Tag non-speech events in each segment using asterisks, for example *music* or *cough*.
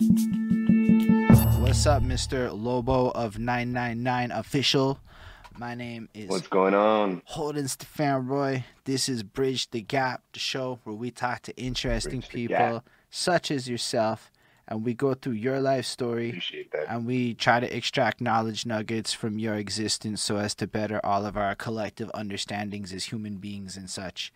What's up, Mr. Lobo of 999 Official? My name is What's going on? Holden Stefan Roy. This is Bridge the Gap, the show where we talk to interesting Bridge people such as yourself and we go through your life story and we try to extract knowledge nuggets from your existence so as to better all of our collective understandings as human beings and such.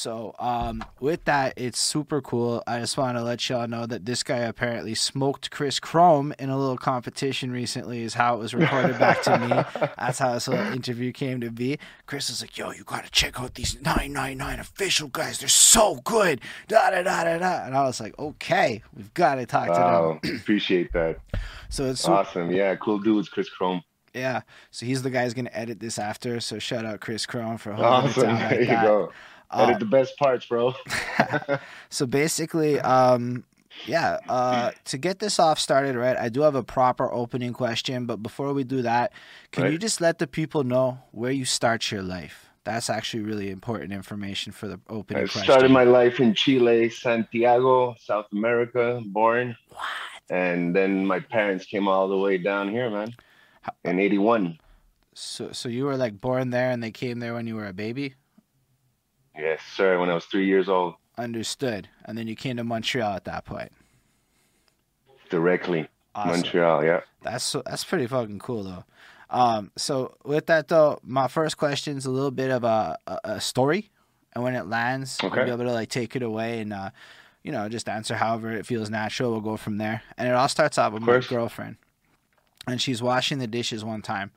So, um, with that, it's super cool. I just want to let y'all know that this guy apparently smoked Chris Chrome in a little competition recently, is how it was reported back to me. *laughs* That's how this little interview came to be. Chris is like, Yo, you got to check out these 999 official guys. They're so good. Da da da da da. And I was like, Okay, we've got to talk to them. *clears throat* Appreciate that. So it's super, Awesome. Yeah, cool dudes, Chris Chrome. yeah. So he's the guy who's gonna edit this after. So shout out Chris Chrome for holding it Awesome. *laughs* down There like you that. go. Uh, Edit the best parts, bro. *laughs* so basically, um, yeah. Uh, to get this off started, right? I do have a proper opening question, but before we do that, can you just let the people know where you start your life? That's actually really important information for the opening I question. started my life in Chile, Santiago, South America, born. what? And then my parents came all the way down here, man. In 81. So, so you were like born there, and they came there when you were a baby. Yes, sir. When I was three years old, Understood. And then you came to Montreal at that point. directly. Awesome. Montreal, yeah. That's that's pretty fucking cool though. Um, so with that though, my first question is a little bit of a, a, a story, and when it lands, Okay. be able to like take it away and uh, you know, just answer however it feels natural. We'll go from there, and it all starts off with Of my girlfriend, and she's washing the dishes one time,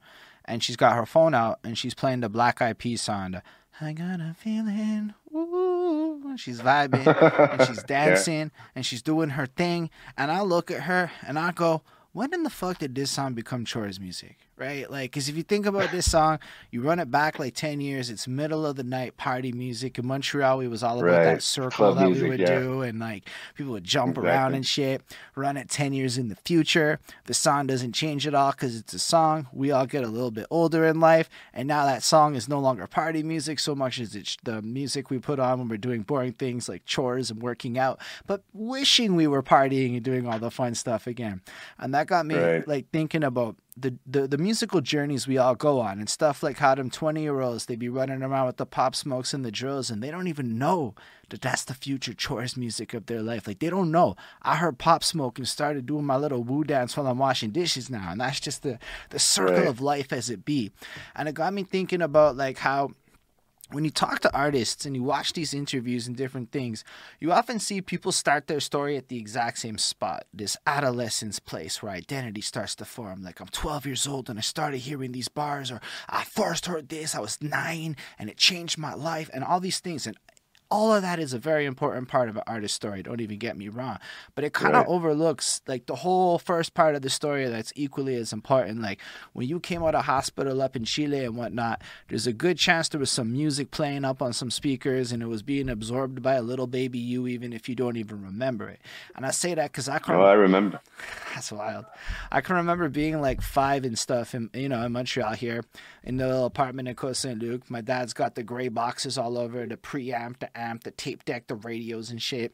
and she's got her phone out and she's playing the Black Eyed Peas song. the, I got a feeling, ooh, she's vibing and she's *laughs* Yeah. dancing and she's doing her thing. And I look at her and I go, when in the fuck did this song become chores music? Right? Like, because if you think about this song, you run it back like 10 years, it's middle of the night party music. In Montreal, it was all about Right. that circle Club that we would yeah. do. And like, people would jump around and shit. Run it 10 years in the future. The song doesn't change at all because it's a song. We all get a little bit older in life. And now that song is no longer party music so much as it's the music we put on when we're doing boring things like chores and working out, but wishing we were partying and doing all the fun stuff again. And that got me Right. like thinking about the, the the musical journeys we all go on and stuff like how them 20 year olds they be running around with the pop smokes and the drills and they don't even know that that's the future chores music of their life. Like they don't know. I heard pop smoke and started doing my little woo dance while i'm washing dishes now and that's just the the circle Right. of life as it be. And it got me thinking about like how when you talk to artists and you watch these interviews and different things, you often see people start their story at the exact same spot, this adolescence place where identity starts to form. Like, I'm 12 years old and I started hearing these bars, or I first heard this, I was nine and it changed my life, and all these things. And all of that is a very important part of an artist's story. Don't even get me wrong, but it kind of Right. overlooks like the whole first part of the story that's equally as important. Like when you came out of hospital up in Chile and whatnot, there's a good chance there was some music playing up on some speakers and it was being absorbed by a little baby you, even if you don't even remember it. And I say that because I can. Oh, I remember. *laughs* That's wild. I can remember being like five and stuff, in you know, in Montreal here, in the little apartment in Côte Saint Luc. My dad's got the gray boxes all over, the preamp, the amp, the tape deck, the radios and shit.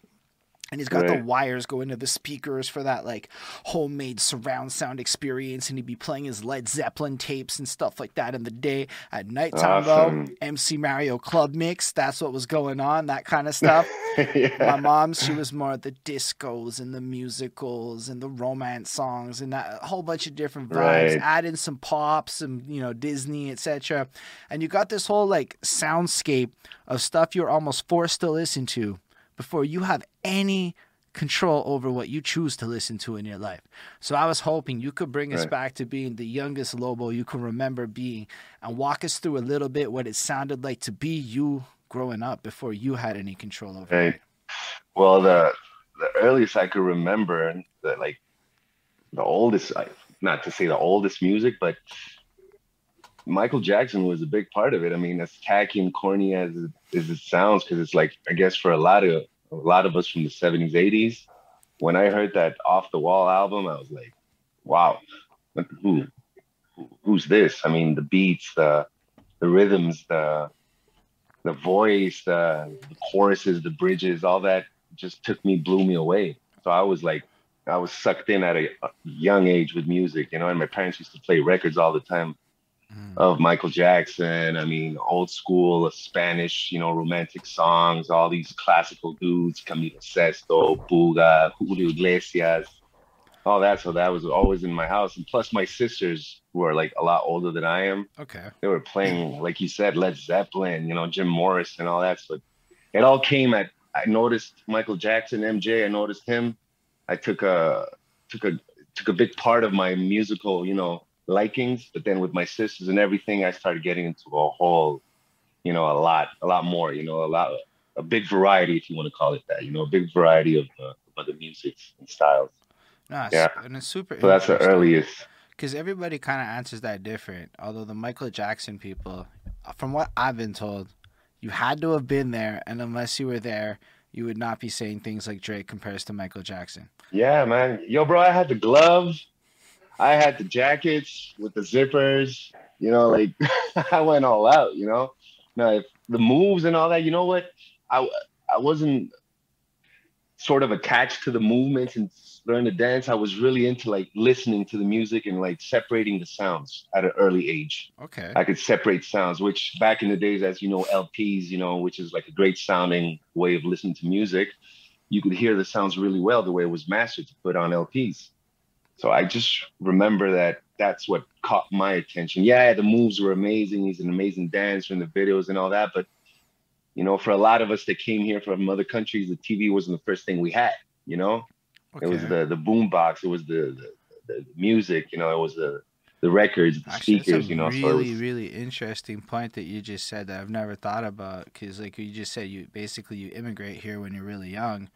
And he's got the wires going to the speakers for that like homemade surround sound experience. And he'd be playing his Led Zeppelin tapes and stuff like that in the day. At nighttime, Awesome. though, MC Mario Club Mix. That's what was going on, that kind of stuff *laughs* my mom, she was more of the discos and the musicals and the romance songs and that a whole bunch of different vibes. Right. Add in some pops and you know Disney, etc. And you got this whole like soundscape of stuff you're almost forced to listen to before you have any control over what you choose to listen to in your life. So I was hoping you could bring us back to being the youngest Lobo you can remember being and walk us through a little bit what it sounded like to be you growing up before you had any control over it. Well, the the earliest I could remember, the like the oldest, not to say the oldest music, but Michael Jackson was a big part of it. I mean, as tacky and corny as it, as it sounds, because it's like I guess for a lot of a lot of us from the '70s, '80s, when I heard that Off the Wall album, I was like, wow, who, who- who's this? I mean, the beats, the the rhythms, the the voice, the, the choruses, the bridges, all that just took me, blew me away. So I was like I was sucked in at a young age with music, you know, and my parents used to play records all the time mm. of Michael Jackson. I mean, old school Spanish, you know, romantic songs, all these classical dudes, Camilo Sesto, Puga, Julio Iglesias, all that. So that was always in my house. And plus my sisters who are like a lot older than I am. Okay. They were playing, like you said, Led Zeppelin, you know, Jim Morris and all that. So it all came at I noticed Michael Jackson, MJ, I noticed him. I took a took a took a big part of my musical, you know, likings, but then with my sisters and everything, I started getting into a whole, you know, a lot, a lot more, you know, a lot, a big variety, if you want to call it that, you know, a big variety of, uh, of other musics and styles. Nice. Yeah, and it's super. So that's the earliest. Because everybody kind of answers that different. Although the Michael Jackson people, from what I've been told, you had to have been there, and unless you were there, you would not be saying things like Drake compares to Michael Jackson. Yeah, man. Yo, bro, I had the gloves. I had the jackets with the zippers. You know, like *laughs* I went all out. You know, now if the moves and all that. You know what? I I wasn't sort of attached to the movements and learn to dance, I was really into like listening to the music and like separating the sounds at an early age. Okay. I could separate sounds, which back in the days, as you know, LPs, you know, which is like a great sounding way of listening to music, you could hear the sounds really well the way it was mastered to put on LPs. So I just remember that that's what caught my attention. Yeah, the moves were amazing. He's an amazing dancer in the videos and all that, but you know, for a lot of us that came here from other countries, the TV wasn't the first thing we had. You know, okay. it was the the boom box. It was the, the, the music. You know, it was the the records, the Actually, speakers. you know, really so was... really interesting point that you just said that I've never thought about because like you just said, you basically you immigrate here when you're really young.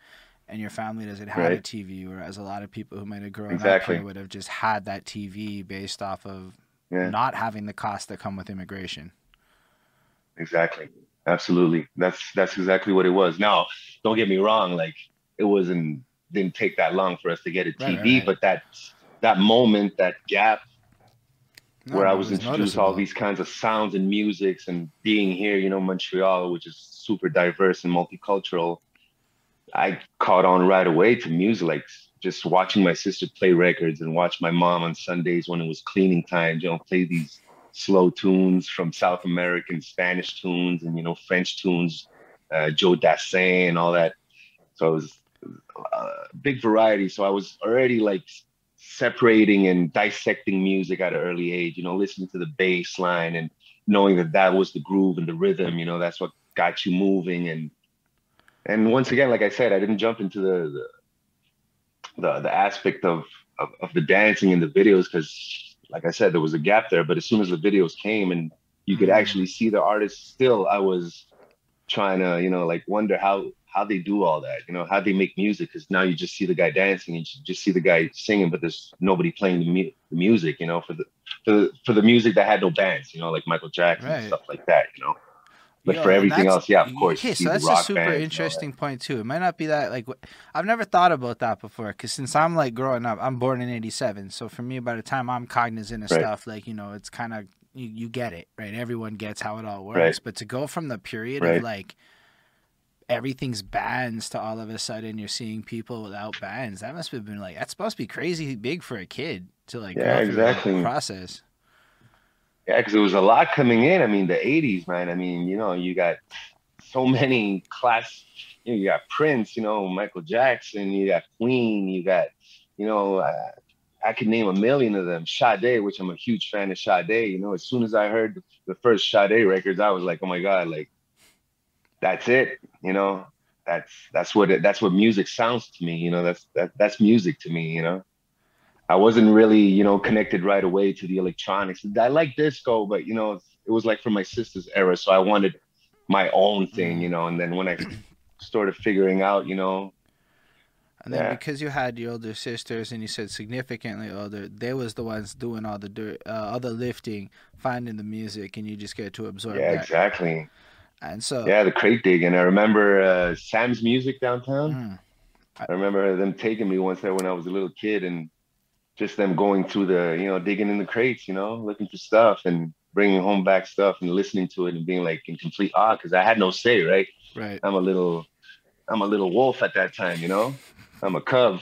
And your family doesn't have right. a TV, whereas a lot of people who might have grown exactly. up here would have just had that TV based off of yeah. not having the costs that come with immigration. Exactly. Absolutely. That's that's exactly what it was. Now, don't get me wrong, like it wasn't didn't take that long for us to get a TV, right, right. but that that moment, that gap no, where I was, was introduced all these kinds of sounds and musics and being here, you know, Montreal, which is super diverse and multicultural, I caught on right away to music, like just watching my sister play records and watch my mom on Sundays when it was cleaning time, you know, play these slow tunes from South American Spanish tunes and you know French tunes, uh, Joe Dassin and all that. So it was a uh, big variety. So I was already like separating and dissecting music at an early age. You know, listening to the bass line and knowing that that was the groove and the rhythm. You know, that's what got you moving. And and once again, like I said, I didn't jump into the the the, the aspect of, of of the dancing in the videos because like I said, there was a gap there. But as soon as the videos came and you could mm-hmm. actually see the artists, still I was trying to, you know, like wonder how how they do all that, you know, how they make music. Because now you just see the guy dancing and you just see the guy singing, but there's nobody playing the, mu- the music, you know, for the for the for the music that had no bands, you know, like Michael Jackson right. stuff like that, you know. But Yo, for everything else, yeah, of course. Okay, so that's a super interesting point too. It might not be that like I've never thought about that before because since I'm like growing up, I'm born in '87, so for me, by the time I'm cognizant of right. stuff, like you know, it's kind of you, you get it, right? Everyone gets how it all works. Right. But to go from the period right. of like everything's bands to all of a sudden you're seeing people without bands, that must have been like that's supposed to be crazy big for a kid to like yeah, exactly process. Yeah, because there was a lot coming in. I mean, the '80s, man. I mean, you know, you got so many class. You, know, you got Prince, you know, Michael Jackson, you got Queen, you got, you know, uh, I could name a million of them. Sade, which I'm a huge fan of Sade. You know, as soon as I heard the first Sade records, I was like, oh my god, like that's it. You know, that's that's what it, that's what music sounds to me. You know, that's that that's music to me. You know. I wasn't really, you know, connected right away to the electronics. I like disco, but you know, it was like from my sister's era, so I wanted my own thing, you know. And then when I *clears throat* started figuring out, you know, and then yeah. because you had your older sisters and you said significantly older, they was the ones doing all the dirt, uh, all the lifting, finding the music, and you just get to absorb. Yeah, that. exactly. And so yeah, the crate digging. I remember uh, Sam's Music downtown. Mm. I remember them taking me once there when I was a little kid, and just them going through the, you know, digging in the crates, you know, looking for stuff and bringing home back stuff and listening to it and being like in complete awe because I had no say, right? Right. I'm a little, I'm a little wolf at that time, you know. I'm a cub.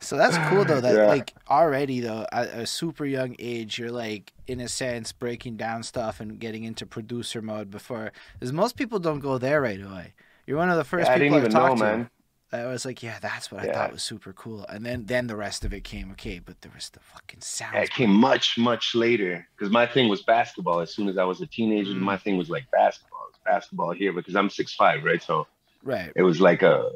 So that's cool though. That Yeah. like already though at a super young age, you're like in a sense breaking down stuff and getting into producer mode before, because most people don't go there right away. You're one of the first Yeah, I people didn't I've even know, talked to. man. I was like, yeah, that's what I thought was super cool, and then then the rest of it came. Okay, but there was the fucking sound. Yeah, it came much, much later because my thing was basketball. As soon as I was a teenager, Mm. my thing was like basketball. It was basketball here because I'm six five, right? So right. it was like a,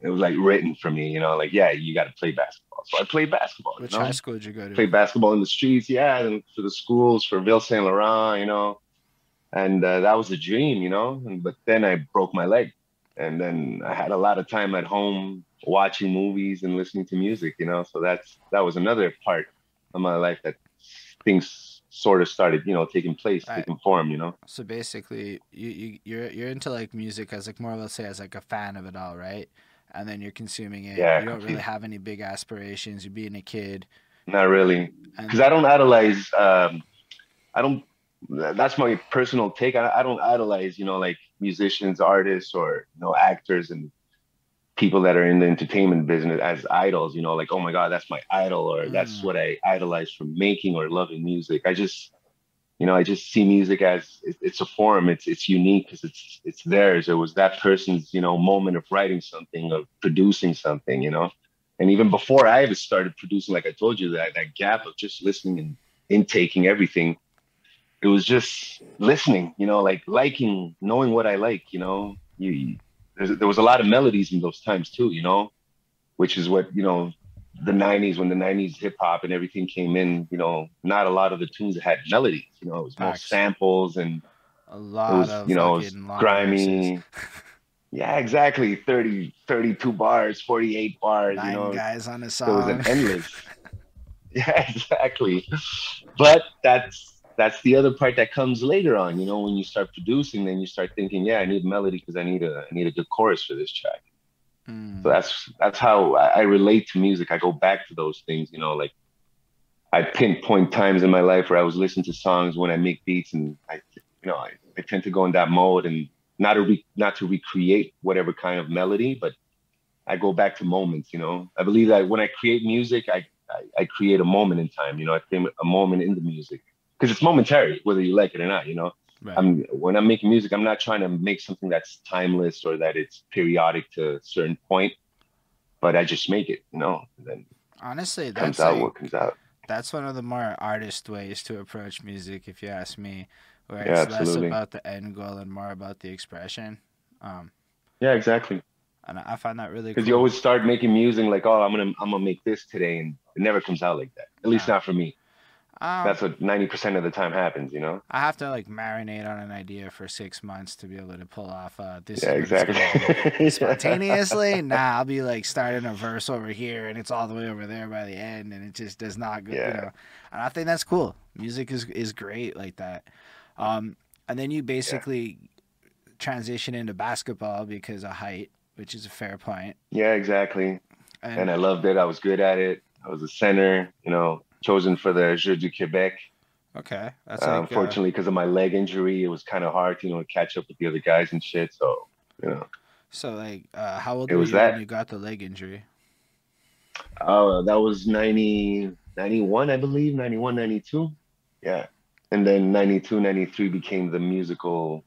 it was like written for me, you know, like yeah, you got to play basketball. So I played basketball. Which you know? high school did you go to? played basketball in the streets, yeah, and for the schools, for Ville Saint Laurent, you know, and uh, that was a dream, you know. And, but then I broke my leg, and then I had a lot of time at home watching movies and listening to music, you know. So that's that was another part of my life that things sort of started, you know, taking place, Right. taking form, you know. So basically, you, you you're you're into like music as like more let's say as like a fan of it all, right? And then you're consuming it. Yeah, You don't really have any big aspirations. You're being a kid. Not really, because I don't idolize. Um, I don't. That's my personal take. I, I don't idolize, you know, like musicians, artists, or you know, actors and people that are in the entertainment business as idols. You know, like oh my god, that's my idol, or that's Mm. what I idolize from making or loving music. I just, you know, I just see music as it, it's a form. It's it's unique because it's it's theirs. It was that person's you know moment of writing something, of producing something. You know. And even before I ever started producing, like I told you, that that gap of just listening and intaking everything, it was just listening, you know, like liking, knowing what I like, you know. You, you there was a lot of melodies in those times too, you know, which is what you know, the '90s when the '90s hip hop and everything came in. You know, not a lot of the tunes had melodies. You know, it was more samples and a it lot was of you know it was grimy. *laughs* Yeah, exactly. 30, 32 bars, 48 bars, Nine you know, guys on a it was an endless. *laughs* *laughs* yeah, exactly. But that's that's the other part that comes later on. You know, when you start producing, then you start thinking, yeah, I need melody because I need a I need a good chorus for this track. Mm. So that's that's how I, I relate to music. I go back to those things. You know, like I pinpoint times in my life where I was listening to songs when I make beats, and I, you know, I, I tend to go in that mode and not to re, not to recreate whatever kind of melody, but I go back to moments. You know, I believe that when I create music, I I, I create a moment in time. You know, I create a moment in the music because it's momentary, whether you like it or not. You know. Right. I'm when I'm making music, I'm not trying to make something that's timeless or that it's periodic to a certain point, but I just make it, you know, and then Honestly, it comes that's out like, what comes out. that's one of the more artist ways to approach music, if you ask me, where Yeah, it's less about the end goal and more about the expression. Um, Yeah, exactly. and I find that really Because cool. you always start making music like, oh, I'm gonna I'm gonna make this today, and it never comes out like that. At least Nah. not for me. Um, That's what 90% of the time happens, you know. I have to like marinate on an idea for six months to be able to pull off uh, this. Yeah, is what it's gonna be. exactly. *laughs* Spontaneously, nah, I'll be like starting a verse over here and it's all the way over there by the end, and it just does not go. You know, and I think that's cool. Music is is great like that. Um, and then you basically transition into basketball because of height, which is a fair point. yeah, exactly. And, And I loved it. I was good at it. I was a center, you know, chosen for the Jeux du Québec. okay, that's Uh, like, uh, unfortunately, because of my leg injury, it was kind of hard to you know to catch up with the other guys and shit. So you know, so like, uh, how old It were was you that. when you got the leg injury? oh, that was 90, 91, I believe, 91, 92. Yeah, and then 92, 93 became the musical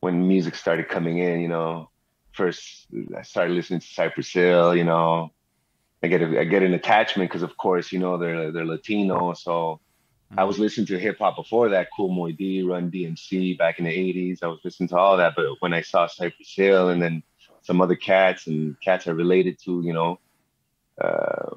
when music started coming in. You know, first I started listening to Cypress Hill. You know, I get a, I get an attachment because of course you know they're they're Latino, so. I was listening to hip hop before that, Kool Moe Dee, Run DMC back in the 80s. I was listening to all that. But when I saw Cypress Hill and then some other cats and cats I related to, you know, uh,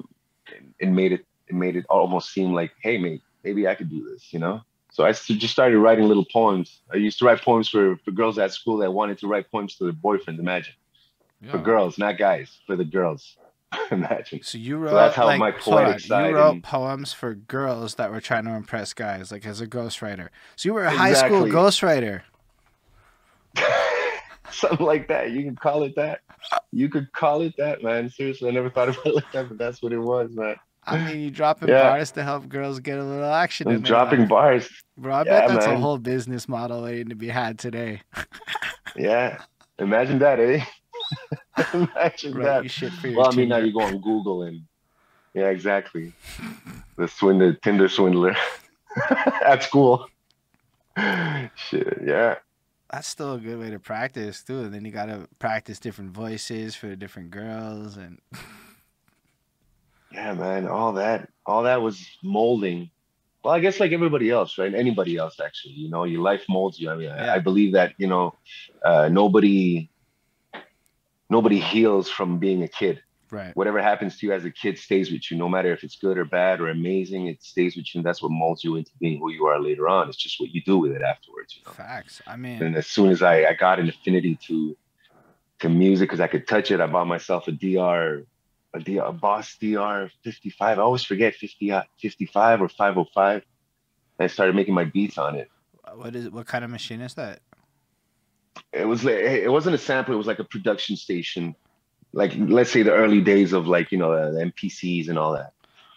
it, made it it made it almost seem like, hey, mate, maybe I could do this, you know? So I just started writing little poems. I used to write poems for, for girls at school that wanted to write poems to their boyfriends, imagine. For girls, not guys, for the girls. *laughs* imagine. So you wrote that's how like, my poetic side You wrote and- poems for girls that were trying to impress guys, like as a ghostwriter. So you were a high school Exactly. ghostwriter. *laughs* Something like that. You can call it that. You could call it that, man. Seriously, I never thought about it like that, but that's what it was, man. I mean, you dropping Yeah. bars to help girls get a little action. I'm in dropping life. bars. Bro, I Yeah, bet that's a whole business model waiting to be had today. *laughs* Yeah. Imagine that, eh? Imagine *laughs* Right, that. you shit for your Well, I mean, now you go on Google and Yeah, exactly. The swindler, Tinder swindler *laughs* at school. Shit, yeah. That's still a good way to practice too. And then you gotta practice different voices for different girls and Yeah, man. All that, all that was molding. Well, I guess like everybody else, right? Anybody else, actually. You know, your life molds you. I mean, Yeah. I, I believe that you know, uh, nobody, nobody heals from being a kid. right. whatever happens to you as a kid stays with you, no matter if it's good or bad or amazing. It stays with you, and that's what molds you into being who you are later on. It's just what you do with it afterwards. You know? Facts. I mean, And as soon as I, I got an affinity to to music because I could touch it, I bought myself a DR, a DR, a Boss DR 55. I always forget 50, uh, 55 or 505. I started making my beats on it. what is what kind of machine is that? It was like it wasn't a sample. It was like a production station. Like let's say the early days of like you know uh, the MPCs and all that.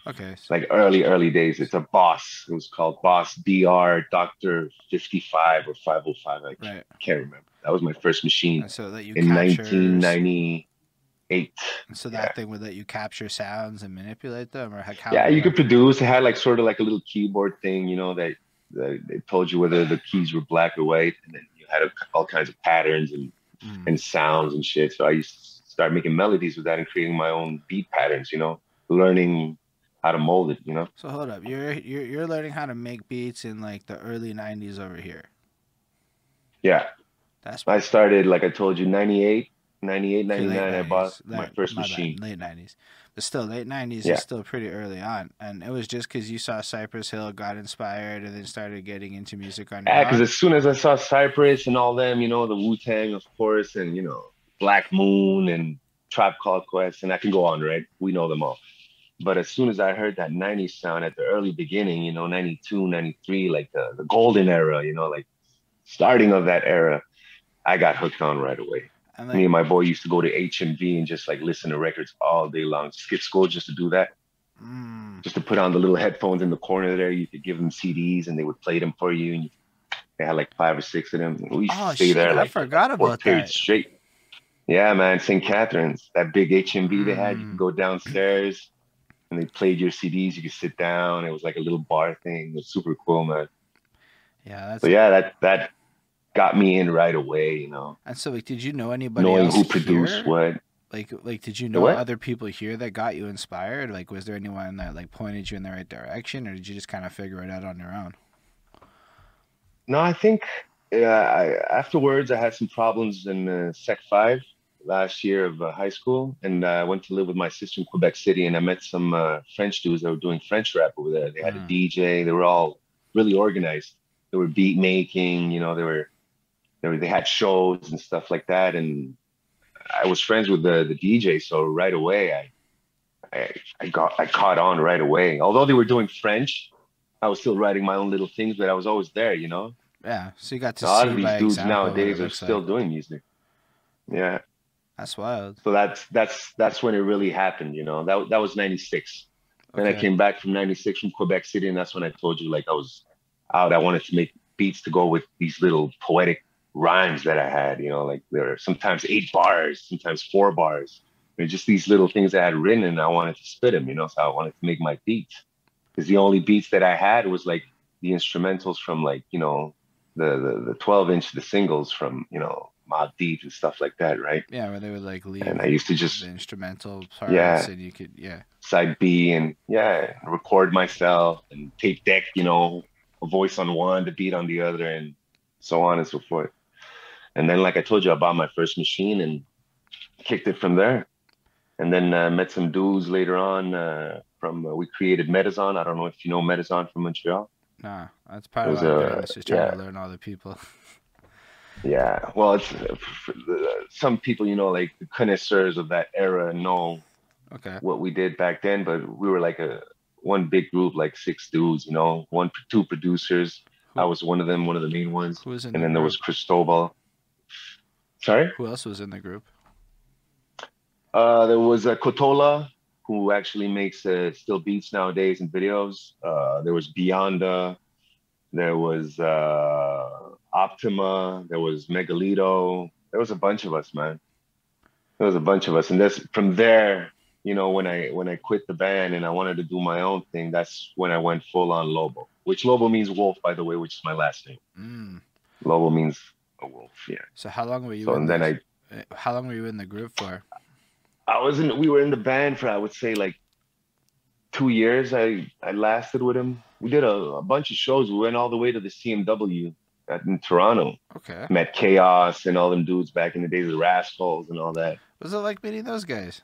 Okay. So, like early early days it's a boss it was called boss dr doctor 55 or 505 i can't, right. can't remember that was my first machine And so that you in capture 1998 so that yeah. thing would let you capture sounds and manipulate them or how yeah you could produce it had like sort of like a little keyboard thing you know that, that it told you whether the keys were black or white and then had a, all kinds of patterns and, Mm. and sounds and shit. So i used to start making melodies with that and creating my own beat patterns you know learning how to mold it you know? So hold up, you're you're you're learning how to make beats in like the early '90s over here. yeah. That's I started, like I told you, 98, 98, 99. late I bought 90s. my first my bad, machine. late '90s, but still late '90s Yeah. is still pretty early on, and it was just because you saw Cypress Hill, got inspired, and then started getting into music on your Yeah, because as soon as I saw Cypress and all them, you know, the Wu Tang, of course, and, you know, Black Moon and Tribe Called Quest, and I can go on, right? We know them all. But as soon as I heard that 90s sound at the early beginning, you know, 92, 93, like the, the golden era, you know, like starting of that era, I got hooked on right away. And Me and my boy used to go to HMV and just like listen to records all day long, skip school just to do that. mm, just to put on the little headphones in the corner there. You could give them CDs and they would play them for you. And you, they had like five or six of them. We used Oh, to stay shit, there I like forgot four about that. straight. Yeah, man, St. Catherine's, that big HMV they had. You Mm. could go downstairs and they played your CDs. You could sit down. It was like a little bar thing. It was super cool, man. yeah, that's So yeah, that that got me in right away. You know, and so like, did you know anybody knowing else who produced here? what. Like, like, did you know what? other people here that got you inspired? Like, was there anyone that like pointed you in the right direction, or did you just kind of figure it out on your own? No, I think uh, I, afterwards I had some problems in uh, Sec Five last year of uh, high school, and uh, I went to live with my sister in Quebec City, and I met some uh, French dudes that were doing French rap over there. They had Mm. a DJ. They were all really organized. They were beat making. You know, they were they they had shows and stuff like that, and I was friends with the the DJ, so right away I. I, I got I caught on right away. Although they were doing French, I was still writing my own little things, but I was always there, you know. Yeah, so you got to A lot see of these dudes example what it nowadays are still like. doing music. Yeah. That's wild. So that's that's that's when it really happened, you know. That that was '96. Then I came back from '96 from Quebec City, and that's when I told you like I was out. I wanted to make beats to go with these little poetic rhymes that I had, you know, like there are sometimes eight bars, sometimes four bars. They're just these little things I had written, and I wanted to spit them, you know. So I wanted to make my beats because the only beats that I had was like the instrumentals from like you know the the, the 12 inch the singles from you know Mobb Deep and stuff like that, right? Yeah, where they would like leave And I used to just instrumental parts, Yeah. and you could, yeah, side B and yeah, record myself and tape deck, you know, a voice on one, the beat on the other, and so on and so forth. And then, like I told you, I bought my first machine and kicked it from there. And then uh, met some dudes later on uh, from, uh, we created Metazon. I don't know if you know Metazon from Montreal. nah, that's part It of was, I'm It's just trying to learn all the people. *laughs* Yeah, well, it's uh, some people, you know, like the connoisseurs of that era know Okay, what we did back then, but we were like a one big group, like six dudes, you know, one two producers. I was one of them, one of the main ones, who and the then there group? was Cristobal. Sorry, Who else was in the group? uh, there was uh, Kotola, who actually makes uh, still beats nowadays and videos. Uh, there was Beyonda, there was uh, Optima, there was Megalito. There was a bunch of us, man. There was a bunch of us, and this from there, you know, when I when I quit the band and I wanted to do my own thing, that's when I went full on Lobo. Which Lobo means wolf, by the way, which is my last name. Mm. Lobo means a wolf. Yeah. So how long were you? So in and then this- I uh, How long were you in the group for? I was in we were in the band for I would say like two years. I I lasted with him. We did a, a bunch of shows. We went all the way to the CMW at, in Toronto. Okay. Met Chaos and all them dudes back in the days of the Rascalz and all that. Was it like meeting those guys?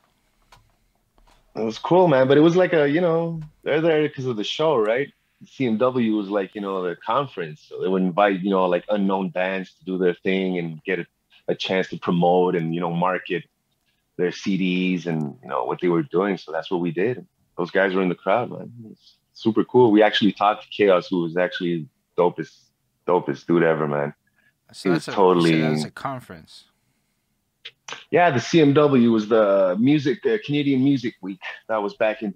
It was cool, man. But it was like a, you know, they're there because of the show, right? CMW was like, you know, the conference. So they would invite, you know, like unknown bands to do their thing and get a, a chance to promote and, you know, market their CDs and, you know, what they were doing. So that's what we did. Those guys were in the crowd, man. It was super cool. We actually talked to Chaos, who was actually dopest, dopest dude ever, man. So that's was a, totally- So that's a conference. Yeah, the CMW was the music uh, Canadian Music Week. That was back in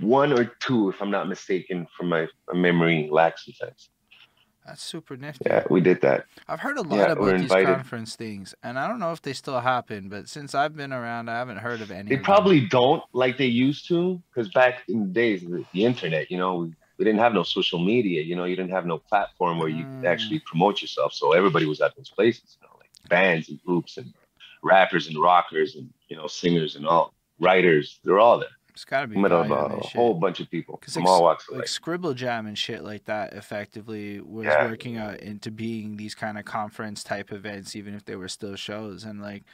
2001 or two, if I'm not mistaken, from my, memory lacks sometimes. That's super nifty. Yeah, we did that. I've heard a lot Yeah, about these invited. conference things, and I don't know if they still happen. But since I've been around, I haven't heard of any. They of them. probably don't like they used to, because back in the days, the, the internet, you know, we, we didn't have no social media. You know, you didn't have no platform where you could Mm. actually promote yourself. So everybody was at those places, you know, like bands and groups and rappers and rockers and you know singers and all writers. They're all there. It's got to be met a, a whole bunch of people from like, all walks like. Scribble Jam and shit like that effectively was Yeah. working out into being these kind of conference type events, even if they were still shows. And like,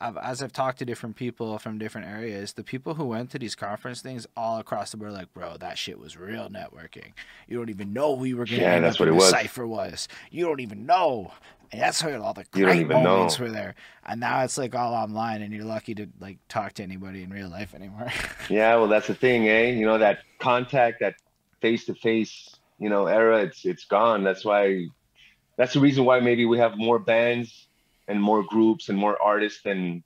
I've, as I've talked to different people from different areas, the people who went to these conference things all across the board, are like, bro, that shit was real networking. You don't even know we were gonna Yeah, end that's up what it the was. cipher was. You don't even know. And that's where all the great even know. moments were there. And now it's like all online, and you're lucky to like talk to anybody in real life anymore. *laughs* Yeah, well, that's the thing, eh? You know that contact, that face-to-face, you know, era. It's it's gone. That's why. That's the reason why maybe we have more bands and more groups and more artists than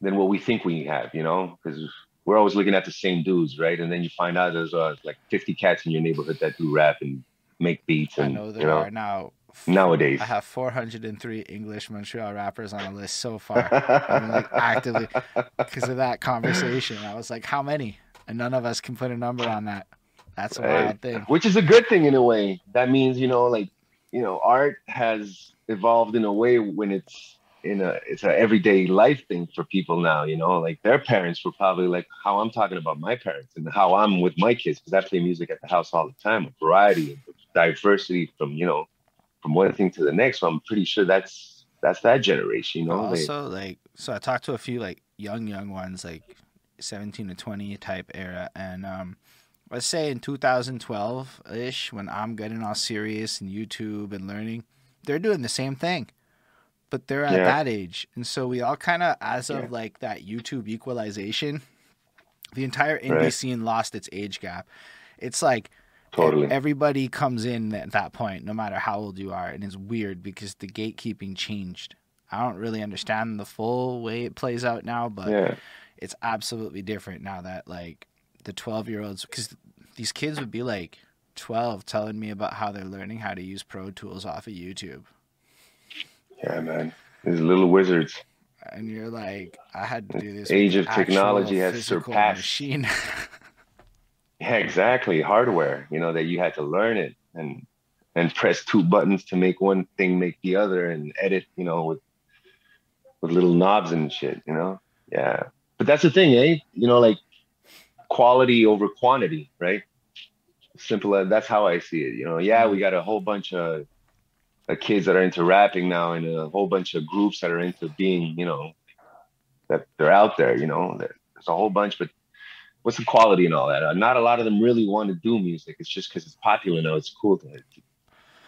than what we think we have. You know, because we're always looking at the same dudes, right? And then you find out there's uh, like 50 cats in your neighborhood that do rap and make beats, I know there you know, are now. nowadays. I have 403 English Montreal rappers on a list so far. Been like actively *laughs* because of that conversation. I was like, how many? And none of us can put a number on that. That's a Right. wild thing. which is a good thing in a way. That means you know, like you know, art has evolved in a way when it's in a it's a everyday life thing for people now. You know, like their parents were probably like how I'm talking about my parents and how I'm with my kids because I play music at the house all the time, a variety of diversity from you know from one thing to the next. So I'm pretty sure that's that's that generation. You know, also, like, so I talked to a few like young, young ones, like 17 to 20 type era, and um, let's say in 2012 ish, when I'm getting all serious and YouTube and learning, they're doing the same thing, but they're at Yeah. that age, and so we all kind of, as of like that YouTube equalization, the entire indie Right. scene lost its age gap. It's like totally. Everybody comes in at that point, no matter how old you are, and it's weird because the gatekeeping changed. I don't really understand the full way it plays out now, but yeah. it's absolutely different now that like the 12 year olds, because these kids would be like 12 telling me about how they're learning how to use Pro Tools off of YouTube. Yeah, man. These little wizards. And you're like, I had to do this. Age of technology has surpassed machine. *laughs* Yeah, exactly. Hardware, you know, that you had to learn it and and press two buttons to make one thing make the other and edit, you know, with with little knobs and shit, you know? Yeah. But that's the thing, eh? You know, like quality over quantity, right? Simple as that's how I see it. You know, yeah, we got a whole bunch of uh, kids that are into rapping now and a whole bunch of groups that are into being, you know, that they're out there, you know, there's a whole bunch, but what's the quality and all that? Uh, not a lot of them really want to do music. It's just because it's popular now. It's cool to,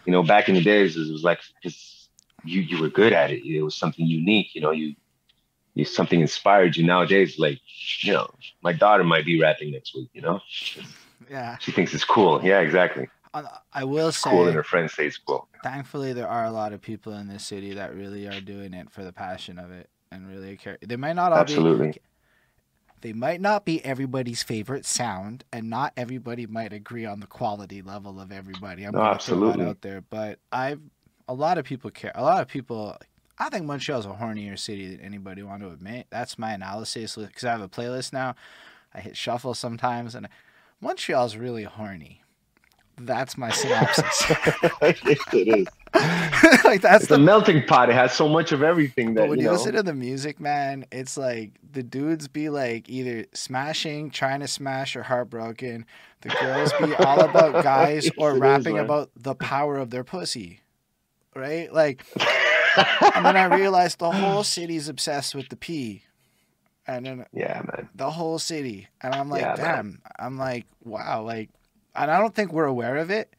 you know. Back in the days, it was like because you you were good at it. It was something unique. You know, you you something inspired you. Nowadays, like you know, my daughter might be rapping next week. You know, yeah. she thinks it's cool. Yeah, exactly. Uh, I will say, Cool, and her friends say it's cool. thankfully there are a lot of people in this city that really are doing it for the passion of it and really care they might not all Absolutely. be they might not be everybody's favorite sound and not everybody might agree on the quality level of everybody i'm No, gonna throw that absolutely. out there but i've a lot of people care a lot of people I think Montreal's a hornier city than anybody want to admit. That's my analysis because I have a playlist now. I hit shuffle sometimes, and Montreal's really horny. That's my synopsis. *laughs* it is. *laughs* like that's It's the melting pot. It has so much of everything that But when you you know. listen to the music, man, it's like the dudes be like either smashing, trying to smash, or heartbroken. The girls be all *laughs* about guys or is, rapping man. about the power of their pussy, right? Like, and then I realized the whole city's obsessed with the P, and then yeah, man. the whole city, and I'm like, Yeah, man. damn, I'm like, wow, like, and I don't think we're aware of it.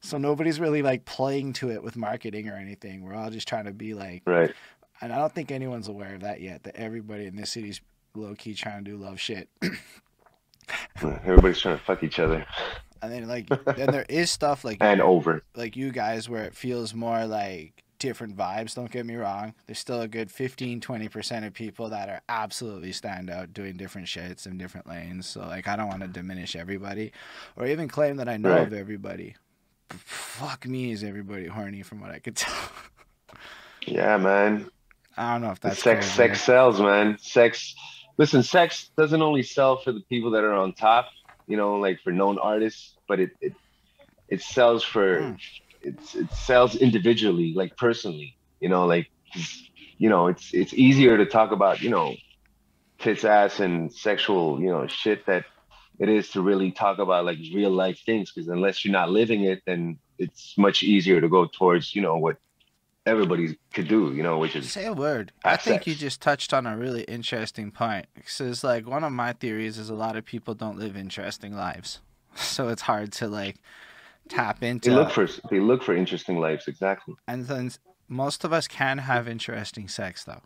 So nobody's really like playing to it with marketing or anything. We're all just trying to be like Right. and I don't think anyone's aware of that yet. That everybody in this city's low key trying to do love shit. *clears throat* Everybody's trying to fuck each other And then like *laughs* then there is stuff like and over. like you guys where it feels more like different vibes. Don't get me wrong. There's still a good 15 20% of people that are absolutely stand out doing different shits in different lanes. So like I don't want to diminish everybody or even claim that I know Right. of everybody. F- Fuck me, is everybody horny from what I could *laughs* tell. Yeah, man. I don't know if that's sex cool, sex sells, man. Sex listen, sex doesn't only sell for the people that are on top, you know, like for known artists, but it it, it sells for Mm. It's it sells individually, like personally, you know, like you know, it's it's easier to talk about, you know, tits ass and sexual, you know, shit that it is to really talk about like real life things because unless you're not living it, then it's much easier to go towards, you know, what everybody could do, you know, which is Say a word. I think you just touched on a really interesting point. Because, like, one of my theories is a lot of people don't live interesting lives. *laughs* So it's hard to, like, tap into. They look for they look for interesting lives, exactly. and then most of us can have interesting sex, though.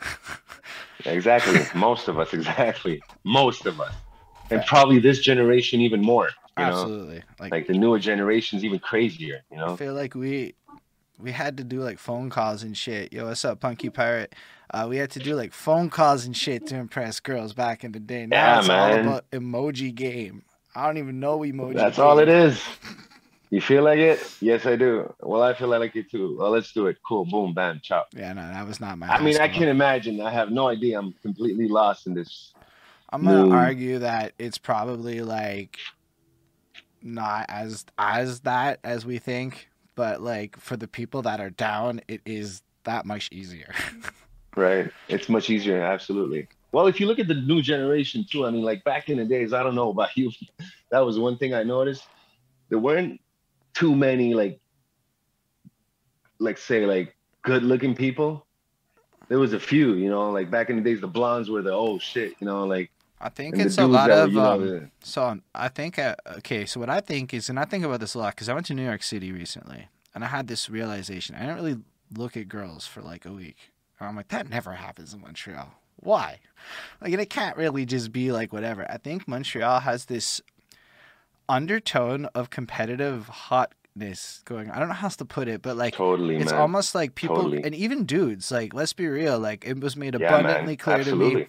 *laughs* Exactly. Most of us, exactly. Most of us. And probably this generation even more. You know? Absolutely. Like, Like the newer generation's even crazier, you know, I feel like we we had to do like phone calls and shit. Yo, what's up, Punky Pirate? Uh, we had to do like phone calls and shit to impress girls back in the day. Now Yeah, it's all about emoji game. I don't even know emoji. That's all it is. You feel like it? Yes, I do. Well, I feel like it too. Well, let's do it. Cool. Boom, bam, chop. Yeah, no, that was not my. I mean, I can imagine. I have no idea. I'm completely lost in this. I'm gonna Moon. argue that it's probably like not as as that as we think, but like for the people that are down, it is that much easier. *laughs* Right. It's much easier. Absolutely. Well, if you look at the new generation too, I mean, like back in the days, I don't know about *laughs* you. That was one thing I noticed. There weren't too many like, like say like good looking people. There was a few, you know, like back in the days, the blondes were the oh shit, you know, like I think it's a lot that of you know, um, the- So I think uh, okay. So what I think is, and I think about this a lot because I went to New York City recently, and I had this realization. I didn't really look at girls for like a week. And I'm like, that never happens in Montreal. Why? Like, and it can't really just be like whatever. I think Montreal has this undertone of competitive hotness going. I don't know how else to put it, but like totally, it's man. almost like people Totally. and even dudes. Like, let's be real. Like, it was made yeah, abundantly clear to me Absolutely.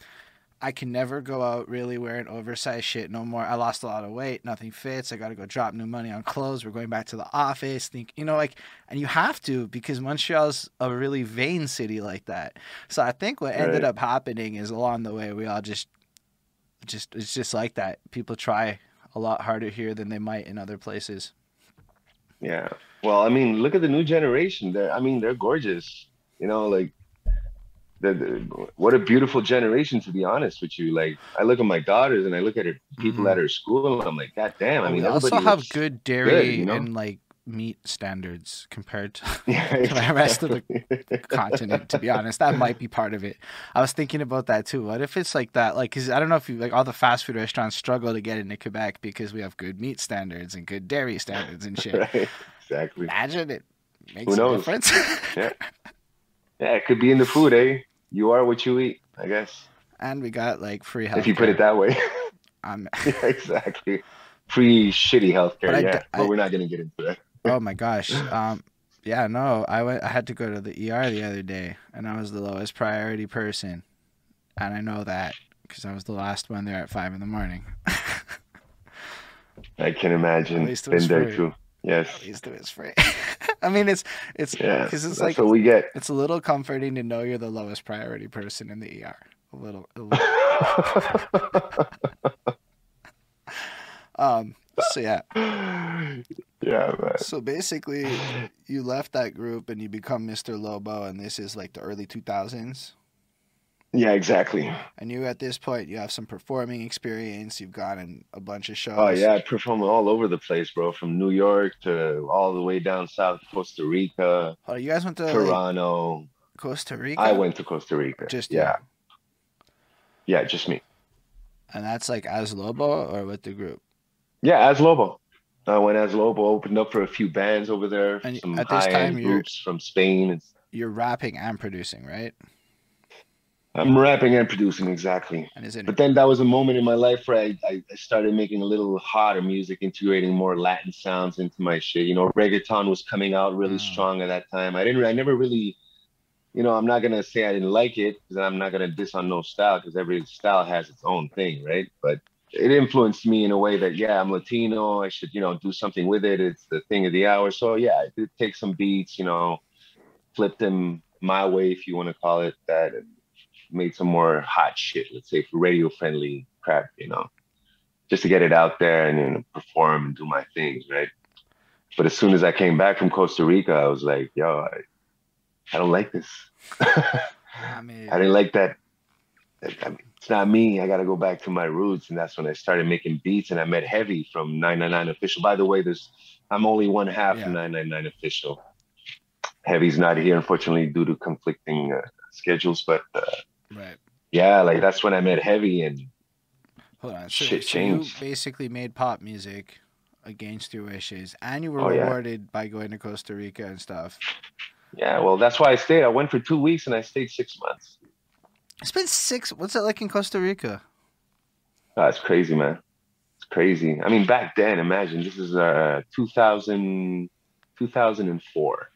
I can never go out really wearing oversized shit no more. I lost a lot of weight. Nothing fits. I got to go drop new money on clothes. We're going back to the office. Think, you know, like, and you have to because Montreal's a really vain city like that. So I think what ended up happening is along the way we all just, just it's just like that. People try a lot harder here than they might in other places. Yeah. Well, I mean, look at the new generation. They're, I mean, they're gorgeous. You know, like, the, what a beautiful generation, to be honest with you. Like, I look at my daughters and I look at her, people Mhm. at her school, and I'm like, God damn. I mean, we also have good dairy you know? and like meat standards compared to *laughs* *laughs* Yeah, the rest of the continent to be honest that might be part of it i was thinking about that too what if it's like that like because i don't know if you like all the fast food restaurants struggle to get into quebec because we have good meat standards and good dairy standards and *laughs* shit right. Exactly. imagine it makes Who a knows? difference Yeah. Yeah, it could be in the food, eh? You are what you eat, I guess. and we got like free health if you put it that way. *laughs* um, *laughs* yeah, exactly. Free shitty healthcare, But I yeah. d- but we're not gonna get into that. *laughs* oh my gosh um yeah no i went i had to go to the er the other day and i was the lowest priority person and i know that because i was the last one there at five in the morning I can imagine. At least it was Been there free. too. Yes. He's doing his free. *laughs* I mean, it's it's Yeah. because it's like what we get. it's a little comforting to know you're the lowest priority person in the ER. A little. A little. *laughs* um. So yeah. yeah, man. So basically, you left that group and you become Mr. Lobo, and this is like the early 2000s. Yeah, exactly. And you, at this point, you have some performing experience. You've gone in a bunch of oh, shows. Oh yeah, I perform all over the place, bro. From New York to all the way down south, Costa Rica, Oh, you guys went to like, Toronto. Costa Rica. I went to Costa Rica. Just yeah, yeah, just me. And that's like as Lobo or with the group. Yeah, as Lobo. I went as Lobo, opened up for a few bands over there, And some at this high time end you're- groups from Spain. You're rapping and producing, right? I'm rapping and producing exactly. And? But then that was a moment in my life where I, I, I started making a little hotter music, integrating more Latin sounds into my shit. You know, reggaeton was coming out really Mm. strong at that time. I didn't, I never really, you know, I'm not gonna say I didn't like it because I'm not gonna diss on no style because every style has its own thing, right? But it influenced me in a way that yeah, I'm Latino. I should, you know, do something with it. It's the thing of the hour. So yeah, I did take some beats, you know, flip them my way, if you want to call it that, and made some more hot shit, let's say for radio friendly crap, you know, just to get it out there and you know, perform and do my things, right? But as soon as I came back from Costa Rica, I was like, yo, I, I don't like this. *laughs* I mean, *laughs* I didn't like that. I mean, it's not me. I got to go back to my roots. And that's when I started making beats and I met Heavy from 999 Official. By the way, there's I'm only one half Yeah. of 999 Official. Heavy's not here, unfortunately, due to conflicting uh, schedules. But uh, right. yeah, like that's when I met Heavy and Hold on. So, Shit so you basically made pop music against your wishes, and you were Oh, yeah. rewarded by going to Costa Rica and stuff. yeah, well, that's why I stayed. I went for two weeks and I stayed six months. It's been six. What's it like in Costa Rica? That's crazy, man. It's crazy. I mean, back then, imagine this is uh 2000, 2004.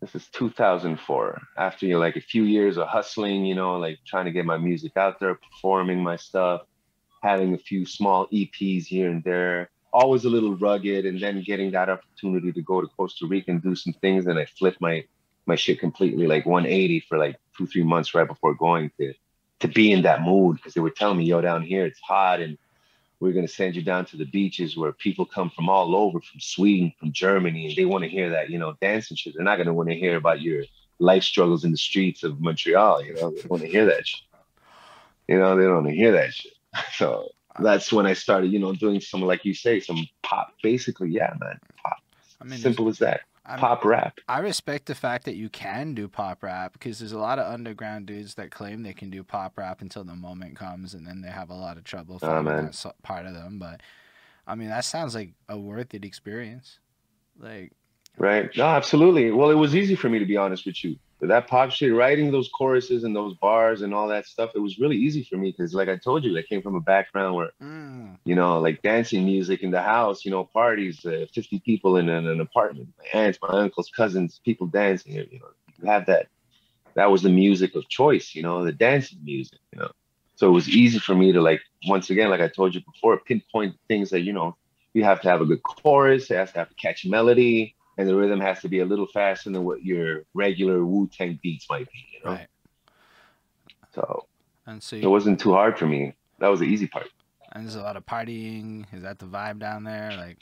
This is 2004. After like a few years of hustling, you know, like trying to get my music out there, performing my stuff, having a few small EPs here and there, always a little rugged, and then getting that opportunity to go to Costa Rica and do some things, and I flipped my my shit completely like 180 for like two three months right before going to to be in that mood because they were telling me, yo, down here it's hot and we're gonna send you down to the beaches where people come from all over, from Sweden, from Germany, and they want to hear that, you know, dance and shit. They're not gonna want to hear about your life struggles in the streets of Montreal, you know, they want to hear that shit. You know, they don't want to hear that shit. *laughs* So that's when I started, you know, doing some like you say, some pop basically, yeah, man. Pop. I mean, Simple as that. I'm- Pop rap. I respect the fact that you can do pop rap because there's a lot of underground dudes that claim they can do pop rap until the moment comes, and then they have a lot of trouble finding man. that part of them. But I mean, that sounds like a worth it experience. Like, Right. No, absolutely. Well, it was easy for me to be honest with you. That pop shit, writing those choruses and those bars and all that stuff, it was really easy for me because, like I told you, I came from a background where, mm, you know, like dancing music in the house, you know, parties, uh, 50 people in an, an apartment, my aunts, my uncles, cousins, people dancing, you know, you have that. That was the music of choice, you know, the dancing music, you know. So it was easy for me to, like, once again, like I told you before, pinpoint things that, you know, you have to have a good chorus, it has to have a catchy melody, and the rhythm has to be a little faster than what your regular Wu Tang beats might be, you know. right. So And so, it wasn't too hard for me. That was the easy part. and there's a lot of partying. Is that the vibe down there? Like,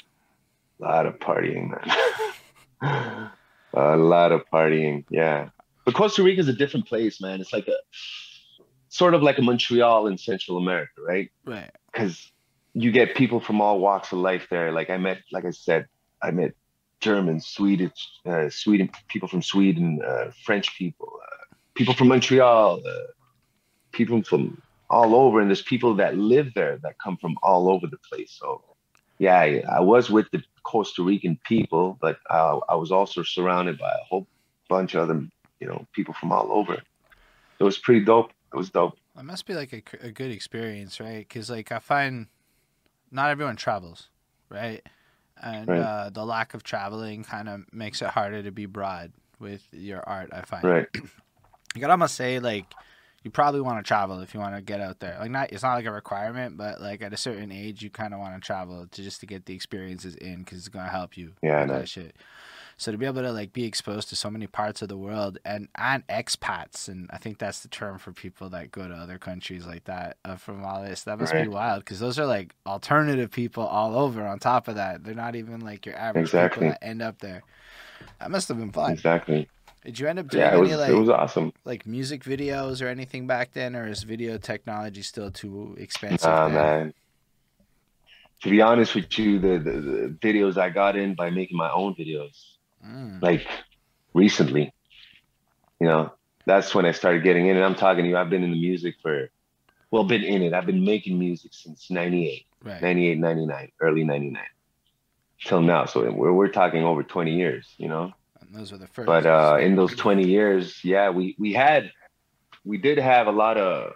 A lot of partying, man. *laughs* a lot of partying, yeah. But Costa Rica is a different place, man. It's like a sort of like a Montreal in Central America, right? right. Because you get people from all walks of life there. Like I met, like I said, I met Germans, Swedish, uh, Sweden, people from Sweden, uh, French people, uh, people from Montreal, uh, people from all over, and there's people that live there that come from all over the place. So, yeah, I, I was with the Costa Rican people, but uh, I was also surrounded by a whole bunch of other, you know, people from all over. It was pretty dope. It was dope. It must be like a, a good experience, right? Because like I find not everyone travels, right? And Right. Uh, the lack of traveling kind of makes it harder to be broad with your art. I find. Right. *clears throat* You gotta almost say like you probably want to travel if you want to get out there. Like not, it's not like a requirement, but like at a certain age, you kind of want to travel to just to get the experiences in because it's gonna help you. Yeah, that shit. So to be able to like be exposed to so many parts of the world and and expats, and I think that's the term for people that go to other countries like that uh, from all this. That must be wild because those are like alternative people all over. On top of that, they're not even like your average Exactly. people that end up there. That must have been fun. Exactly. Did you end up doing Yeah, it was any like it was awesome. like music videos or anything back then, or is video technology still too expensive? Ah man. To be honest with you, the, the, the videos I got in by making my own videos, Mm. like recently, you know, that's when I started getting in. And I'm talking to you, I've been in the music for, well, been in it. I've been making music since 98, Right. 98, 99, early 99 till now. So we're, we're talking over 20 years, you know? And those were the first. But uh, in those 20 years, yeah, we, we had, we did have a lot of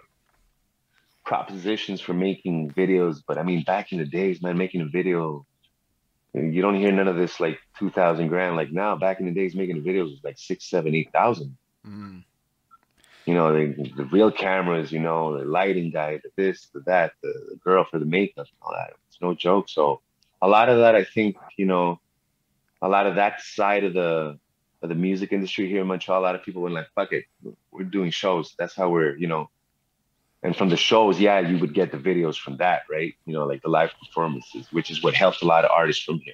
propositions for making videos. But I mean, back in the days, man, making a video, you don't hear none of this like 2000 grand. Like now, back in the days, making a video was like six, seven, eight thousand. Mm. You know, the, the real cameras, you know, the lighting guy, the this, the that, the, the girl for the makeup, and all that. It's no joke. So a lot of that, I think, you know, a lot of that side of the of the music industry here in Montreal, a lot of people were like, "Fuck it, we're doing shows. That's how we're, you know." And from the shows, yeah, you would get the videos from that, right? You know, like the live performances, which is what helped a lot of artists from here.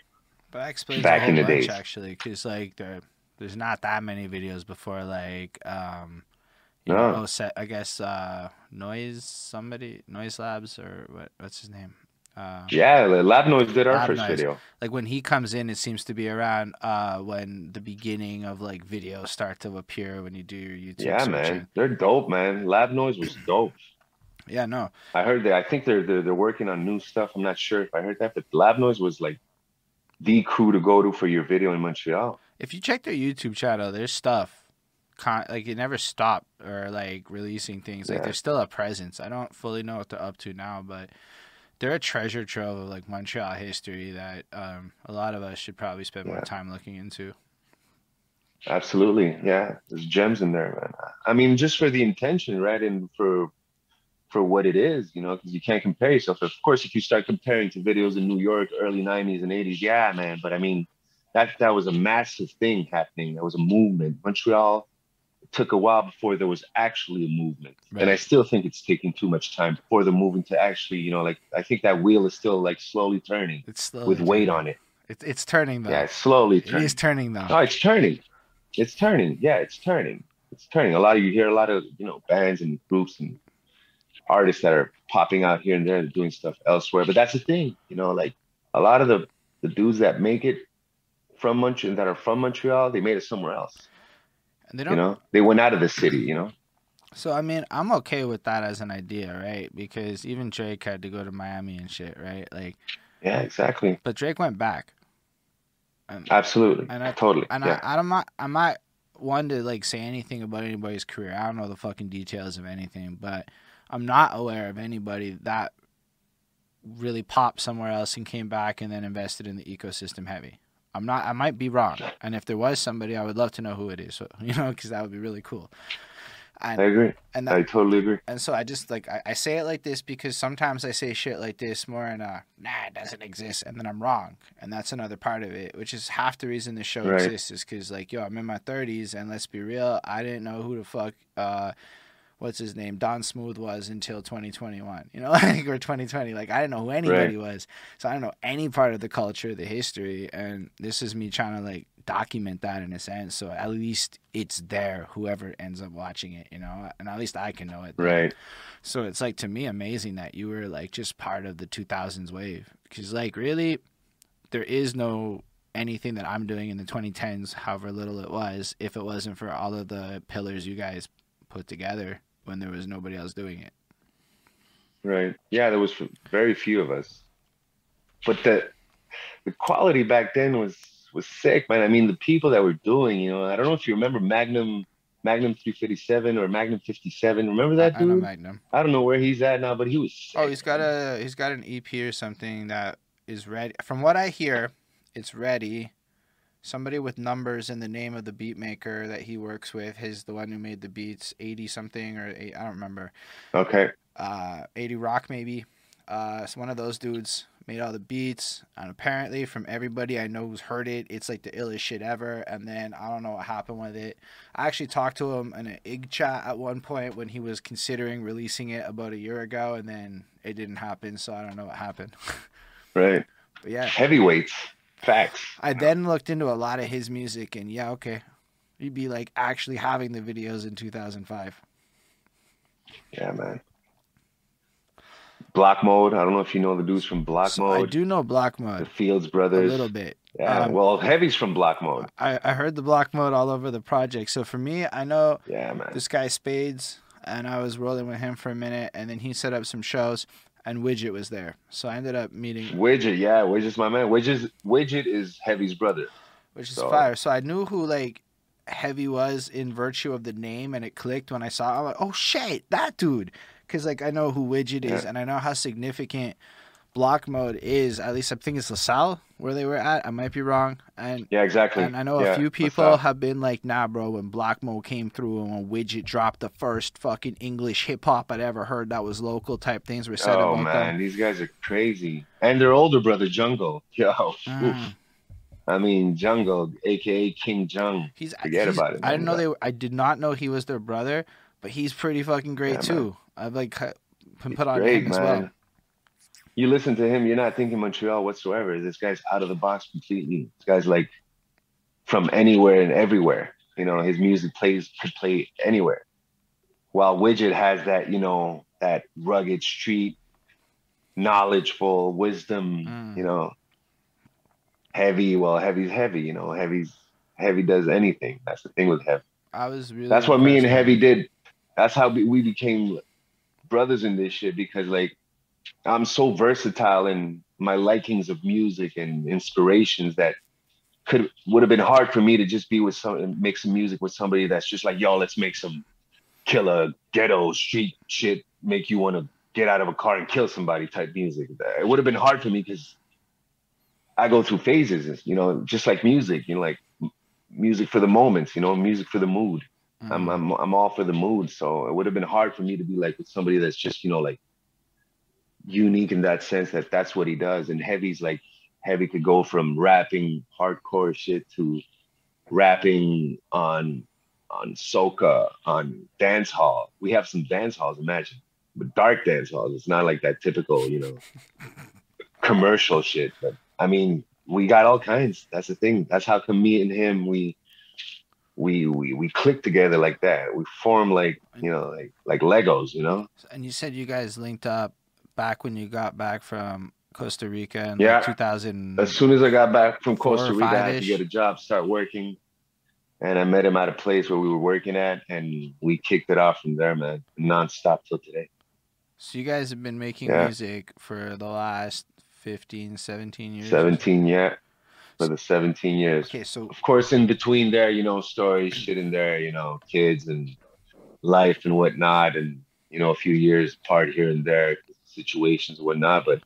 But that explains back in the days. actually, because like there, there's not that many videos before like um, you No. know, set, I guess uh, noise somebody noise labs or what what's his name? Uh, Yeah, Lab Noise did our Lab first Noise. video. like when he comes in, it seems to be around uh when the beginning of like videos start to appear when you do your YouTube. Yeah, searching. man, they're dope, man. Lab Noise was dope. Yeah, no, I heard that. I think they're, they're they're working on new stuff. I'm not sure if I heard that, but Lab Noise was like the crew to go to for your video in Montreal. if you check their YouTube channel, there's stuff. Con- like it never stop or like releasing things. Like Yeah. there's still a presence. I don't fully know what they're up to now, but they're a treasure trove of like Montreal history that um, a lot of us should probably spend more time looking into. Absolutely, yeah. There's gems in there, man. I mean, just for the intention, right, and for for what it is, you know, because you can't compare yourself. Of course, if you start comparing to videos in New York, early '90s and '80s, yeah, man. But I mean, that that was a massive thing happening. That was a movement. Montreal took a while before there was actually a movement, and I still think it's taking too much time for the movement to actually, you know, like I think that wheel is still like slowly turning It's slowly with weight turning. on it. It's it's turning though. Yeah, it's slowly it turning. is turning though. Oh, it's turning. It's turning. Yeah, it's turning. It's turning. A lot of you hear a lot of you know bands and groups and artists that are popping out here and there and doing stuff elsewhere. But that's the thing, you know, like a lot of the the dudes that make it from Montreal that are from Montreal, they made it somewhere else. And they don't You know, they went out of the city. You know. So I mean, I'm okay with that as an idea, right? Because even Drake had to go to Miami and shit, right? Like, Yeah, exactly. but Drake went back. And, Absolutely. And I- totally. and yeah. I, I'm not, I'm not one to like say anything about anybody's career. I don't know the fucking details of anything, but I'm not aware of anybody that really popped somewhere else and came back and then invested in the ecosystem heavy. I'm not. I might be wrong, and if there was somebody, I would love to know who it is. So, *laughs* you know, because that would be really cool. And I agree. and that, I totally agree. and so I just like I, I say it like this because sometimes I say shit like this more in a nah it doesn't exist and then I'm wrong and that's another part of it which is half the reason the show Right. exists is because like yo I'm in my 30s and let's be real I didn't know who the fuck uh what's his name Don Smooth was until 2021 you know *laughs* like or 2020 like I didn't know who anybody was so I don't know any part of the culture the history and this is me trying to like document that in a sense so at least it's there whoever ends up watching it you know and at least I can know it Right. so it's like to me amazing that you were like just part of the 2000s wave because like really there is no anything that I'm doing in the 2010s however little it was if it wasn't for all of the pillars you guys put together when there was nobody else doing it. Right. Yeah, there was very few of us, but the the quality back then was was sick, man. I mean, the people that were doing, you know, I don't know if you remember Magnum Magnum 357 or Magnum 57. Remember that I know dude? Magnum. I don't know where he's at now, but he was. Sick, Oh, he's got a he's got an EP or something that is ready. From what I hear, it's ready. Somebody with numbers in the name of the beat maker that he works with. His the one who made the beats, eighty something or eight, I don't remember. Okay. Uh, eighty Rock maybe. Uh, it's one of those dudes made all the beats, and apparently from everybody I know who's heard it, it's like the illest shit ever. And then I don't know what happened with it. I actually talked to him in an IG chat at one point when he was considering releasing it about a year ago, and then it didn't happen. So I don't know what happened. *laughs* Right. but yeah, Heavyweights. Facts. I then looked into a lot of his music, and yeah, okay, you'd be like actually having the videos in 2005. Yeah, man. Block Mode. I don't know if you know the dudes from Block So I do know Block Mode. The Fields Brothers. a little bit. Yeah. Um, well, Heavy's from Block Mode. I, I heard the Block Mode all over the project. So for me, I know Yeah, man. this guy Spades, and I was rolling with him for a minute, and then he set up some shows, and Widget was there. So I ended up meeting, Widget. Yeah, Widget's my man. Widget. Widget is Heavy's brother. which is So- uh, fire. So I knew who like Heavy was in virtue of the name, and it clicked when I saw. It. I'm like, oh shit, that dude, because like I know who Widget is, Yeah. and I know how significant Block Mode is. At least I think it's LaSalle where they were at. I might be wrong, and Yeah, exactly. And I know Yeah, a few people have been like, nah, bro, when Block Mode came through and when Widget dropped the first fucking English hip hop I'd ever heard that was local type things were said Oh about man, them. these guys are crazy. And their older brother Jungle. *laughs* Yo. Mm. I mean Jungle, aka King Jung. He's, Forget he's- about it, I didn't know they were, I did not know he was their brother, but he's pretty fucking great Yeah, too. I've like been He's put on great, him as man. well. You listen to him, you're not thinking Montreal whatsoever. This guy's out of the box completely. This guy's like from anywhere and everywhere. You know, his music plays could play anywhere. While Widget has that, you know, that rugged street, knowledgeful wisdom, Mm. you know, heavy. Well, heavy's heavy, you know, heavy's heavy does anything. That's the thing with heavy. I was really That's what me and Heavy did. That's how we we became brothers in this shit because like I'm so versatile in my likings of music and inspirations that could would have been hard for me to just be with some make some music with somebody that's just like, yo, let's make some killer ghetto street shit, make you want to get out of a car and kill somebody type music. It would have been hard for me because I go through phases, you know, just like music, you know, like music for the moments, you know, music for the mood. I'm, Mhm. I'm I'm all for the mood. So it would have been hard for me to be like with somebody that's just you know like unique in that sense that that's what he does. And Heavy's like Heavy could go from rapping hardcore shit to rapping on on soca on dance hall. We have some dance halls, imagine, but dark dance halls. It's not like that typical you know *laughs* commercial shit. But I mean, we got all kinds. That's the thing. That's how come me and him we we we we click together like that. We form like you know like like Legos, you know. And you said you guys linked up back when you got back from Costa Rica in Yeah. like 2000. As soon as I got back from Costa Rica, I had to get a job, start working, and I met him at a place where we were working at, and we kicked it off from there, man, nonstop till today. So you guys have been making Yeah. music for the last 15, 17 years. Seventeen, yeah, for the seventeen years. Okay, so Of course, in between there, you know, stories, shit in there, you know, kids and life and whatnot, and you know, a few years apart here and there, situations and whatnot. But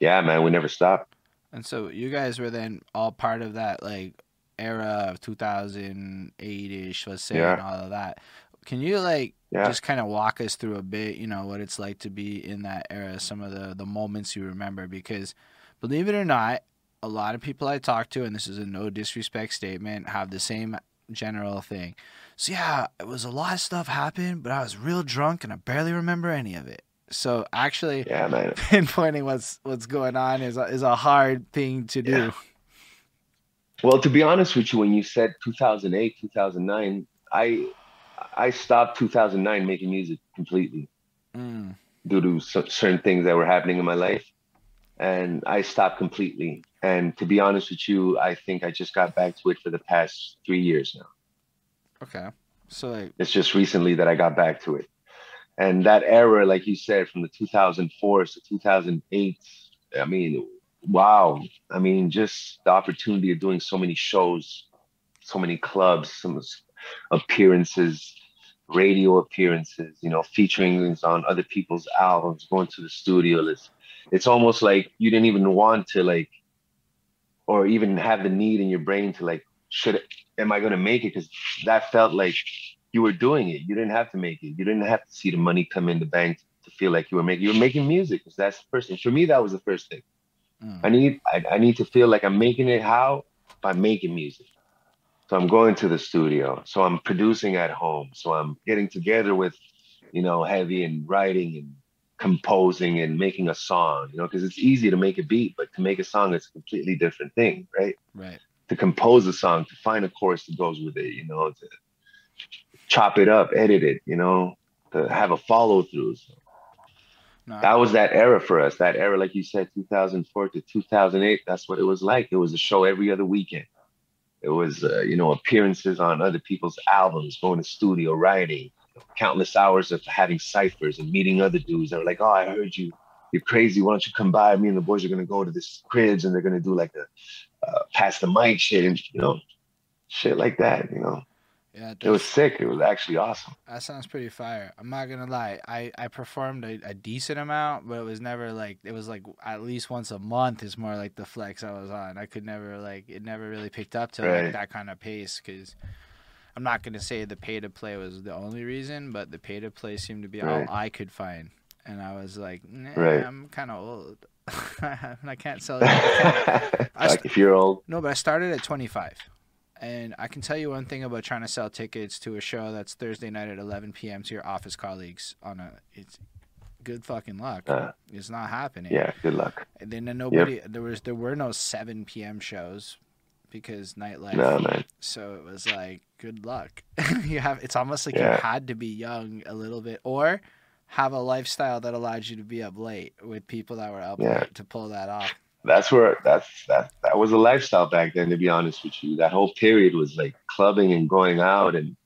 yeah, man, we never stopped. and so you guys were then all part of that like era of 2008ish, let's say, Yeah. and all of that. Can you like Yeah. just kind of walk us through a bit, you know, what it's like to be in that era, some of the the moments you remember because believe it or not, a lot of people I talk to and this is a no disrespect statement have the same general thing. So yeah, it was a lot of stuff happened, but I was real drunk and I barely remember any of it. So actually Yeah, man. *laughs* pinpointing what's what's going on is a, is a hard thing to do. Yeah. Well, to be honest with you, when you said 2008, 2009, I I stopped 2009 making music completely Mm. due to certain things that were happening in my life, and I stopped completely. And to be honest with you, I think I just got back to it for the past three years now. Okay. So like It's just recently that I got back to it. And that era, like you said, from the 2004 to 2008, I mean, wow. I mean, just the opportunity of doing so many shows, so many clubs, some appearances, radio appearances, you know, featuring on other people's albums, going to the studio. It's, it's almost like you didn't even want to like or even have the need in your brain to like, should am I going to make it? Because that felt like you were doing it. You didn't have to make it. You didn't have to see the money come in the bank to feel like you were making. You were making music because that's the first thing. For me, that was the first thing. Mm. I need I, I need to feel like I'm making it. How? By making music. So I'm going to the studio. So I'm producing at home. So I'm getting together with, you know, heavy and writing and composing and making a song, you know, because it's easy to make a beat, but to make a song is a completely different thing, right? Right. To compose a song, to find a chorus that goes with it, you know, to chop it up, edit it, you know, to have a follow through. So no, that was that era for us. That era, like you said, 2004 to 2008. That's what it was like. It was a show every other weekend. It was, uh, you know, appearances on other people's albums, going to studio, writing, countless hours of having ciphers and meeting other dudes that were like, "Oh, I heard you. You're crazy. Why don't you come by? Me and the boys are gonna go to this cribs and they're gonna do like a uh, pass the mic shit and you know, shit like that. You know." Yeah, it was sick. It was actually awesome. That sounds pretty fire. I'm not gonna lie. I I performed a, a, decent amount, but it was never like it was like at least once a month is more like the flex I was on. I could never like it never really picked up to right. like that kind of pace because I'm not gonna say the pay to play was the only reason, but the pay to play seemed to be right. all I could find, and I was like, nah, right. I'm kind of old. *laughs* I can't sell *laughs* it. like st- if you're old. No, but I started at 25. And I can tell you one thing about trying to sell tickets to a show that's Thursday night at 11 p.m. to your office colleagues on a it's good fucking luck. Uh, it's not happening. Yeah, good luck. And then nobody yep. there was there were no 7 p.m. shows because nightlife. No, man. So it was like good luck. *laughs* you have it's almost like yeah. you had to be young a little bit or have a lifestyle that allowed you to be up late with people that were up yeah. late to pull that off that's where that's that that was a lifestyle back then to be honest with you. That whole period was like clubbing and going out and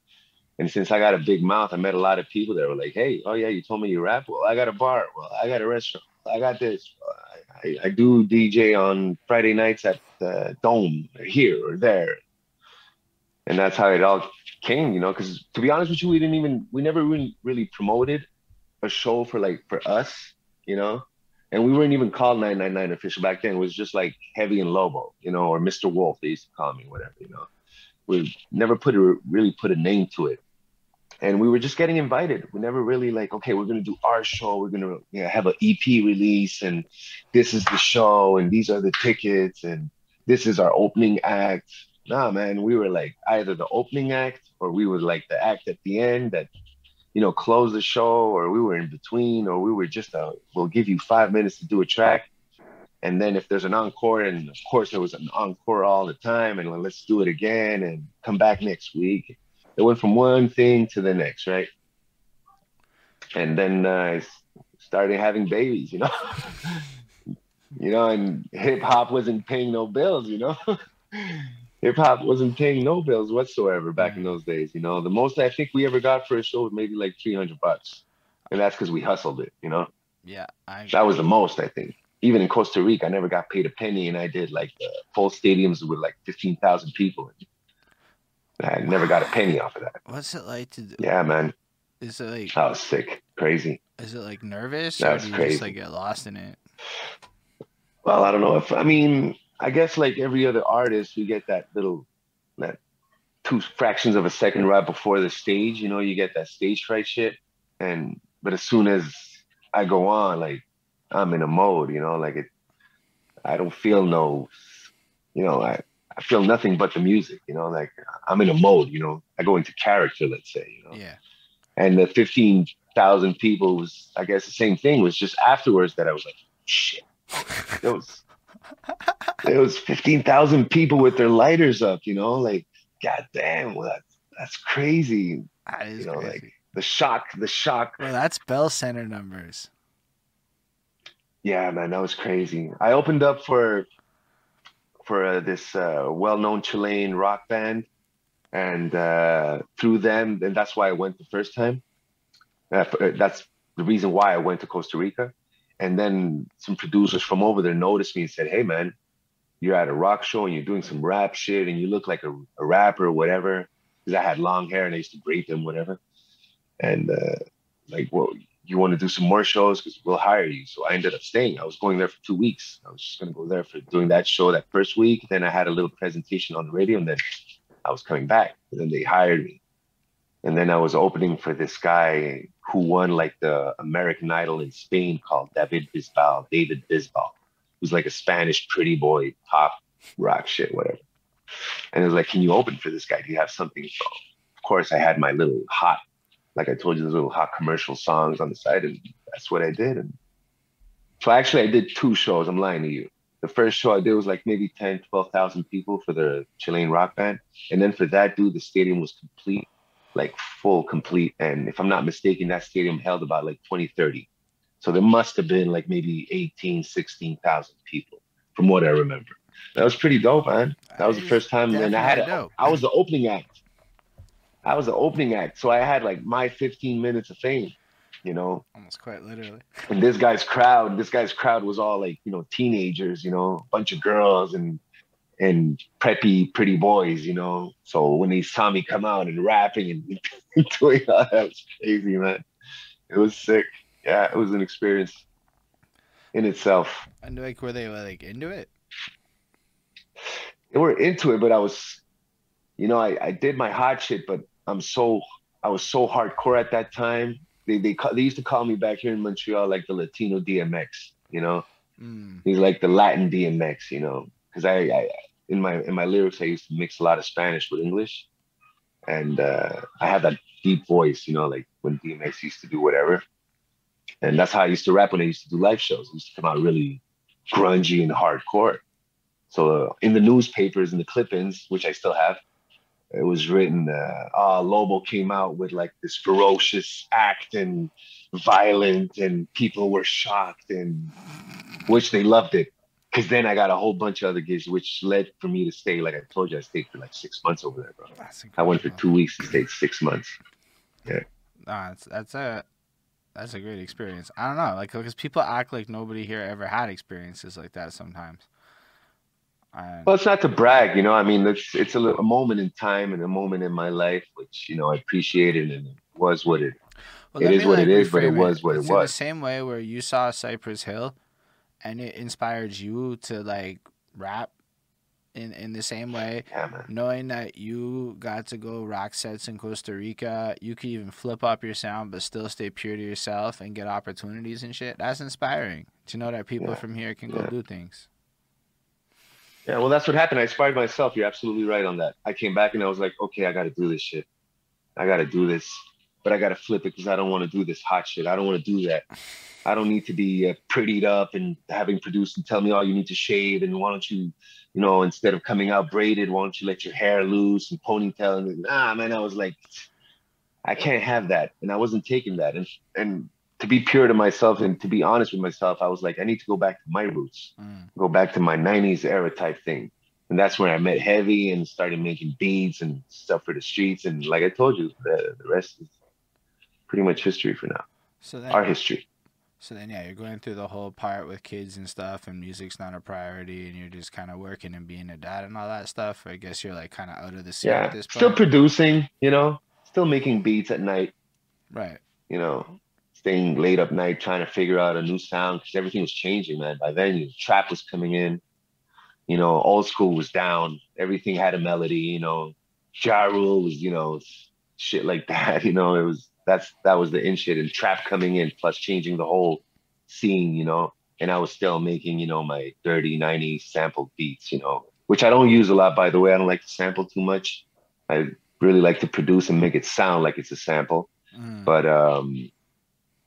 and since i got a big mouth i met a lot of people that were like hey oh yeah you told me you rap? Well i got a bar. Well i got a restaurant. I got this. I, I, do dj on friday nights at the dome or here or there. And that's how it all came you know because to be honest with you we didn't even we never really really promoted a show for like for us you know and we weren't even called 999 official back then. It was just like Heavy and Lobo, you know, or Mr. Wolf. They used to call me, whatever, you know. We never put a really put a name to it, and we were just getting invited. We never really like, okay, we're gonna do our show. We're gonna you know, have an EP release, and this is the show, and these are the tickets, and this is our opening act. Nah, man, we were like either the opening act or we were like the act at the end that you know, close the show or we were in between or we were just a, we'll give you five minutes to do a track. And then if there's an encore, and of course there was an encore all the time, and let's do it again and come back next week. It went from one thing to the next, right? And then uh, I started having babies, you know, *laughs* you know, and hip hop wasn't paying no bills, you know. *laughs* hip hop wasn't paying no bills whatsoever back in those days. You know, the most I think we ever got for a show was maybe like three hundred bucks, and that's because we hustled it. You know. Yeah, I that was the most I think. Even in Costa Rica, I never got paid a penny, and I did like uh, full stadiums with like fifteen thousand people. I never got a penny off of that. What's it like to do? Yeah, man. Is it like? I was sick, crazy. Is it like nervous, that or do you crazy. just like get lost in it? Well, I don't know if I mean I guess like every other artist, we get that little that two fractions of a second right before the stage. You know, you get that stage fright shit. And but as soon as I go on, like I'm in a mode. You know, like it. I don't feel no. You know, I I feel nothing but the music. You know, like I'm in a mode. You know, I go into character. Let's say. You know. Yeah. And the fifteen thousand people was, I guess, the same thing. Was just afterwards that I was like, shit. It was there was 15,000 people with their lighters up, you know, like, God damn, well, that's, that's crazy. That is you know, crazy. like the shock, the shock. Well, that's Bell Center numbers. Yeah, man, that was crazy. I opened up for for uh, this uh, well-known Chilean rock band, and uh, through them, and that's why I went the first time. Uh, that's the reason why I went to Costa Rica. And then some producers from over there noticed me and said, Hey, man, you're at a rock show and you're doing some rap shit and you look like a, a rapper or whatever. Because I had long hair and I used to braid them, whatever. And uh, like, well, you want to do some more shows because we'll hire you. So I ended up staying. I was going there for two weeks. I was just gonna go there for doing that show that first week. Then I had a little presentation on the radio, and then I was coming back. And then they hired me. And then I was opening for this guy who won like the American Idol in Spain called David Bisbal, David Bisbal, who's like a Spanish pretty boy, pop rock shit, whatever. And it was like, can you open for this guy? Do you have something? So of course I had my little hot like I told you, those little hot commercial songs on the side, and that's what I did. And so actually, I did two shows. I'm lying to you. The first show I did was like maybe 10, 12,000 people for the Chilean rock band. And then for that dude, the stadium was complete, like full complete. And if I'm not mistaken, that stadium held about like 20, 30. So there must have been like maybe 18, 16,000 people from what I remember. That was pretty dope, man. That was the first time. And I had, a, I was the opening act. I was the opening act, so I had like my 15 minutes of fame, you know. Almost quite literally. And this guy's crowd, this guy's crowd was all like, you know, teenagers, you know, a bunch of girls and and preppy, pretty boys, you know. So when they saw me come out and rapping and *laughs* doing all that was crazy, man. It was sick. Yeah, it was an experience in itself. And like, were they like into it? They were into it, but I was, you know, I, I did my hot shit, but I'm so I was so hardcore at that time. They they they used to call me back here in Montreal like the Latino DMX, you know. Mm. He's like the Latin DMX, you know, because I, I in my in my lyrics I used to mix a lot of Spanish with English, and uh, I had that deep voice, you know, like when DMX used to do whatever, and that's how I used to rap when I used to do live shows. I used to come out really grungy and hardcore. So uh, in the newspapers and the clip-ins, which I still have, it was written uh, uh, lobo came out with like this ferocious act and violent and people were shocked and which they loved it because then i got a whole bunch of other gigs which led for me to stay like i told you i stayed for like six months over there bro i went for two weeks and stayed six months yeah nah, that's, that's a that's a great experience i don't know like because people act like nobody here ever had experiences like that sometimes well, it's not to brag, you know. I mean, it's it's a, a, moment in time and a moment in my life, which you know I appreciated, and it was what it. Well, it is what like it is, but it was what it was. the same way where you saw Cypress Hill, and it inspired you to like rap. In, in the same way, yeah, knowing that you got to go rock sets in Costa Rica, you could even flip up your sound but still stay pure to yourself and get opportunities and shit. That's inspiring to know that people yeah. from here can go yeah. do things. Yeah, well, that's what happened. I inspired myself. You're absolutely right on that. I came back and I was like, okay, I got to do this shit. I got to do this, but I got to flip it because I don't want to do this hot shit. I don't want to do that. I don't need to be uh, prettied up and having produced and tell me, oh, you need to shave and why don't you, you know, instead of coming out braided, why don't you let your hair loose and ponytail? And nah, man, I was like, I can't have that, and I wasn't taking that. And and to be pure to myself and to be honest with myself, I was like, I need to go back to my roots, mm. go back to my 90s era type thing. And that's when I met Heavy and started making beats and stuff for the streets. And like I told you, the, the rest is pretty much history for now. So then, our history. So then, yeah, you're going through the whole part with kids and stuff, and music's not a priority, and you're just kind of working and being a dad and all that stuff. I guess you're like kind of out of the scene yeah, at this point. Still producing, you know, still making beats at night. Right. You know, staying late up night trying to figure out a new sound because everything was changing, man. By then, the trap was coming in. You know, old school was down. Everything had a melody. You know, Ja Rule was, you know, shit like *laughs* that. You know, it was that's that was the in shit and trap coming in plus changing the whole scene. You know, and I was still making, you know, my 30, 90 sample beats. You know, which I don't use a lot, by the way. I don't like to sample too much. I really like to produce and make it sound like it's a sample. Mm. But um,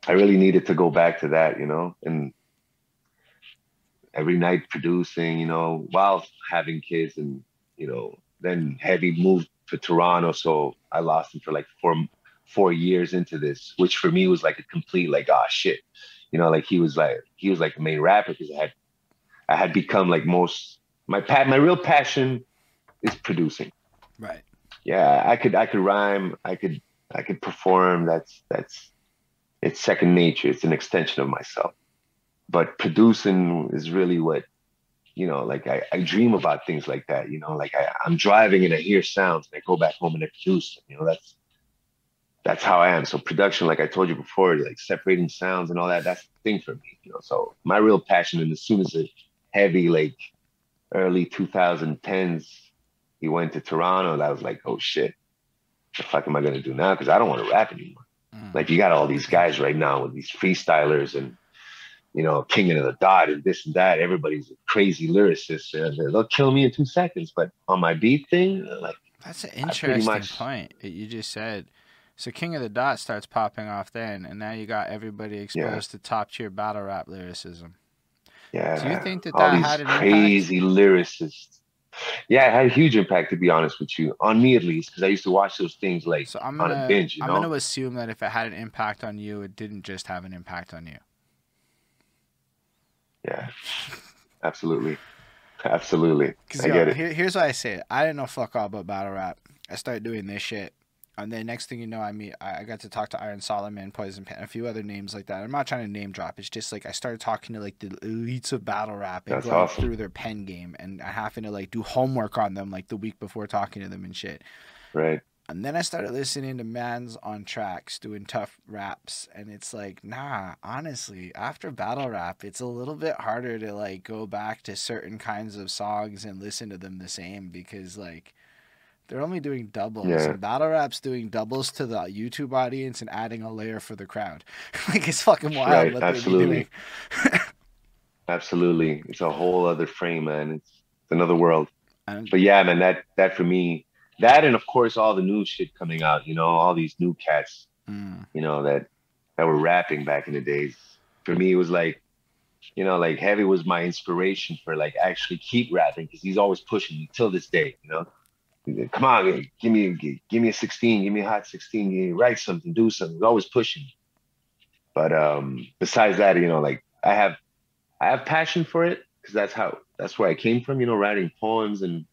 I really needed to go back to that, you know, and every night producing, you know, while having kids and, you know, then heavy moved to Toronto. So I lost him for like four, four years into this, which for me was like a complete, like, ah, oh, shit, you know, like he was like, he was like the main rapper because I had, I had become like most, my pat, my real passion is producing. Right. Yeah. I could, I could rhyme. I could, I could perform. That's, that's, it's second nature. It's an extension of myself. But producing is really what, you know, like I, I dream about things like that. You know, like I, I'm driving and I hear sounds and I go back home and I produce them. You know, that's that's how I am. So production, like I told you before, like separating sounds and all that, that's the thing for me, you know. So my real passion, and as soon as the heavy, like early 2010s, he went to Toronto, I was like, oh shit, what the fuck am I gonna do now? Because I don't want to rap anymore. Mm. Like you got all these guys right now with these freestylers and you know, King of the Dot and this and that. Everybody's a crazy lyricist, and they'll kill me in two seconds. But on my beat thing, like that's an interesting much, point that you just said. So King of the Dot starts popping off then, and now you got everybody exposed yeah. to top tier battle rap lyricism. Yeah. Do you think that that had an crazy impact? lyricists? Yeah, it had a huge impact to be honest with you, on me at least, because I used to watch those things like so I'm gonna, on a binge. You I'm going to assume that if it had an impact on you, it didn't just have an impact on you. Yeah, absolutely, absolutely. *laughs* I yo, get it. Here, here's why I say it. I didn't know fuck all about battle rap. I started doing this shit, and then next thing you know, I mean, I got to talk to Iron Solomon, Poison Pen, a few other names like that. I'm not trying to name drop. It's just like I started talking to like the elites of battle rap and That's going awesome. through their pen game, and having to like do homework on them like the week before talking to them and shit. Right. And then I started listening to Mans on tracks doing tough raps, and it's like, nah, honestly, after battle rap, it's a little bit harder to like go back to certain kinds of songs and listen to them the same because like they're only doing doubles. Yeah. And battle rap's doing doubles to the YouTube audience and adding a layer for the crowd. *laughs* like it's fucking wild right, what absolutely. they're doing. *laughs* absolutely, it's a whole other frame, man. It's, another world. And, but yeah, man, that that for me that and of course all the new shit coming out you know all these new cats mm. you know that that were rapping back in the days for me it was like you know like heavy was my inspiration for like actually keep rapping because he's always pushing me till this day you know come on give me give me a 16 give me a hot 16 me, write something do something he's always pushing me but um besides that you know like i have i have passion for it because that's how that's where i came from you know writing poems and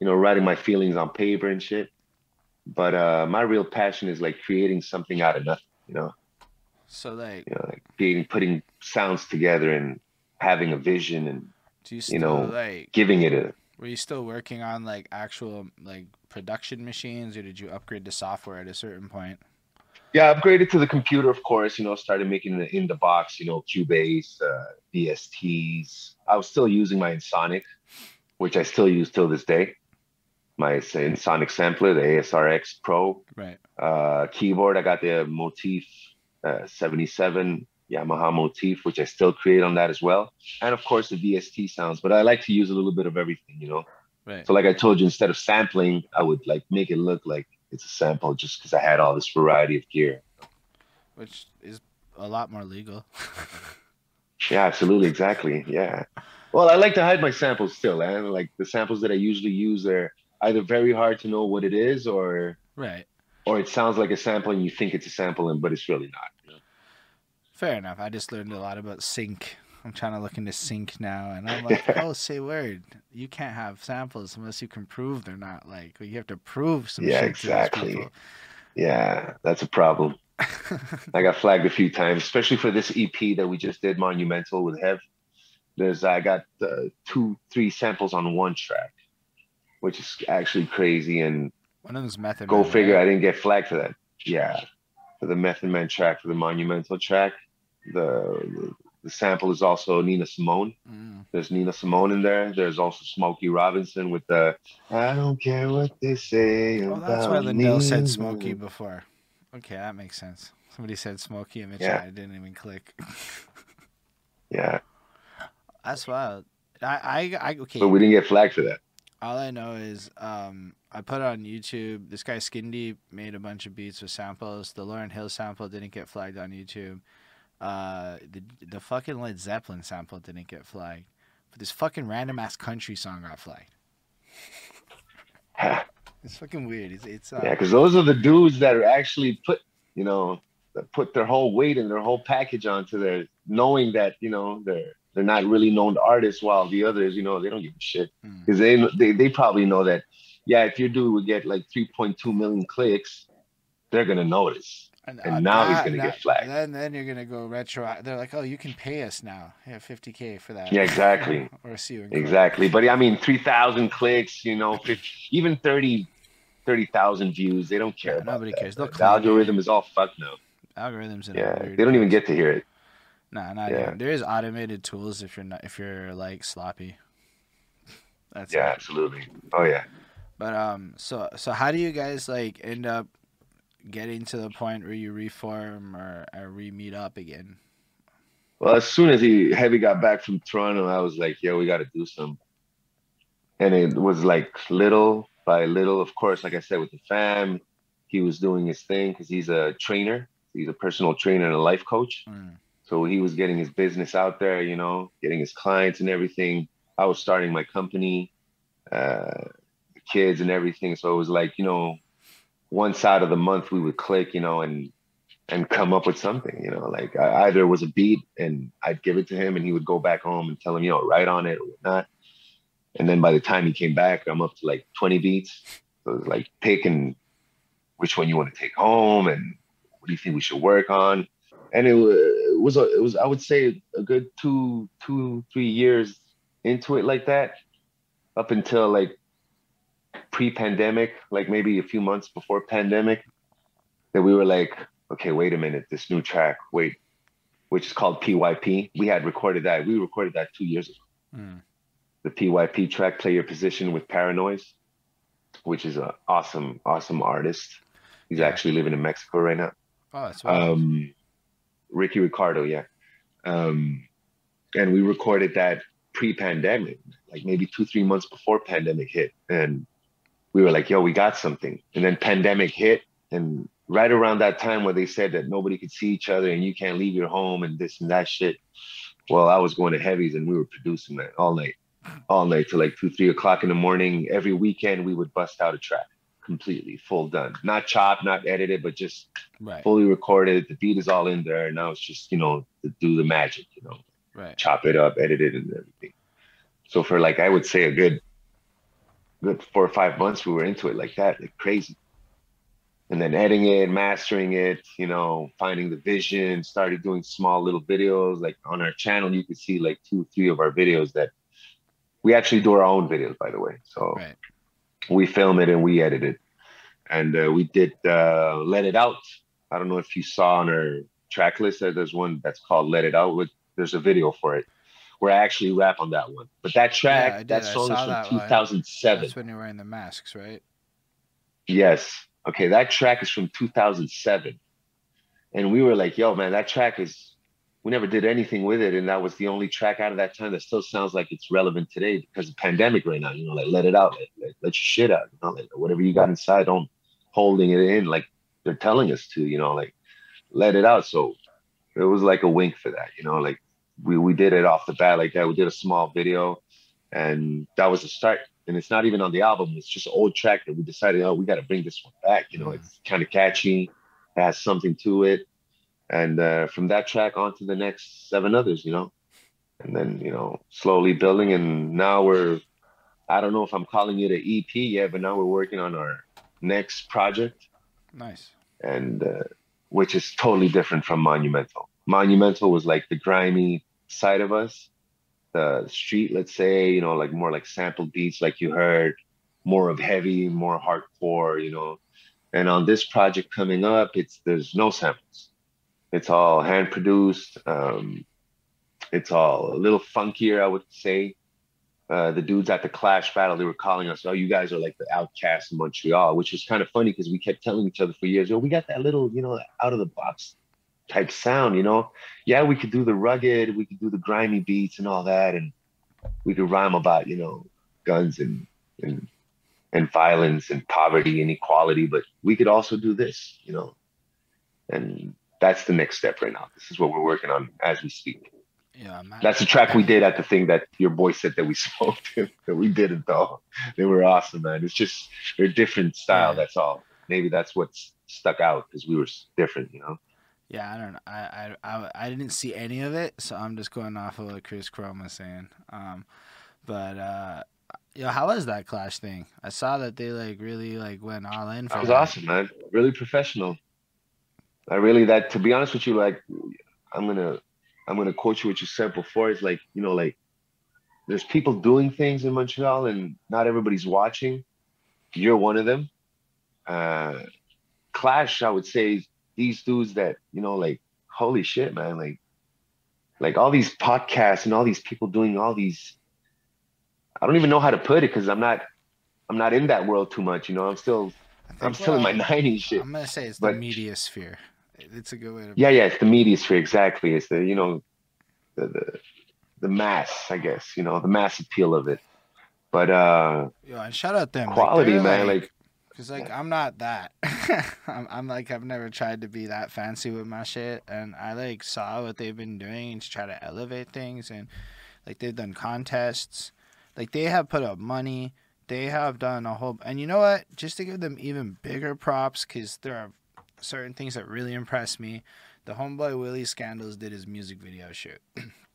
you know, writing my feelings on paper and shit. But uh, my real passion is like creating something out of nothing, you know. So like, you know, like creating, putting sounds together and having a vision and you, you, know, like giving it a. Were you still working on like actual like production machines, or did you upgrade the software at a certain point? Yeah, upgraded to the computer, of course. You know, started making the in the box, you know, Cubase, uh, VSTs. I was still using my Ensoniq, which I still use till this day my Sonic sampler, the ASRX Pro. Right. Uh, keyboard, I got the Motif uh, 77 Yamaha Motif, which I still create on that as well. And of course the VST sounds, but I like to use a little bit of everything, you know? Right. So like I told you, instead of sampling, I would like make it look like it's a sample just because I had all this variety of gear. Which is a lot more legal. *laughs* yeah, absolutely. Exactly. Yeah. Well, I like to hide my samples still, and like the samples that I usually use are either very hard to know what it is or right or it sounds like a sample and you think it's a sample and but it's really not? Fair enough. I just learned a lot about sync. I'm trying to look into sync now and i'm like *laughs* oh say word. You can't have samples unless you can prove they're not like you have to prove some yeah exactly. yeah that's a problem. *laughs* I got flagged a few times especially for this ep that we just did monumental with hev. There's i got uh, two three samples on one track which is actually crazy. And one of them's Method Go Man, figure, right? I didn't get flagged for that. Yeah, for the Method Man track, for the Monumental track, the the sample is also Nina Simone. Mm. There's Nina Simone in there. There's also Smokey Robinson with the I don't care what they say. Oh, that's why Lindell said Smokey before. Okay, that makes sense. Somebody said Smokey the yeah. chat. Didn't even click. *laughs* yeah. That's wild. I, I, I, okay. But we didn't get flagged for that all I know is um, I put it on YouTube. This guy Skindy made a bunch of beats with samples. The Lauryn Hill sample didn't get flagged on YouTube. Uh, the the fucking Led Zeppelin sample didn't get flagged, but this fucking random ass country song got flagged. *laughs* it's fucking weird. It's, it's uh, yeah, because those are the dudes that are actually put you know put their whole weight and their whole package onto their knowing that you know they're they're not really known artists while the others, you know, they don't give a shit because mm. they, they they probably know that, yeah, if your dude would get like 3.2 million clicks, they're gonna notice. And, and uh, now that, he's gonna get flagged. Then then you're gonna go retro. They're like, oh, you can pay us now. Yeah, 50k for that. Yeah, exactly. *laughs* or see you. Exactly, but I mean, 3,000 clicks. You know, 50, even 30 thirty thousand views. They don't care. Yeah, about nobody that. cares. They'll The algorithm is all fucked now. Algorithms. Yeah, they don't even get to hear it. Nah, not Yeah. even. There's automated tools if you're not if you're like sloppy. *laughs* That's Yeah, it. absolutely. Oh yeah. But um, so so how do you guys like end up getting to the point where you reform or, or re meet up again? Well, as soon as he heavy got back from Toronto, I was like, "Yo, we got to do some." And it was like little by little. Of course, like I said, with the fam, he was doing his thing because he's a trainer. He's a personal trainer and a life coach. Mm, So he was getting his business out there, you know, getting his clients and everything. I was starting my company, uh, kids and everything. So it was like, you know, one side of the month we would click, you know, and and come up with something, you know, like I, either it was a beat and I'd give it to him and he would go back home and tell him, you know, write on it or whatnot. And then by the time he came back, I'm up to like 20 beats. So it was like picking which one you want to take home and what do you think we should work on and it was it was I would say a good two two three years into it like that, up until like pre-pandemic, like maybe a few months before pandemic, that we were like, okay, wait a minute, this new track, wait, which is called PYP. We had recorded that. We recorded that two years ago. mm, The PYP track, Play Your Position with Paranoise, which is an awesome, awesome artist. He's Yeah. actually living in Mexico right now. Oh, that's wild. Um, Ricky Ricardo, yeah. Um, and we recorded that pre-pandemic, like maybe two, three months before pandemic hit. And we were like, yo, we got something. And then pandemic hit. And right around that time where they said that nobody could see each other and you can't leave your home and this and that shit. Well, I was going to Heavy's and we were producing that all night, all night till like two, three o'clock in the morning. Every weekend we would bust out a track completely full done, not chopped, not edited, but just right, fully recorded. The beat is all in there. Now it's just, you know, to do the magic, you know, right. chop it up, edit it and everything. So for like, I would say a good, good four or five months, we were into it like that, like crazy. And then editing it, mastering it, you know, finding the vision, started doing small little videos. Like on our channel, you could see like two, three of our videos that we actually do our own videos, by the way. So Right. we film it and we edit it. And uh, we did uh, Let It Out. I don't know if you saw on our track list that there's one that's called Let It Out. With there's a video for it where I actually rap on that one. But that track, did. that song is from that one. 2007. That's when you're wearing the masks, right? Yes. Okay, that track is from 2007. And we were like, yo, man, that track is, we never did anything with it. And that was the only track out of that time that still sounds like it's relevant today because of the pandemic right now, you know, like let it out, like, like, let your shit out, you know, like whatever you got inside, don't holding it in like they're telling us to, you know, like let it out. So it was like a wink for that, you know, like we, we did it off the bat like that. We did a small video and that was the start. And it's not even on the album. It's just an old track that we decided, oh, we got to bring this one back. You know, it's kind of catchy, has something to it. And uh, from that track on to the next seven others, you know, and then, you know, slowly building. And now we're, I don't know if I'm calling it an EP yet, but now we're working on our next project Nice. and uh, which is totally different from Monumental. Monumental was like the grimy side of us, the street, let's say, you know, like more like sample beats, like you heard, more of heavy, more hardcore, you know. And on this project coming up, it's there's no samples. It's all hand produced. Um, it's all a little funkier, I would say. Uh, the dudes at the Clash battle, they were calling us, "Oh, you guys are like the OutKasts in Montreal," which was kind of funny because we kept telling each other for years, "Yo, we got that little, you know, out of the box type sound, you know. Yeah, we could do the rugged, we could do the grimy beats and all that, and we could rhyme about, you know, guns and and and violence and poverty and equality, but we could also do this, you know. And that's the next step right now. This is what we're working on as we speak. Yeah, man. That's the track we did at the thing that your boy said that we *laughs* spoke to. That we did it though. They were awesome, man. It's just they're different style. Yeah. That's all. Maybe that's what's stuck out because we were different, you know. Yeah, I don't know. I, I, I, I didn't see any of it, so I'm just going off of what Chris Chrome was saying. Um, but uh, yo, how was that Clash thing? I saw that they like really like went all in for That was that. awesome, man. Really professional. I really that to be honest with you, like I'm gonna I'm gonna quote you what you said before. It's like, you know, like there's people doing things in Montreal and not everybody's watching. You're one of them. uh, Clash, I would say these dudes that you know, like holy shit, man, like like all these podcasts and all these people doing all these. I don't even know how to put it because I'm not, I'm not in that world too much. You know, I'm still, I'm still in my '90s shit. I'm gonna say it's But- the media sphere. It's a good way to. Yeah, yeah, it's the media sphere exactly. It's the you know, the the, the mass, I guess. You know, the mass appeal of it. But uh, Yo, and shout out them. quality, they're man. Like, Cause like I'm not that. *laughs* I'm, I'm like I've never tried to be that fancy with my shit, and I like saw what they've been doing to try to elevate things, and like they've done contests, like they have put up money, they have done a whole, and you know what? Just to give them even bigger props, cause there are certain things that really impress me. The homeboy Willie Scandals did his music video shoot. *clears throat*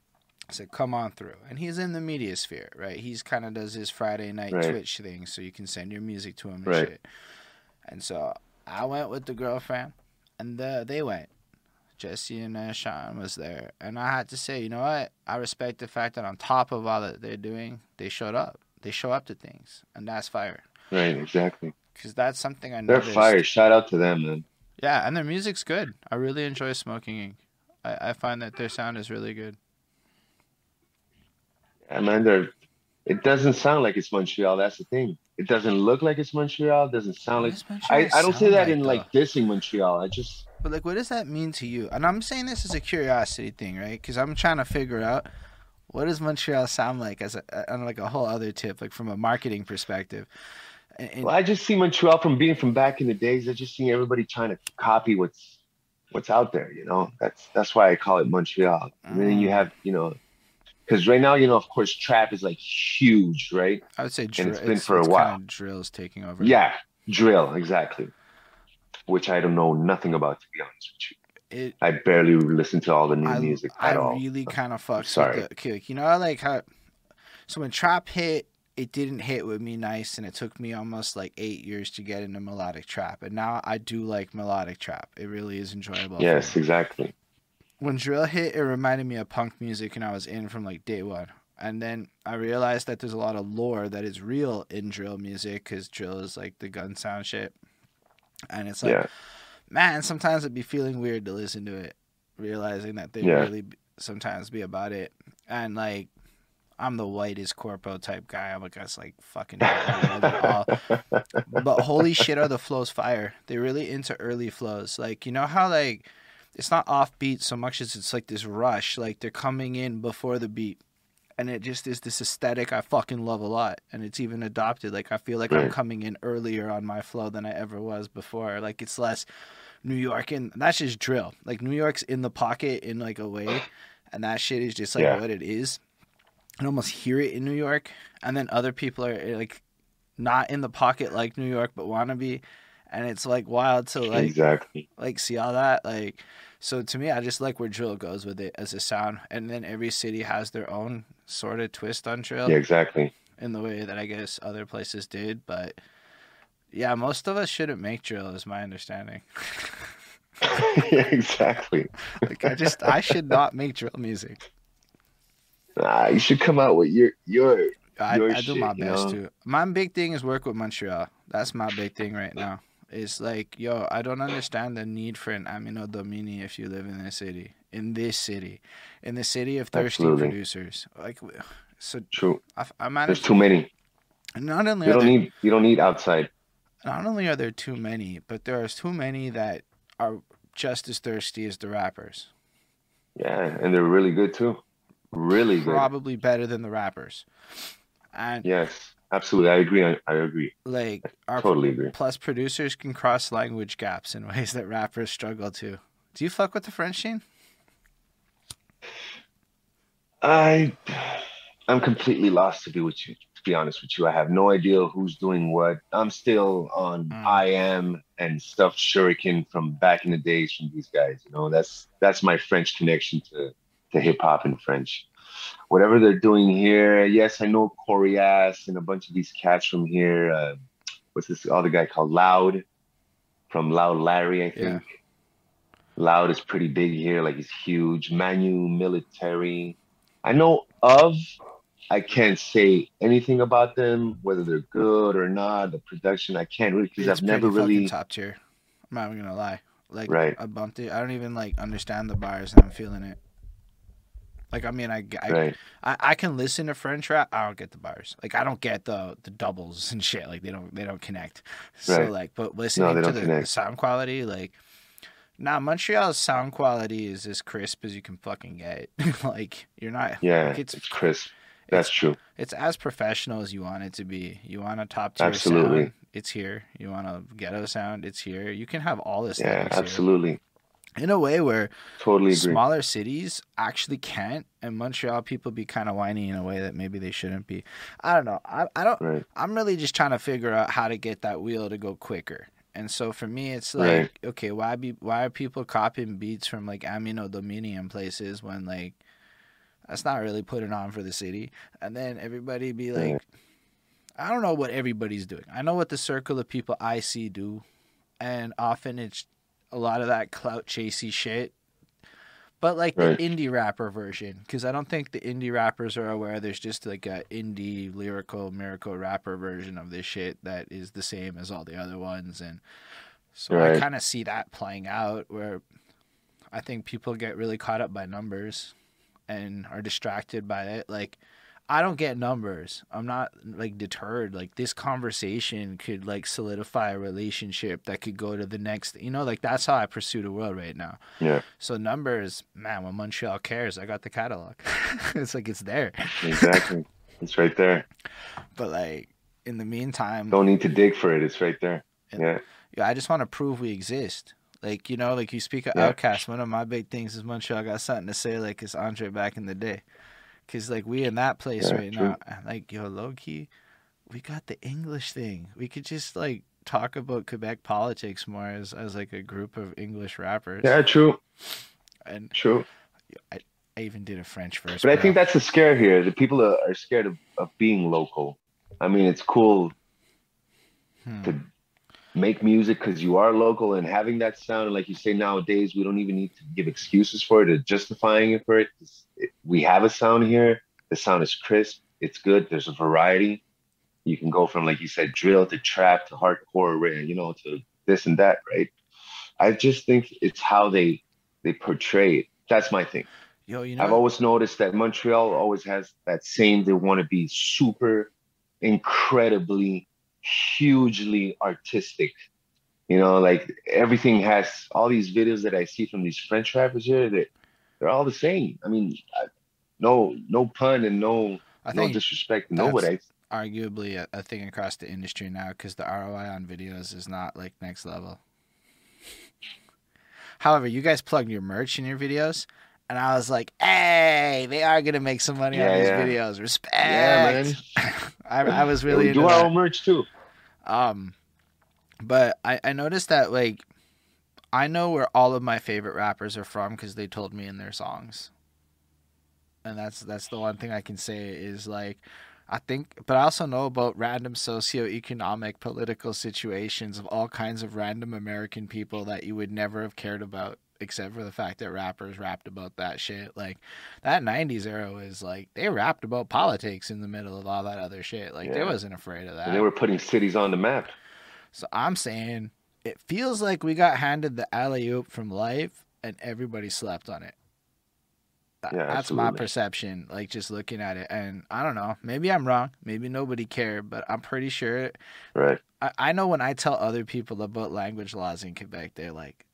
Said, "Come on through," and he's in the media sphere, right? He's kind of does his Friday night Right. Twitch thing, so you can send your music to him and Right. shit. And so I went with the girlfriend, and the, they went. Jesse and uh, Sean was there, and I had to say, you know what? I respect the fact that on top of all that they're doing, they showed up. They show up to things, and that's fire. right, exactly. Because that's something I know. They're fire. Shout out to them, man. Yeah, and their music's good. I really enjoy Smoking Ink. I, I find that their sound is really good. Yeah, It doesn't sound like it's Montreal. That's the thing. It doesn't look like it's Montreal. It doesn't sound like. I, I don't say that in though? like dissing Montreal. I just But like, what does that mean to you? And I'm saying this as a curiosity thing, right? Because I'm trying to figure out what does Montreal sound like as a on like a whole other tip, like from a marketing perspective. And, and- Well, I just see Montreal from being from back in the days. I just see everybody trying to copy what's what's out there. You know, that's that's why I call it Montreal. And then you Mm. have, you know, because right now, you know, of course, trap is like huge, right? I would say and it's been for a it's while. Kind of is taking over. Yeah, drill exactly. Which I don't know nothing about, to be honest with you. it. I barely listen to all the new I, music I at all. really kind of fucks sorry. with the like, you know, I like how. So when trap hit, it didn't hit with me nice, and it took me almost like eight years to get into melodic trap, and now I do like melodic trap. It really is enjoyable. Yes, exactly. When drill hit, it reminded me of punk music, and I was in from like day one. And then I realized that there's a lot of lore that is real in drill music because drill is like the gun sound shit. And it's like, yeah, man, sometimes it'd be feeling weird to listen to it, realizing that they Yeah. really sometimes be about it. And like, I'm the whitest corpo type guy. I'm like, that's like fucking. all. *laughs* but holy shit, are the flows fire? They're really into early flows. Like you know how like it's not offbeat so much as it's like this rush. Like they're coming in before the beat, and it just is this aesthetic I fucking love a lot. And it's even adopted. Like I feel like I'm coming in earlier on my flow than I ever was before. Like it's less New York, and that's just drill. Like New York's in the pocket in like a way, and that shit is just like Yeah. what it is. I almost hear it in New York, and then other people are like not in the pocket like New York, but wanna be, and it's like wild to like exactly. like see all that like. So to me, I just like where drill goes with it as a sound, and then every city has their own sort of twist on drill Yeah, exactly. in the way that I guess other places did. But yeah, most of us shouldn't make drill, is my understanding. *laughs* yeah, exactly. *laughs* like I just I should not make drill music. Nah, you should come out with your your I, Your I do my shit, you best know? too. My big thing is work with Montreal. That's my big thing right now. It's like, yo, I don't understand the need for an Anno Domini if you live in this city. In this city. In the city of thirsty Absolutely. producers. Like so true. I, I There's managed too many. not only You don't there, need you don't need outside. not only are there too many, but there are too many that are just as thirsty as the rappers. Yeah, and they're really good too. Really good. Probably better than the rappers. And Yes, absolutely. I agree. I, I agree. like our Totally agree. Plus, producers can cross language gaps in *laughs* ways that rappers struggle to. Do you fuck with the French scene? I I'm completely lost to be with you. To be honest with you, I have no idea who's doing what. I'm still on Mm. IAM and stuff Shurik'n from back in the days from these guys. You know, that's that's my French connection to to hip hop and French. Whatever they're doing here, yes, I know Koriass and a bunch of these cats from here. Uh, what's this other guy called Loud from Loud Lary, I think. Loud is pretty big here, like he's huge. Manu Militari. I know of I can't say anything about them, whether they're good or not. The production, I can't really because I've never really top tier. I'm not even gonna lie. Like right. I bumped it. I don't even like understand the bars. And I'm feeling it. Like I mean, I I, right. I I can listen to French rap. I don't get the bars. Like I don't get the the doubles and shit. Like they don't they don't connect. So Right. like, but listening they to the, the sound quality, like. Nah, Montreal's sound quality is as crisp as you can fucking get. *laughs* like you're not. Yeah, like, it's, it's crisp. That's true. it's as professional as you want it to be. You want a top tier Absolutely. sound, it's here. You want a ghetto sound, it's here. You can have all this. Yeah, absolutely. In a way where Totally agree. smaller cities actually can't, and Montreal people be kind of whiny in a way that maybe they shouldn't be. I don't know. I, I don't. Right. I'm really just trying to figure out how to get that wheel to go quicker. And so for me, it's like, Right. okay, why be why are people copying beats from like Amino Dominion places when like that's not really putting on for the city? And then everybody be like, Right. I don't know what everybody's doing. I know what the circle of people I see do, and often it's a lot of that clout chasey shit. But like Right. the indie rapper version, because I don't think the indie rappers are aware there's just like a indie lyrical miracle rapper version of this shit that is the same as all the other ones, and so I kind of see that playing out where I think people get really caught up by numbers and are distracted by it. Like I don't get numbers. I'm not like deterred. Like this conversation could like solidify a relationship that could go to the next. You know, like that's how I pursue the world right now. Yeah, So numbers, man. When Montreal cares, I got the catalog. *laughs* it's like it's there. exactly. *laughs* it's right there. But like in the meantime, Don't need to dig for it. It's right there. Yeah. yeah, I just want to prove we exist. Like you know, like you speak of Yeah. OutKast. One of my big things is Montreal got something to say, like it's Andre back in the day. Cause like we in that place Yeah, right true. now, like yo, low key, we got the English thing. We could just like talk about Quebec politics more as as like a group of English rappers. Yeah, true. And True. I even did a French verse. But I think that's the scare here. The people are, are scared of, of being local. I mean, it's cool Hmm. to make music because you are local and having that sound. And like you say, nowadays we don't even need to give excuses for it or justifying it for it. It- We have a sound here. The sound is crisp. It's good. There's a variety. You can go from, like you said, drill to trap to hardcore, you know, to this and that, right? I just think it's how they they portray it. That's my thing. yo, you know, I've always noticed that Montreal always has that same. They want to be super, incredibly, hugely artistic. You know, like everything has all these videos that I see from these French rappers here. That they're all the same. I mean, no, no pun and no, I no disrespect nobody. arguably a, a thing across the industry now because the ROI on videos is not like next level. However, you guys plug your merch in your videos, and I was like, "Hey, they are gonna make some money on these yeah. videos. Respect." Yeah, man. *laughs* I, I was really into do our own merch too. Um, but I, I noticed that like I know where all of my favorite rappers are from because they told me in their songs, and that's that's the one thing I can say is like I think, but I also know about random socioeconomic political situations of all kinds of random American people that you would never have cared about. Except for the fact that rappers rapped about that shit. Like, that 90s era was like, they rapped about politics in the middle of all that other shit. Like, they wasn't afraid of that. And they were putting cities on the map. So I'm saying it feels like we got handed the alley oop from life and everybody slept on it. That- Yeah, That's my perception, like just looking at it. And I don't know, maybe I'm wrong. Maybe nobody cared, but I'm pretty sure. Right. I, I know when I tell other people about language laws in Quebec, they're like,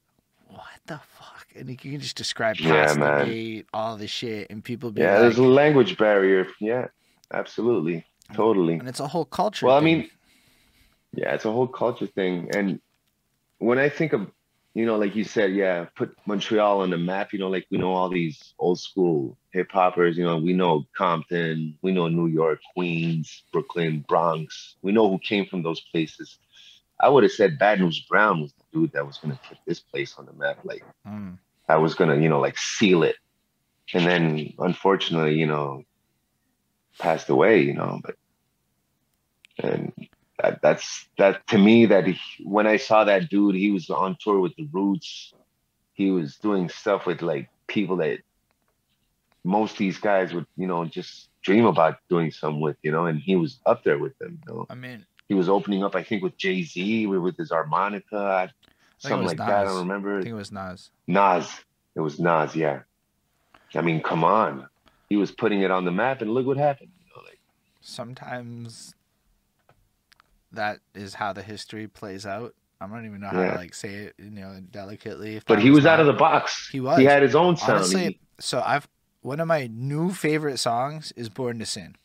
what the fuck? And you can just describe Yeah, the man. gate, all this shit, and people be Yeah, like, there's a language barrier. Yeah, absolutely. Totally. and it's a whole culture. Well, I mean, yeah, it's a whole culture thing. And when I think of, you know, like you said, yeah, put Montreal on the map, you know, like we know all these old school hip hoppers, you know, we know Compton, we know New York, Queens, Brooklyn, Bronx. We know who came from those places. I would have said Bad News Brown was the dude that was going to put this place on the map. Like, Mm. I was going to, you know, like seal it. And then unfortunately, you know, passed away, you know, but and that, that's that to me that he, when I saw that dude, he was on tour with the Roots. He was doing stuff with like people that most of these guys would, you know, just dream about doing some with, you know, and he was up there with them, you know. I mean, He was opening up, I think, with Jay Z, with his harmonica, something like that. I don't remember. I think it was Nas. Nas. It was Nas, yeah. I mean, come on. He was putting it on the map, and look what happened. You know, like, Sometimes that is how the history plays out. I don't even know how Yeah. to like say it, you know, delicately. If but he was out of the box. He was. He had his own sound. Honestly, He- so I've one of my new favorite songs is "Born to Sin"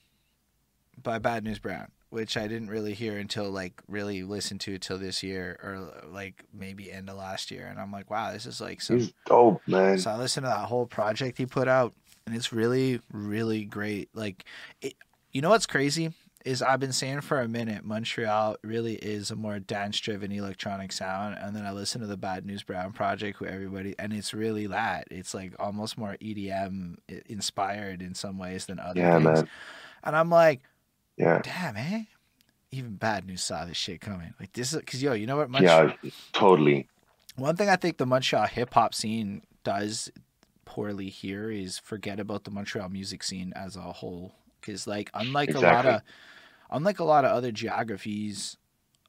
by Bad News Brown, which I didn't really hear until like really listen to till this year or like maybe end of last year, and I'm like, wow, this is like some. he's dope, man. So I listened to that whole project he put out, and it's really, really great. Like, it, you know what's crazy is I've been saying for a minute, Montreal really is a more dance-driven electronic sound, and then I listen to the Bad News Brown project with everybody, and it's really that. It's like almost more EDM inspired in some ways than other Yeah, things. man. And I'm like, Yeah. damn, eh? Even Bad News saw this shit coming. Like this is because yo, you know what Montreal? Yeah, totally. One thing I think the Montreal hip hop scene does poorly here is forget about the Montreal music scene as a whole. Because like unlike a lot of unlike a lot of other geographies,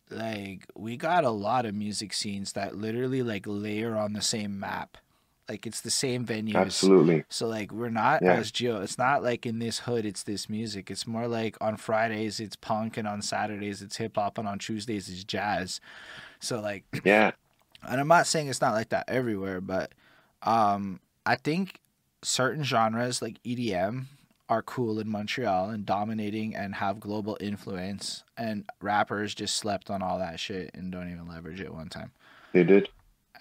like we got a lot of music scenes that literally like layer on the same map. Like it's the same venues. Absolutely. So like we're not Yeah. as geo. It's not like in this hood it's this music. It's more like on Fridays it's punk and on Saturdays it's hip hop and on Tuesdays it's jazz. So like *clears throat* Yeah. and I'm not saying it's not like that everywhere, but um, I think certain genres like EDM are cool in Montreal and dominating and have global influence, and rappers just slept on all that shit and don't even leverage it one time. They did.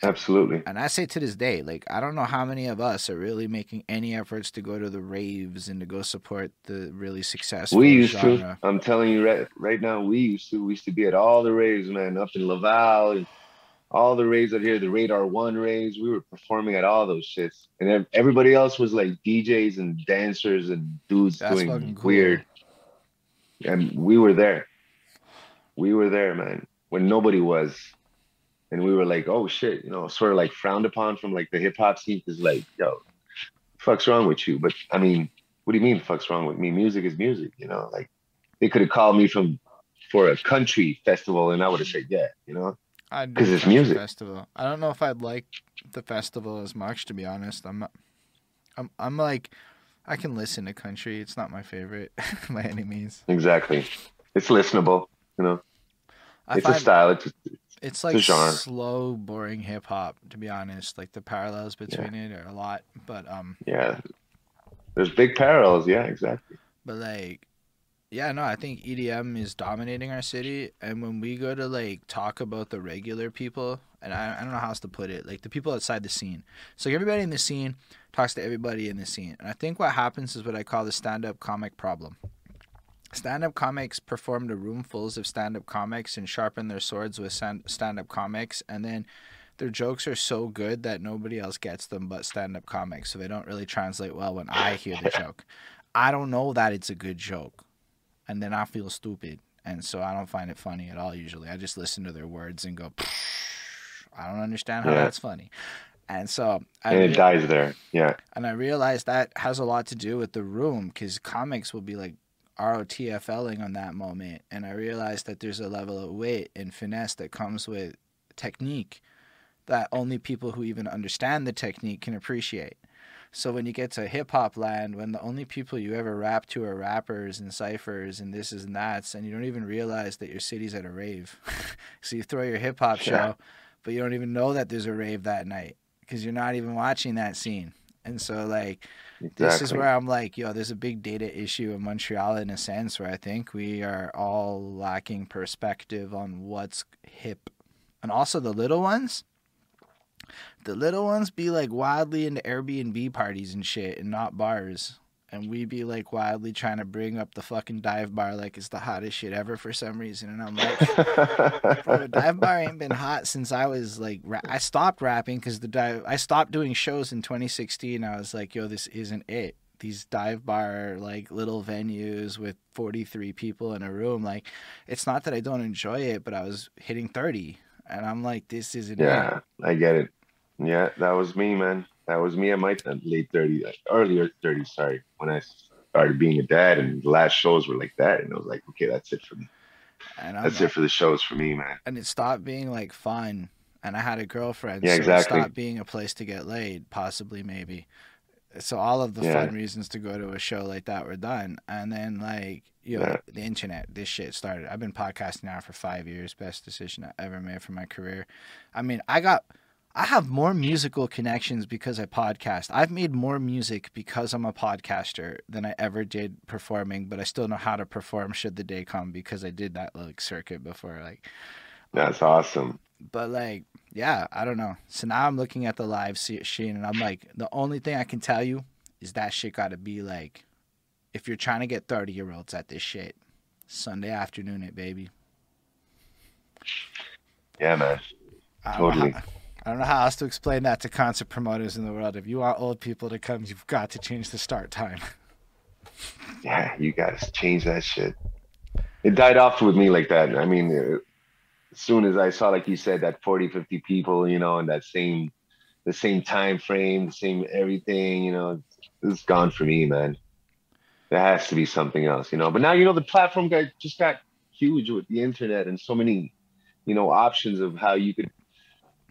Absolutely. And I say to this day, like I don't know how many of us are really making any efforts to go to the raves and to go support the really successful We used genre. to. I'm telling you right right now, we used to. We used to be at all the raves, man, up in Laval and all the raves out here, the Radar One raves. We were performing at all those shits. And everybody else was like DJs and dancers and dudes That's doing cool. weird. And we were there. We were there, man, when nobody was. And we were like, oh shit, you know, sort of like frowned upon from like the hip hop scene because like, yo, fuck's wrong with you? But I mean, what do you mean fuck's wrong with me? Music is music, you know. Like they could have called me from for a country festival, and I would have said yeah, you know. I'd 'Cause it's music. Festival. I don't know if I'd like the festival as much, to be honest. I'm, not, I'm, I'm like, I can listen to country. It's not my favorite *laughs* by any means. Exactly. It's listenable, you know. I it's a style. It's it's like slow, boring hip hop. To be honest, like the parallels between it are a lot. But um, yeah. There's big parallels. Yeah, exactly. but like, yeah, no, I think EDM is dominating our city. And when we go to like talk about the regular people, and I, I don't know how else to put it, like the people outside the scene. So like, everybody in the scene talks to everybody in the scene. And I think what happens is what I call the stand up comic problem. Stand up comics perform to roomfuls of stand up comics and sharpen their swords with stand up comics. And then their jokes are so good that nobody else gets them but stand up comics. So they don't really translate well when I hear the joke. I don't know that it's a good joke. And then I feel stupid. And so I don't find it funny at all usually. I just listen to their words and go, I don't understand how Yeah. that's funny. And so I And it dies there. Yeah. and I realized that has a lot to do with the room because comics will be like ROTFLing on that moment. And I realized that there's a level of wit and finesse that comes with technique that only people who even understand the technique can appreciate. So when you get to hip hop land, when the only people you ever rap to are rappers and ciphers and this is and that's, and you don't even realize that your city's at a rave. *laughs* so you throw your hip hop show, but you don't even know that there's a rave that night because you're not even watching that scene. And so like Exactly. this is where I'm like, yo, there's a big data issue in Montreal in a sense where I think we are all lacking perspective on what's hip. And also the little ones, the little ones be like wildly into Airbnb parties and shit and not bars. And we be like wildly trying to bring up the fucking dive bar like it's the hottest shit ever for some reason. And I'm like, *laughs* Bro, the dive bar ain't been hot since I was like, ra- I stopped rapping because the dive, I stopped doing shows in 2016. I was like, yo, this isn't it. These dive bar, like little venues with 43 people in a room, like, it's not that I don't enjoy it, but I was hitting 30. And I'm like, this isn't it. yeah, I get it. Yeah, that was me, man. That was me at my late 30s, earlier 30s, sorry, when I started being a dad, and the last shows were like that, and I was like, okay, that's it for me. And I'm That's it for the shows for me, man. and it stopped being like fun and i had a girlfriend Yeah, so exactly. it stopped being a place to get laid possibly maybe so all of the Yeah. fun reasons to go to a show like that were done and then like you know Yeah. the internet this shit started i've been podcasting now for five years best decision i ever made for my career i mean i got I have more musical connections because I podcast. I've made more music because I'm a podcaster than I ever did performing, but I still know how to perform should the day come because I did that like circuit before. Like That's awesome. but like yeah i don't know so now i'm looking at the live scene and i'm like the only thing i can tell you is that shit gotta be like if you're trying to get 30 year olds at this shit sunday afternoon it baby Yeah, man. I don't know Totally. *laughs* I don't know how else to explain that to concert promoters in the world. If you want old people to come, you've got to change the start time. *laughs* Yeah, you guys change that shit. It died off with me like that. I mean, uh, as soon as I saw, like you said, that 40, 50 people, you know, in that same, the same time frame, the same everything, you know, it's gone for me, man. There has to be something else, you know. But now, you know, the platform got just got huge with the internet and so many, you know, options of how you could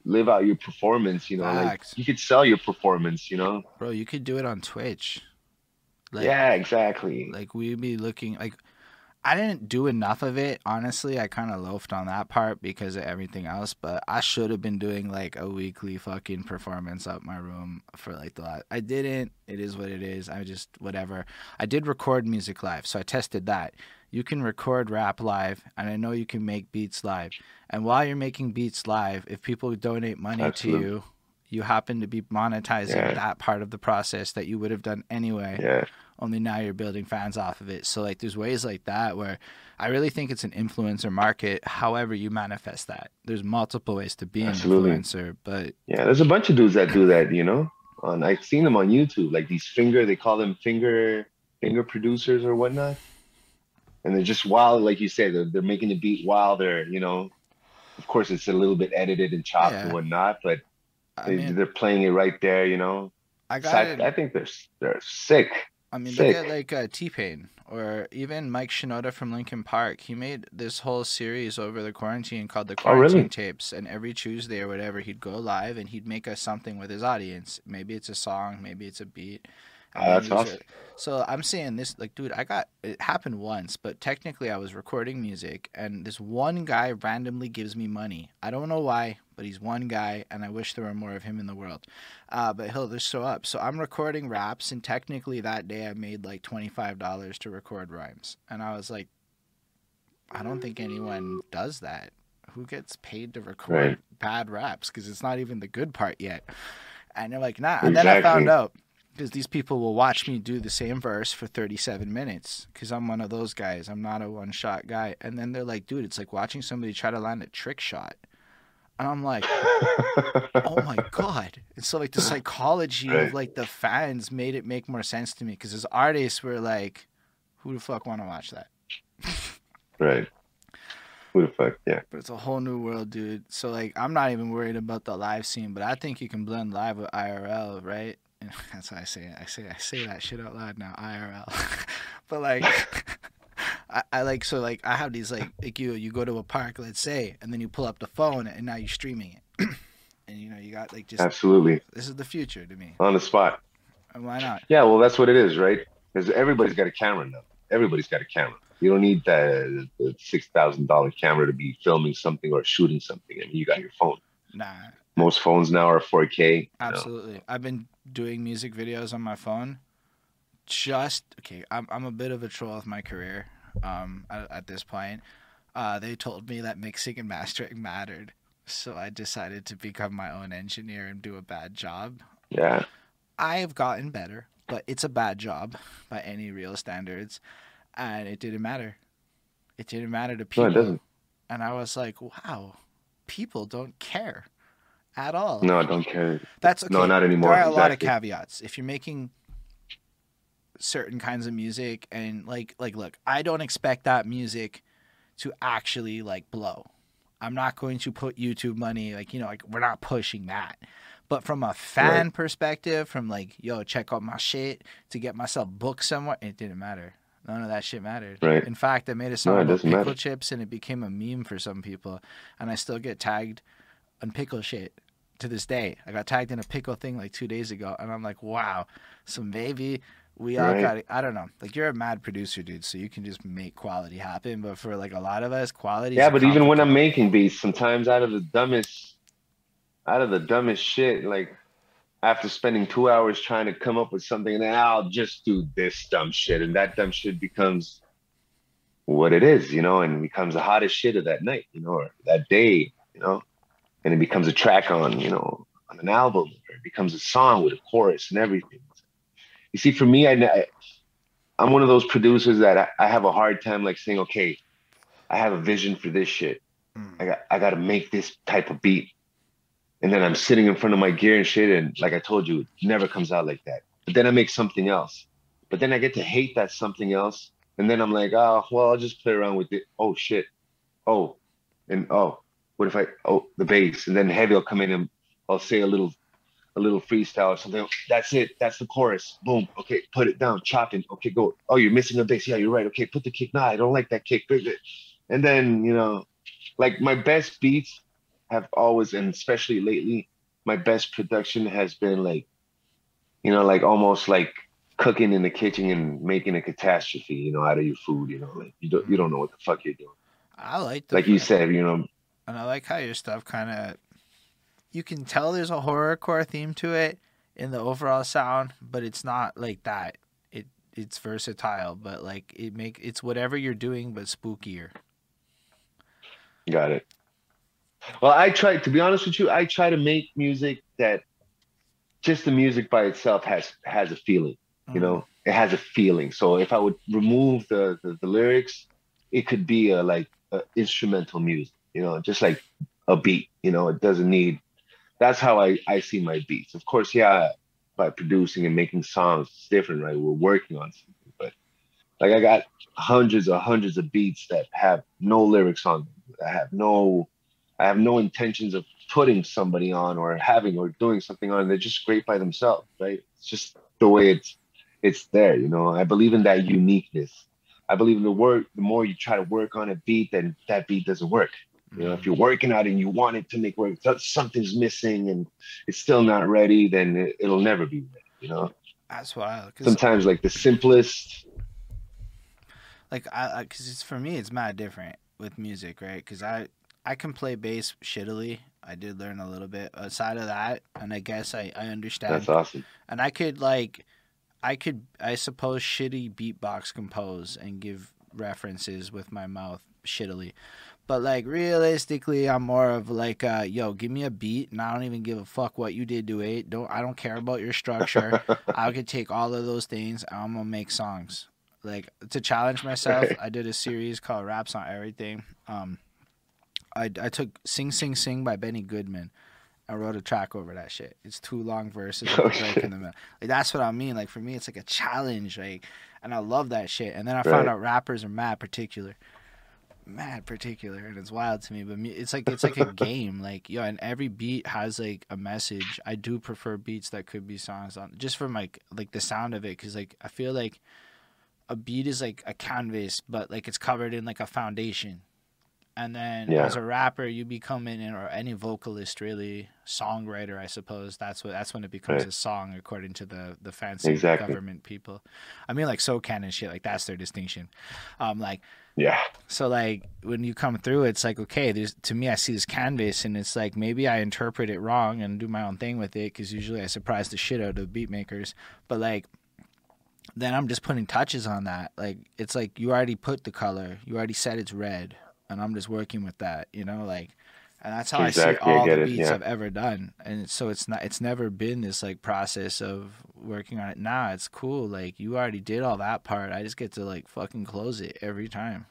live out your performance. You know, like you could sell your performance. You know. Bro, you could do it on Twitch. Like, yeah, exactly. Like we'd be looking like I didn't do enough of it, honestly. I kind of loafed on that part because of everything else, but I should have been doing like a weekly fucking performance up my room for like the last. I didn't. It is what it is. I just whatever. I did record music live, so I tested that. You can record rap live, and I know you can make beats live. And while you're making beats live, if people donate money Absolutely. to you, you happen to be monetizing Yeah. that part of the process that you would have done anyway Yeah. only now you're building fans off of it. So like there's ways like that where I really think it's an influencer market. However you manifest that. There's multiple ways to be Absolutely. an influencer, but Yeah, there's a bunch of dudes that do that, you know. On I've seen them on YouTube, like these finger, they call them finger finger producers or whatnot. And they're just wild, like you said, they're, they're making the beat while they're, you know, of course it's a little bit edited and chopped Yeah. and whatnot, but I they, mean they're playing it right there, you know. I So got I, it. I think they're they're sick. I mean, Sick. look at like uh, T Pain or even Mike Shinoda from Linkin Park. He made this whole series over the quarantine called the Oh, really? Quarantine Tapes, and every Tuesday or whatever, he'd go live and he'd make us something with his audience. Maybe it's a song, maybe it's a beat. That's awesome. So I'm saying this, like, dude, I got it happened once, but technically I was recording music, and this one guy randomly gives me money. I don't know why, but he's one guy, and I wish there were more of him in the world. Uh, but he'll just show up. So I'm recording raps, and technically that day I made like twenty five dollars to record rhymes, and I was like, I don't think anyone does that. Who gets paid to record Right. bad raps? Because it's not even the good part yet. And they're like, nah. And then I found out because these people will watch me do the same verse for 37 minutes because I'm one of those guys. I'm not a one shot guy. And then they're like, dude, it's like watching somebody try to land a trick shot. And I'm like, oh my *laughs* god and so like the psychology of like the fans made it make more sense to me because as artists we're like who the fuck want to watch that right. Who the fuck? Yeah. but it's a whole new world dude so like i'm not even worried about the live scene but i think you can blend live with irl right *laughs* that's why i say it i say i say that shit out loud now irl *laughs* but like *laughs* I, I like so like I have these like like you you go to a park let's say and then you pull up the phone and now you're streaming it *clears throat* and you know you got like just Absolutely. this is the future to me On the spot. and why not Yeah, well, that's what it is, right? Because everybody's got a camera now. Everybody's got a camera. You don't need that the six thousand dollar camera to be filming something or shooting something. I mean, you got your phone. Nah, Most phones now are 4K. you know. absolutely. I've been doing music videos on my phone. Just okay. I'm I'm a bit of a troll of my career. Um, at, at this point, uh, they told me that mixing and mastering mattered, so I decided to become my own engineer and do a bad job. Yeah, I've gotten better, but it's a bad job by any real standards, and it didn't matter. It didn't matter to no, people, it doesn't. and I was like, wow, people don't care at all. No, I don't care. That's okay. No, not anymore. There are a lot of caveats. If you're making certain kinds of music and like like look, I don't expect that music to actually like blow. I'm not going to put YouTube money like you know like we're not pushing that. But from a fan right. perspective, from like, yo, check out my shit to get myself booked somewhere, it didn't matter. None of that shit mattered. Right. In fact, I made a song no, about pickle matter. chips and it became a meme for some people. And I still get tagged on pickle shit to this day. I got tagged in a pickle thing like two days ago. And I'm like, wow, so maybe we all right. got it. I don't know. Like you're a mad producer, dude, so you can just make quality happen. But for like a lot of us, quality. Yeah, but even when I'm making beats, sometimes out of the dumbest, out of the dumbest shit, like after spending two hours trying to come up with something, and then I'll just do this dumb shit, and that dumb shit becomes what it is, you know, and becomes the hottest shit of that night, you know, or that day, you know, and it becomes a track on, you know, on an album, or it becomes a song with a chorus and everything. You see, for me, I, I'm one of those producers that I, I have a hard time like saying, okay, I have a vision for this shit. Mm. I got I got to make this type of beat and then I'm sitting in front of my gear and shit, and like I told you, it never comes out like that. But then I make something else. But then I get to hate that something else, and then I'm like, oh, well, I'll just play around with it. Oh shit, oh, and oh, what if I oh the bass, and then heavy will come in and I'll say a little, a little freestyle or something. That's it. That's the chorus. Boom. Okay, put it down. Chopping. Okay, go. Oh, you're missing a bass. Yeah, you're right. Okay, put the kick. Nah, I don't like that kick. And then you know, like my best beats have always, and especially lately, my best production has been like, you know, like almost like cooking in the kitchen and making a catastrophe, you know, out of your food. You know, like you don't you don't know what the fuck you're doing. I like that. like you said, you know, and I like how your stuff kind of you can tell there's a horrorcore theme to it in the overall sound, but it's not like that. It it's versatile, but like it make it's whatever you're doing, but spookier. Got it. Well, I try to be honest with you. I try to make music that just the music by itself has has a feeling. You know, mm-hmm. it has a feeling. So if I would remove the the, the lyrics, it could be a like a instrumental music. You know, just like a beat. You know, it doesn't need. That's how I I see my beats. Of course, yeah. By producing and making songs, it's different, right? We're working on something, but like I got hundreds or hundreds of beats that have no lyrics on them. I have no I have no intentions of putting somebody on or having or doing something on. They're just great by themselves, right? It's just the way it's it's there, you know. I believe in that uniqueness. I believe in the work. The more you try to work on a beat, then that beat doesn't work. You know, if you're mm-hmm. working out and you want it to make work, something's missing and it's still not ready, then it, will never be ready. You know. That's wild. Sometimes, like the simplest. Like I, because it's for me, it's mad different with music, right? Because I I can play bass shittily. I did learn a little bit aside of that, and I guess I I understand. That's awesome. And I could like, I could I suppose shitty beatbox compose and give references with my mouth shittily. But like realistically, I'm more of like, uh, yo, give me a beat, and I don't even give a fuck what you did to it. Don't I don't care about your structure. *laughs* I could take all of those things. I'm gonna make songs. Like to challenge myself, I did a series called Raps on Everything. Um, I, I took Sing Sing Sing by Benny Goodman. I wrote a track over that shit. It's two long verses oh, in the middle. Like that's what I mean. Like for me, it's like a challenge. Like, and I love that shit. And then I right. found out rappers are mad particular, mad particular, and it's wild to me. But it's like it's like a *laughs* game. Like yo, and every beat has like a message. I do prefer beats that could be songs on, just from like like the sound of it, because like I feel like a beat is like a canvas, but like it's covered in like a foundation and then yeah. as a rapper you become in or any vocalist really songwriter i suppose that's what that's when it becomes right. a song according to the the fancy exactly. government people i mean like SOCAN and shit like that's their distinction um like yeah so like when you come through it's like okay there's to me i see this canvas and it's like maybe i interpret it wrong and do my own thing with it because usually i surprise the shit out of the beat makers but like then i'm just putting touches on that like it's like you already put the color you already said it's red and I'm just working with that, you know, like, and that's how exactly. I see all I the beats it, yeah. I've ever done. And so it's not, it's never been this like process of working on it. Nah, it's cool. Like you already did all that part. I just get to like fucking close it every time.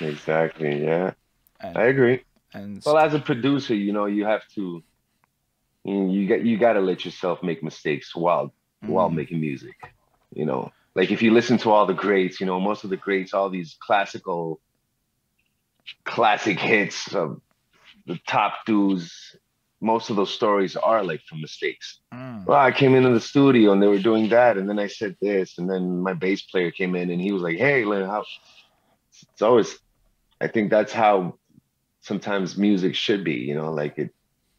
Exactly. Yeah, and, I agree. And well, as a producer, you know, you have to, you, know, you got you got to let yourself make mistakes while mm-hmm. while making music. You know, like if you listen to all the greats, you know, most of the greats, all these classical classic hits of the top dudes most of those stories are like from mistakes. Mm. Well, I came into the studio and they were doing that, and then I said this, and then my bass player came in and he was like, "Hey, Lynn, how?" It's always, I think that's how sometimes music should be. You know, like it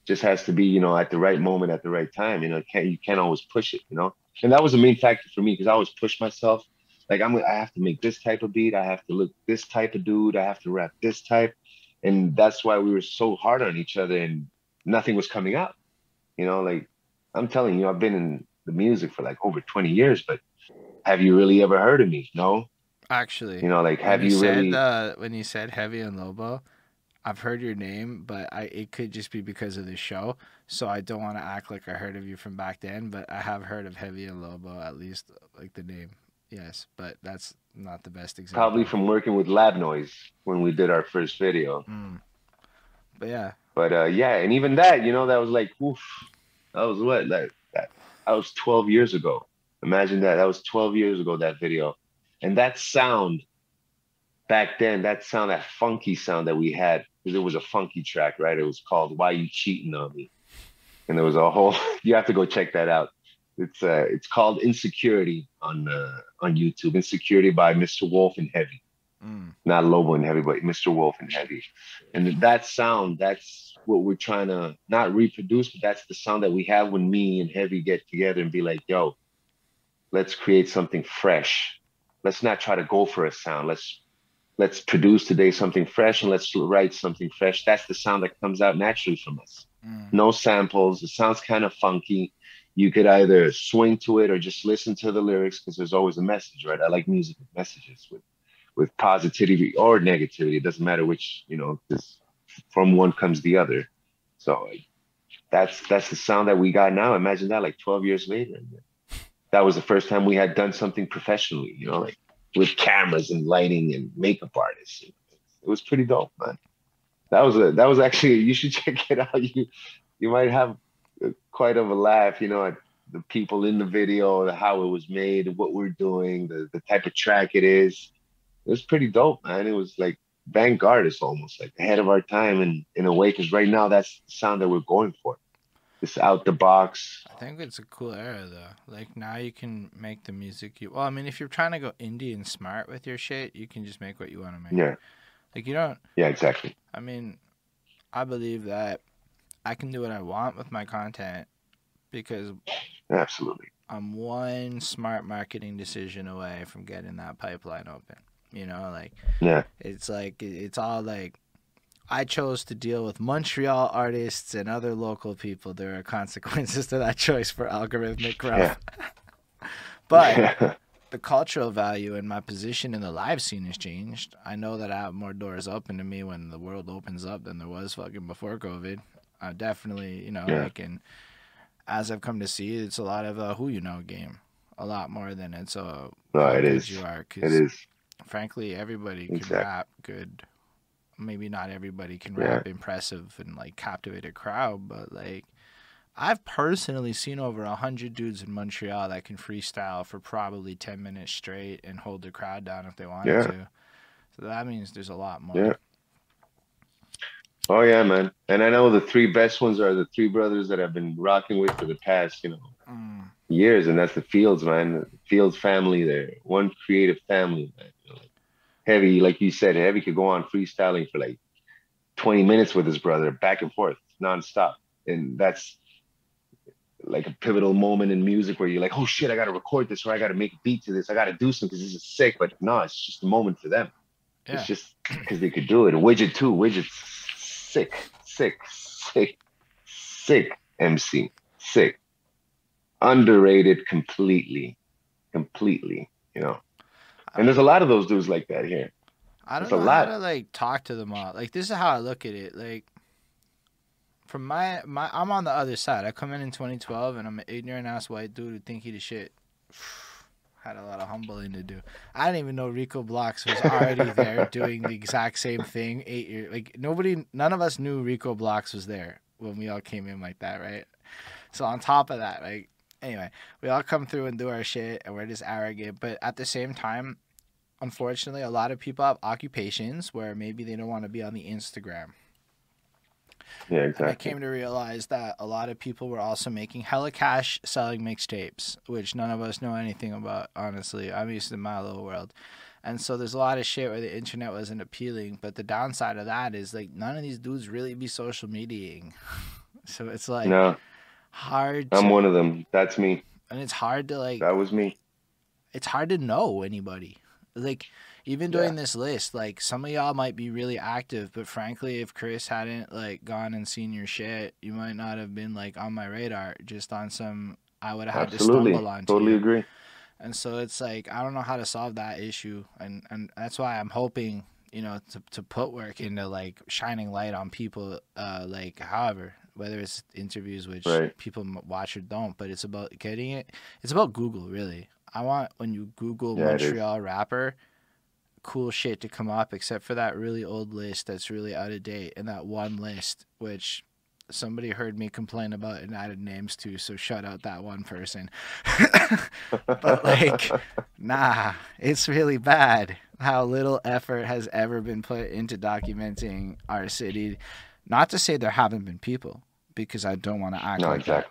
just has to be, you know, at the right moment, at the right time. You know, can't you can't always push it. You know, and that was a main factor for me because I always push myself. Like I'm, I have to make this type of beat. I have to look this type of dude. I have to rap this type, and that's why we were so hard on each other and nothing was coming up. You know, like I'm telling you, I've been in the music for like over 20 years, but have you really ever heard of me? No. Actually, You know, like have when you, said, really? uh, when you said Heavy and Lobo, I've heard your name, but I it could just be because of the show. So I don't want to act like I heard of you from back then, but I have heard of Heavy and Lobo at least, like the name. Yes, but that's not the best example. Probably from working with Lab Noise when we did our first video. Mm. But yeah, But uh, yeah, and even that, you know, that was like, oof, that was what, like that, that was 12 years ago. Imagine that. That was 12 years ago, that video. And that sound back then, that sound, that funky sound that we had, because it was a funky track, right? It was called Why You Cheating on Me. And there was a whole, *laughs* you have to go check that out. It's uh, it's called Insecurity on uh, on YouTube. Insecurity by Mr. Wolf and Heavy mm. not Lobo and Heavy, but Mr. Wolf and Heavy. And that sound, that's what we're trying to not reproduce, but that's the sound that we have when me and Heavy get together and be like, yo, let's create something fresh. Let's not try to go for a sound. Let's let's produce today something fresh and let's write something fresh. That's the sound that comes out naturally from us. Mm. No samples. It sounds kind of funky. You could either swing to it or just listen to the lyrics because there's always a message, right? I like music with messages, with with positivity or negativity. It doesn't matter which, you know, this from one comes the other. So that's that's the sound that we got now. Imagine that like 12 years later. That was the first time we had done something professionally, you know, like with cameras and lighting and makeup artists. It was pretty dope, man. That was a that was actually you should *laughs* check it out. You you might have quite of a laugh, you know, at the people in the video, how it was made, what we're doing, the, the type of track it is it was pretty dope, man. It was like vanguardist almost, like ahead of our time in, in a way, because right now that's the sound that we're going for. It's out the box. I think it's a cool era though. Like now you can make the music you. Well, I mean, if you're trying to go indie and smart with your shit, you can just make what you want to make. Yeah, Like you don't. yeah, exactly. I mean, I believe that I can do what I want with my content because Absolutely. I'm one smart marketing decision away from getting that pipeline open. You know, like Yeah, it's like it's all like I chose to deal with Montreal artists and other local people. There are *laughs* consequences to that choice for algorithmic growth. *laughs* but the cultural value and my position in the live scene has changed. I know that I have more doors open to me when the world opens up than there was fucking before COVID. I definitely, you know, Yeah. like and as I've come to see, it's a lot of a who you know game, a lot more than it's a No, it is. You are, it 'cause is. frankly, everybody can Exactly. rap good. Maybe not everybody can Yeah. rap impressive and like captivate a crowd, but like I've personally seen over a hundred dudes in Montreal that can freestyle for probably ten minutes straight and hold the crowd down if they wanted Yeah. to. So that means there's a lot more. Yeah. Oh yeah, man. And I know the three best ones are the three brothers that I've been rocking with for the past, you know, Mm, years, and that's the Fields, man. The Fields family there. One creative family, man. You know, like Heavy, like you said, Heavy could go on freestyling for like 20 minutes with his brother, back and forth, nonstop. And that's like a pivotal moment in music where you're like, oh shit, I gotta record this or I gotta make a beat to this. I gotta do something because this is sick. But no, it's just a moment for them. yeah. It's just because they could do it. Widget too. Widget's sick, sick, sick, sick MC. Sick. Underrated completely. Completely. You know. And there's a lot of those dudes like that here. I don't a know lot. how to like talk to them all. Like this is how I look at it. Like from my my, I'm on the other side. I come in in 2012 and I'm an ignorant ass white dude who think he the shit. Had a lot of humbling to do. I didn't even know Rico Blocks was already there *laughs* doing the exact same thing eight years. Like nobody, none of us knew Rico Blocks was there when we all came in like that, right? So on top of that, like anyway, we all come through and do our shit, and we're just arrogant. But at the same time, unfortunately, a lot of people have occupations where maybe they don't want to be on the Instagram. Yeah, And I came to realize that a lot of people were also making hella cash selling mixtapes, which none of us know anything about, honestly. I'm used to my little world. And so there's a lot of shit where the internet wasn't appealing. But the downside of that is like none of these dudes really be social mediating. *laughs* So it's like No, hard to, I'm one of them. That's me. and it's hard to like That was me. it's hard to know anybody. Like even doing this list, like some of y'all might be really active, but frankly, if Chris hadn't like gone and seen your shit, you might not have been like on my radar. Just on some, I would have had Absolutely. to stumble onto Totally you. agree. And so it's like I don't know how to solve that issue, and and that's why I'm hoping you know to to put work into like shining light on people, uh, like however whether it's interviews which Right. people watch or don't, but it's about getting it. It's about Google really. I want when you Google Yeah. Montreal rapper, cool shit to come up, except for that really old list that's really out of date, and that one list which somebody heard me complain about and added names to. So shout out that one person. *laughs* but like, nah, it's really bad how little effort has ever been put into documenting our city. Not to say there haven't been people, because I don't want to act no, like that.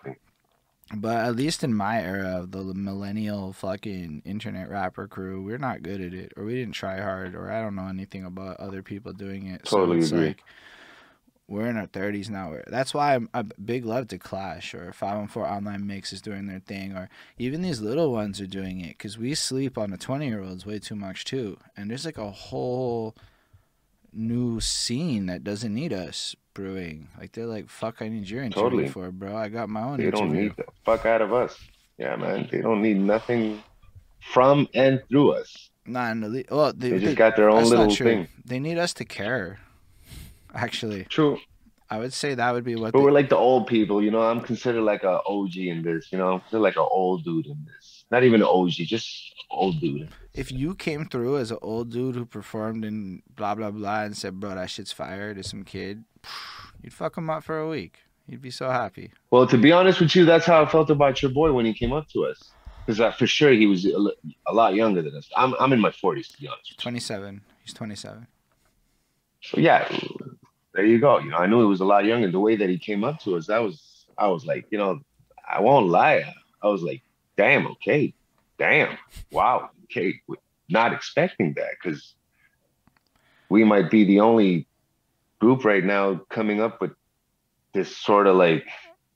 But at least in my era of the millennial fucking internet rapper crew, we're not good at it, or we didn't try hard, or I don't know anything about other people doing it. Totally so it's agree. like we're in our thirties now. That's why I'm a big love to Clash or Five One Four Online Mix is doing their thing, or even these little ones are doing it because we sleep on the twenty year olds way too much too, and there's like a whole new scene that doesn't need us brewing. Like they're like, "Fuck, I need your interview Totally. for, bro. I got my own They don't need the fuck out of us. Yeah, man. They don't need nothing from and through us. Not in the well, they, They they- just got their own little thing. They need us to care. Actually, True. I would say that would be what. But They, we're like the old people, you know. I'm considered like a OG in this, you know. They're like an old dude in this. Not even an OG, just old dude. If you came through as an old dude who performed in blah blah blah and said, "Bro, that shit's fire," to some kid, you'd fuck him up for a week. You'd be so happy. Well, to be honest with you, that's how I felt about your boy when he came up to us. Because for sure he was a, lot younger than us. I'm I'm in my 40s to be honest. with you. Twenty-seven. He's twenty-seven. So yeah, there you go. You know, I knew he was a lot younger. The way that he came up to us, that was I was like, you know, I won't lie. I was like, damn, okay, damn, wow, okay, not expecting that because we might be the only group right now coming up with this sort of like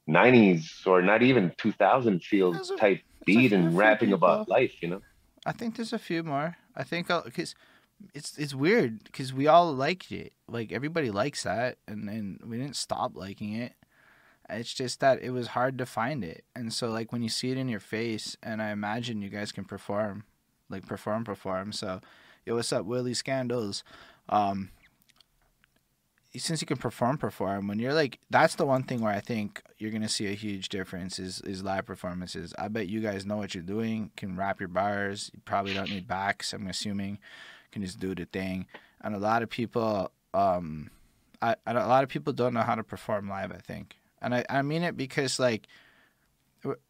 90s or not even 2000 feel a- type beat and rapping about life, you know. I think there's a few more. I think because it's it's weird because we all liked it. Like everybody likes that, and and we didn't stop liking it. It's just that it was hard to find it, and so like when you see it in your face, and I imagine you guys can perform, like perform, perform. So, yo, what's up, Willie Scandals? Um, since you can perform, perform when you're like that's the one thing where I think you're gonna see a huge difference is is live performances. I bet you guys know what you're doing, can rap your bars. You probably don't need backs. I'm assuming, can just do the thing. And a lot of people, um, I, I a lot of people don't know how to perform live. I think, and I I mean it because like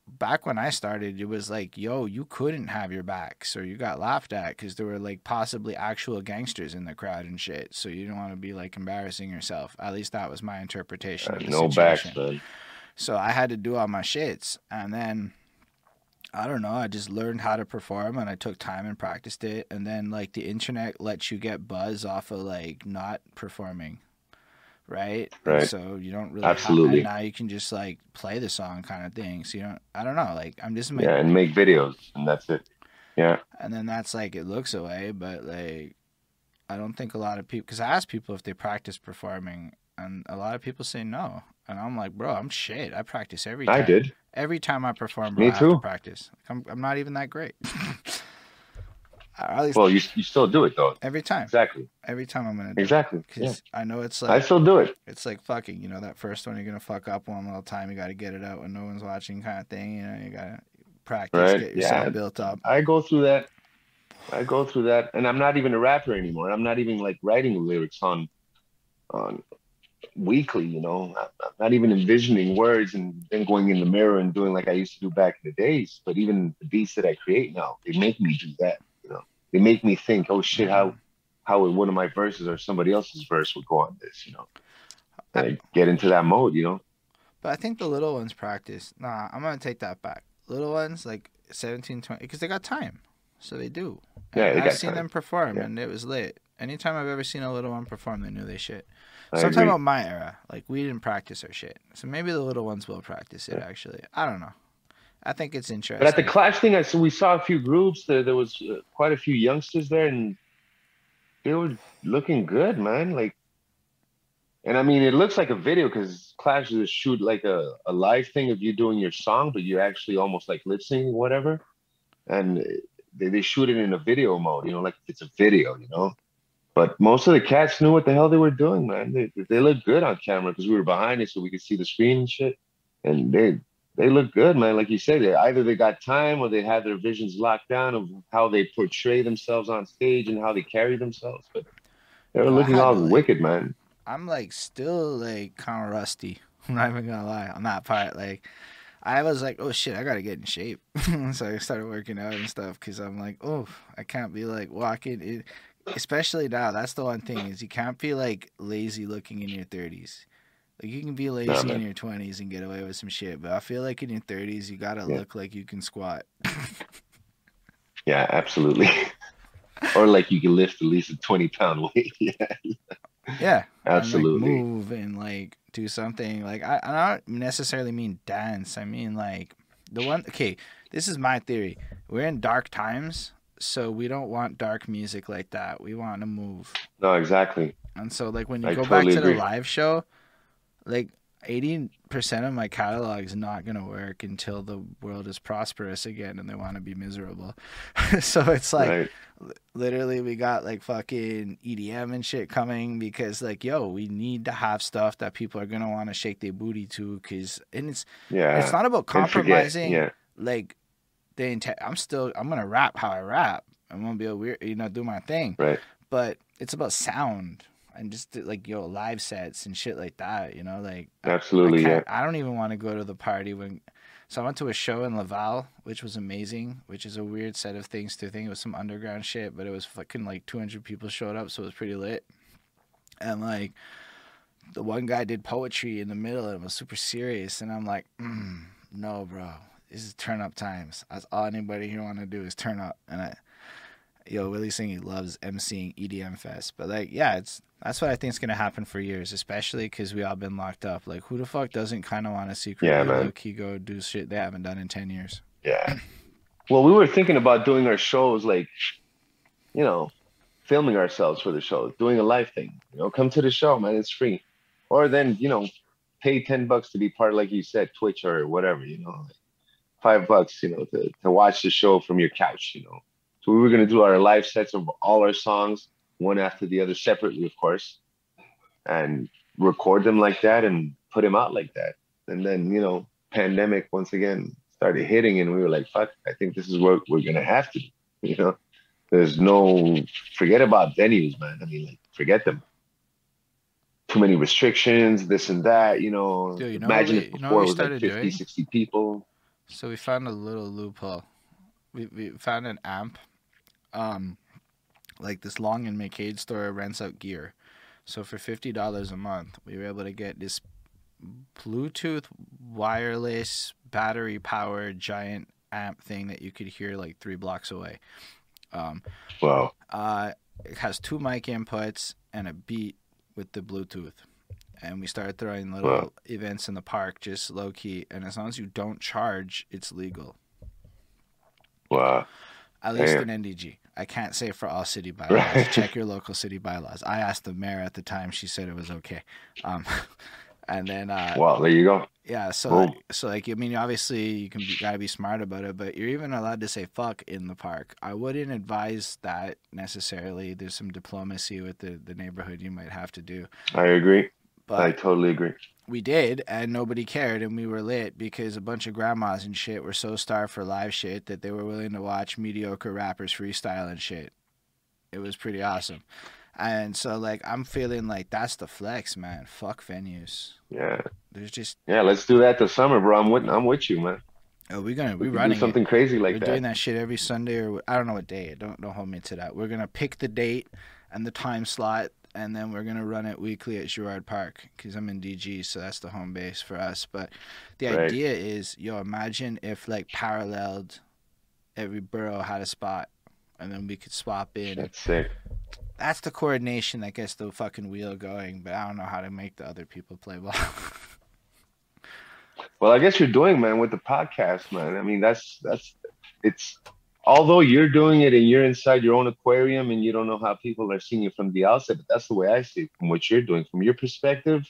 back when I started, it was like, yo, you couldn't have your backs or you got laughed at because there were like possibly actual gangsters in the crowd and shit. So you don't want to be like embarrassing yourself. At least that was my interpretation of the no situation. backs, man. So I had to do all my shits. And then I don't know, I just learned how to perform and I took time and practiced it. And then like the internet lets you get buzz off of like not performing. Right? And Right. so you don't really Absolutely. now you can just like play the song kind of thing. So you don't I don't know, like I'm just making Yeah, and make videos, and that's it. Yeah. and then that's like it looks away but like i don't think a lot of people because i ask people if they practice performing and a lot of people say no and i'm like bro i'm shit i practice every time I did. every time i perform bro, Me I too. practice I'm, I'm not even that great or at least Well, you you still do it though. every time Exactly. every time i'm gonna do Exactly. it Yeah. i know it's like I still do it. it's like fucking you know that first one you're gonna fuck up one little time you gotta get it out when no one's watching kind of thing you know you gotta practice Right, get yourself yeah. built up I go through that. I go through that, and I'm not even a rapper anymore. I'm not even like writing lyrics on, on weekly. You know, I'm not even envisioning words and then going in the mirror and doing like I used to do back in the days. But even the beats that I create now, they make me do that. They make me think, oh shit, how mm-hmm. how would one of my verses or somebody else's verse would go on this. You know, like, get into that mode, you know. But I think the little ones practice. Nah, I'm gonna take that back. Little ones like 17, 20, because they got time, so they do. Yeah, they I've seen time. them perform, Yeah. and it was lit. Anytime I've ever seen a little one perform, they knew they shit. I So I'm talking agree. about my era. Like we didn't practice our shit, so maybe the little ones will practice it. Actually, I don't know. I think it's interesting. But at the Clash thing, I so we saw a few groups. There, there was uh, quite a few youngsters there, and they were looking good, man. Like, and I mean, it looks like a video because Clash just shoot like a, a live thing of you doing your song, but you're actually almost like lip syncing, whatever. And they, they shoot it in a video mode, you know, like it's a video, you know. But most of the cats knew what the hell they were doing, man. They they looked good on camera because we were behind it, so we could see the screen and shit. And they they look good, man. Like you said, they, either they got time or they had their visions locked down of how they portray themselves on stage and how they carry themselves. But they were looking all like- wicked, man. I'm like still like kind of rusty. *laughs* I'm not even gonna lie on that part. Like, I was like, oh shit, I gotta get in shape. *laughs* so I started working out and stuff because I'm like, oh, I can't be like walking. In, especially now, that's the one thing is you can't be like lazy looking in your 30s. Like you can be lazy in your 20s and get away with some shit, but I feel like in your 30s you gotta Yeah. look like you can squat. Yeah, absolutely. *laughs* or like you can lift at least a 20 pound weight. yeah, *laughs* Yeah, and, like, absolutely. move and like do something. Like I, I don't necessarily mean dance. I mean like the one. Okay, this is my theory. We're in dark times, so we don't want dark music like that. We want to move. No, exactly. And so like when you I go totally back to agree. the live show, like. 80% of my catalog is not going to work until the world is prosperous again and they want to be miserable. *laughs* so it's like right. literally we got like fucking EDM and shit coming because like yo we need to have stuff that people are gonna want to shake their booty to because and it's Yeah. it's not about compromising Yeah. like the intent I'm still I'm gonna rap how I rap I'm gonna be a weird you know do my thing Right. but it's about sound and just like yo live sets and shit like that you know like Absolutely. I, Yeah. I don't even want to go to the party when. So I went to a show in Laval, which was amazing, which is a weird set of things to think. It was some underground shit, but it was fucking like 200 people showed up, so it was pretty lit. And like, the one guy did poetry in the middle, and it was super serious. And I'm like, mm, no, bro, this is turn up times. That's all anybody here want to do is turn up. And I, yo, Willie Singy loves emceeing EDM fest, but like, yeah, it's that's what I think is gonna happen for years, especially because we all been locked up. Like, who the fuck doesn't kind of want to secretly Yeah, man. low key go do shit they haven't done in ten years? Yeah. Well, we were thinking about doing our shows like, you know, filming ourselves for the show, doing a live thing. You know, come to the show, man. It's free. Or then, you know, pay 10 bucks to be part, like you said, Twitch or whatever, you know, like five bucks, you know, to, to watch the show from your couch, you know. So we were going to do our live sets of all our songs, one after the other, separately, of course, and record them like that and put them out like that. And then, you know, pandemic once again started hitting, and we were like, fuck, I think this is what we're going to have to do, *laughs* you know. There's no, forget about venues, man. I mean, like, forget them too many restrictions, this and that, you know. Dude, you know Imagine what we- if you know before it was like started 50, doing? 60 people. So we found a little loophole. We we found an amp, um, like this Long and McQuade store rents out gear. So for fifty dollars a month, we were able to get this Bluetooth wireless battery powered giant amp thing that you could hear like three blocks away. Um, Wow. uh, it has two mic inputs and a beat with the Bluetooth. And we started throwing little Wow. events in the park, just low key. And as long as you don't charge, it's legal. Wow. At least Damn. in NDG. I can't say for all city *laughs* bylaws. Right. Check your local city bylaws. I asked the mayor at the time. She said it was okay. Um, *laughs* and then uh, Well, there you go. yeah, so like, so like I mean, obviously you can be, gotta be smart about it, but you're even allowed to say fuck in the park. I wouldn't advise that necessarily. There's some diplomacy with the the neighborhood you might have to do, I agree. but I totally agree. We did, and nobody cared, and we were lit because a bunch of grandmas and shit were so starved for live shit that they were willing to watch mediocre rappers freestyle and shit. It was pretty awesome. And so, like, I'm feeling like that's the flex, man. Fuck venues. Yeah. There's just, Yeah, let's do that this summer, bro. I'm with I'm with you, man. oh, we're gonna, We we're can running do it. something crazy like we're that. doing that shit every Sunday or I don't know what day. Don't don't hold me to that. We're gonna pick the date and the time slot and then we're gonna run it weekly at Girouard Park because I'm in DG, so that's the home base for us. But the Right. idea is, yo, imagine if like paralleled, every borough had a spot, and then we could swap in. That's sick. That's the coordination that gets the fucking wheel going. But I don't know how to make the other people play ball. *laughs* Well, I guess you're doing, man, with the podcast, man. I mean, that's that's it's although you're doing it and you're inside your own aquarium and you don't know how people are seeing you from the outside, but that's the way I see it from what you're doing. From your perspective,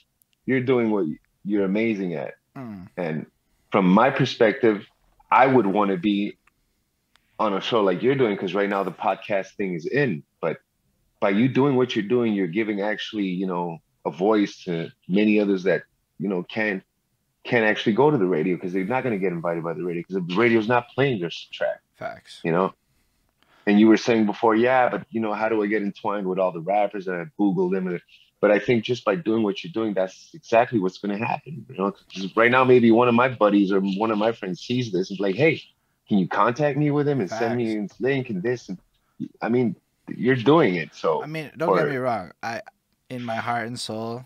you're doing what you're amazing at. Mm, And from my perspective, I would want to be on a show like you're doing because right now the podcast thing is in. But by you doing what you're doing, you're giving actually, you know, a voice to many others that, you know, can't can't actually go to the radio because they're not going to get invited by the radio because the radio's not playing your track, facts. you know. And you were saying before, yeah, but you know, how do I get entwined with all the rappers? And I Googled them, and but I think just by doing what you're doing, that's exactly what's going to happen. You know, right now maybe one of my buddies or one of my friends sees this and like, hey, can you contact me with him and send me a link and this? And I mean, you're doing it, so I mean, don't or- get me wrong. I, in my heart and soul,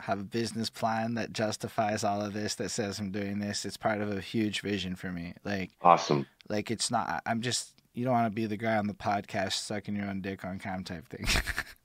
have a business plan that justifies all of this. That says I'm doing this. It's part of a huge vision for me. Like, awesome. Like it's not. I'm just. You don't want to be the guy on the podcast sucking your own dick on cam type thing. *laughs*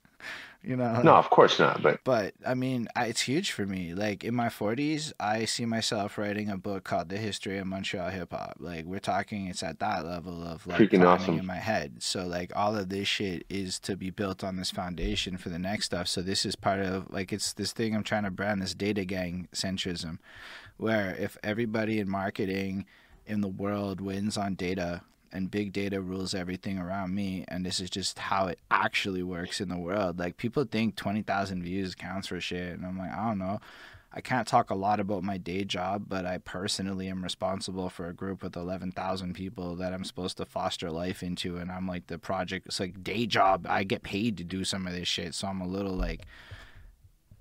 you know. No, of course not. But But I mean, I, it's huge for me. Like in my 40s, I see myself writing a book called The History of Montreal Hip Hop. Like we're talking, it's at that level of like Freaking awesome. in my head. So like all of this shit is to be built on this foundation for the next stuff. So this is part of like it's this thing I'm trying to brand this data gang centrism, where if everybody in marketing in the world wins on data and big data rules everything around me and this is just how it actually works in the world. Like people think 20,000 views counts for shit and I'm like I don't know. I can't talk a lot about my day job but I personally am responsible for a group with 11,000 people that I'm supposed to foster life into and I'm like the project it's like day job. I get paid to do some of this shit so I'm a little like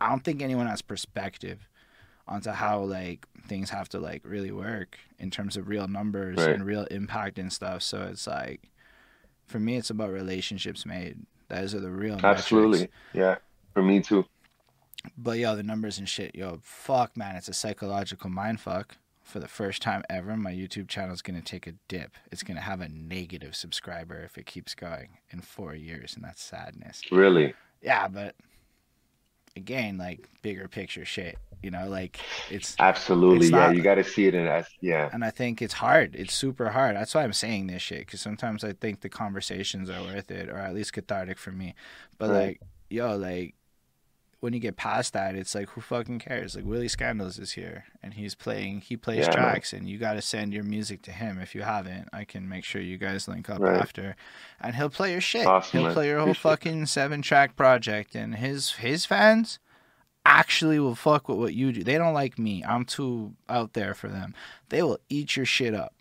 I don't think anyone has perspective onto how like things have to like really work in terms of real numbers Right. and real impact and stuff. So it's like for me it's about relationships made. Those are the real metrics. absolutely, yeah, for me too. But yo, the numbers and shit, yo, fuck man, it's a psychological mind fuck. For the first time ever, my YouTube channel is gonna take a dip. It's gonna have a negative subscriber if it keeps going in four years, and that's sadness. Really, Yeah, but again, like bigger picture shit. You know, like it's absolutely, It's yeah. not- You got to see it in as yeah. and I think it's hard. It's super hard. That's why I'm saying this shit because sometimes I think the conversations are worth it, or at least cathartic for me. But Right. like, yo, like when you get past that, it's like who fucking cares? Like Willie Scandals is here and he's playing. He plays Yeah, tracks, and you got to send your music to him. If you haven't, I can make sure you guys link up Right. after, and he'll play your shit. Awesome, he'll man. play your whole Appreciate fucking seven track project, and his his fans actually will fuck with what you do. They don't like me. I'm too out there for them. They will eat your shit up.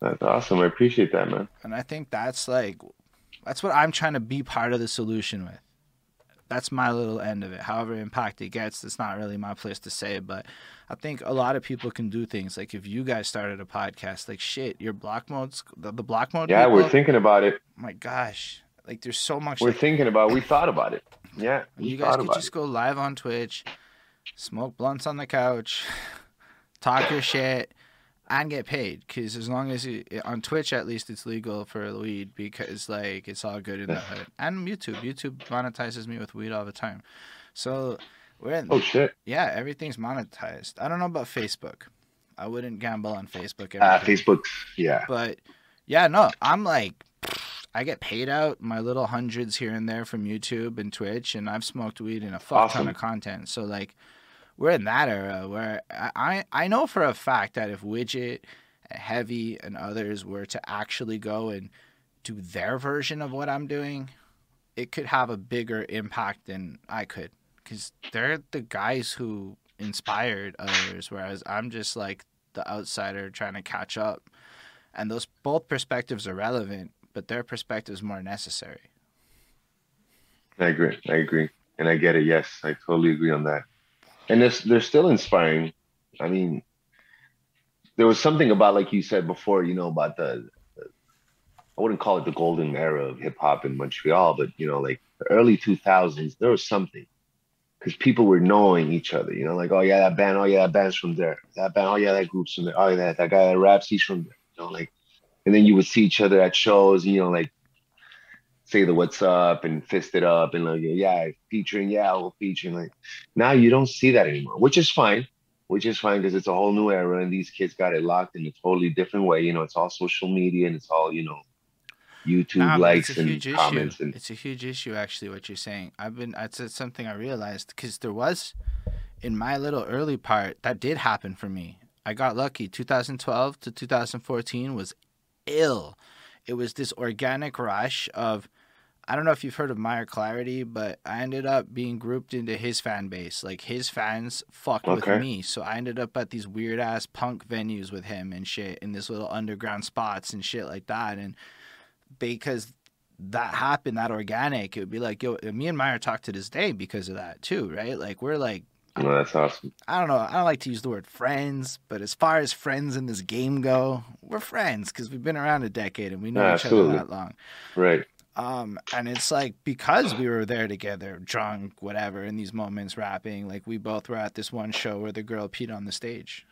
That's awesome. I appreciate that, man. And I think that's like that's what I'm trying to be part of the solution with. That's my little end of it. However impact it gets, it's not really my place to say but I think a lot of people can do things. Like if you guys started a podcast, like shit, your block modes the, the block mode Yeah, people, we're thinking about it. my gosh. Like there's so much We're like, thinking about. We thought about it. Yeah, you guys could just it. go live on Twitch, smoke blunts on the couch, *laughs* talk your shit, and get paid. Because as long as you on Twitch, at least it's legal for weed because like it's all good in the hood. And YouTube, YouTube monetizes me with weed all the time. So we're in, Oh shit. yeah, everything's monetized. I don't know about Facebook. I wouldn't gamble on Facebook. Ah, everything. Facebook's yeah. But yeah, no, I'm like, I get paid out my little hundreds here and there from YouTube and Twitch, and I've smoked weed in a fuck ton of content. So like, we're in that era where I I I know for a fact that if Widget, Heavy, and others were to actually go and do their version of what I'm doing, it could have a bigger impact than I could, because they're the guys who inspired others, whereas I'm just like the outsider trying to catch up. And those both perspectives are relevant, but their perspective is more necessary. I agree. I agree, and I get it. Yes, I totally agree on that. And they're, they're still inspiring. I mean, there was something about, like you said before, you know, about the I wouldn't call it the golden era of hip hop in Montreal, but you know, like the early 2000s, there was something because people were knowing each other. You know, like oh yeah, that band, oh yeah, that band's from there. That band, oh yeah, that group's from there. Oh yeah, that, that guy that raps, he's from there. You know, like, and then you would see each other at shows. You know, like say the what's up and fist it up and like yeah, featuring yeah, we're featuring. Like now you don't see that anymore, which is fine. Which is fine because it's a whole new era and these kids got it locked in a totally different way. You know, it's all social media and it's all you know YouTube likes and comments issue. and It's a huge issue, actually. What you're saying. I've been. It's it's something I realized because there was, in my little early part, that did happen for me. I got lucky. 2012 to 2014 was ill. It was this organic rush of. I don't know if you've heard of Meyer Clarity, but I ended up being grouped into his fan base. Like his fans fucked Okay. with me, so I ended up at these weird ass punk venues with him and shit, in this little underground spots and shit like that. And because that happened, that organic, it would be like, yo, me and Meyer talk to this day because of that too, right? Like we're like, know, that's awesome. I don't know, I don't like to use the word friends, but as far as friends in this game go, we're friends because we've been around a decade and we know each Absolutely. other that long. Right. Um, and it's like because we were there together, drunk, whatever, in these moments, rapping. Like we both were at this one show where the girl peed on the stage.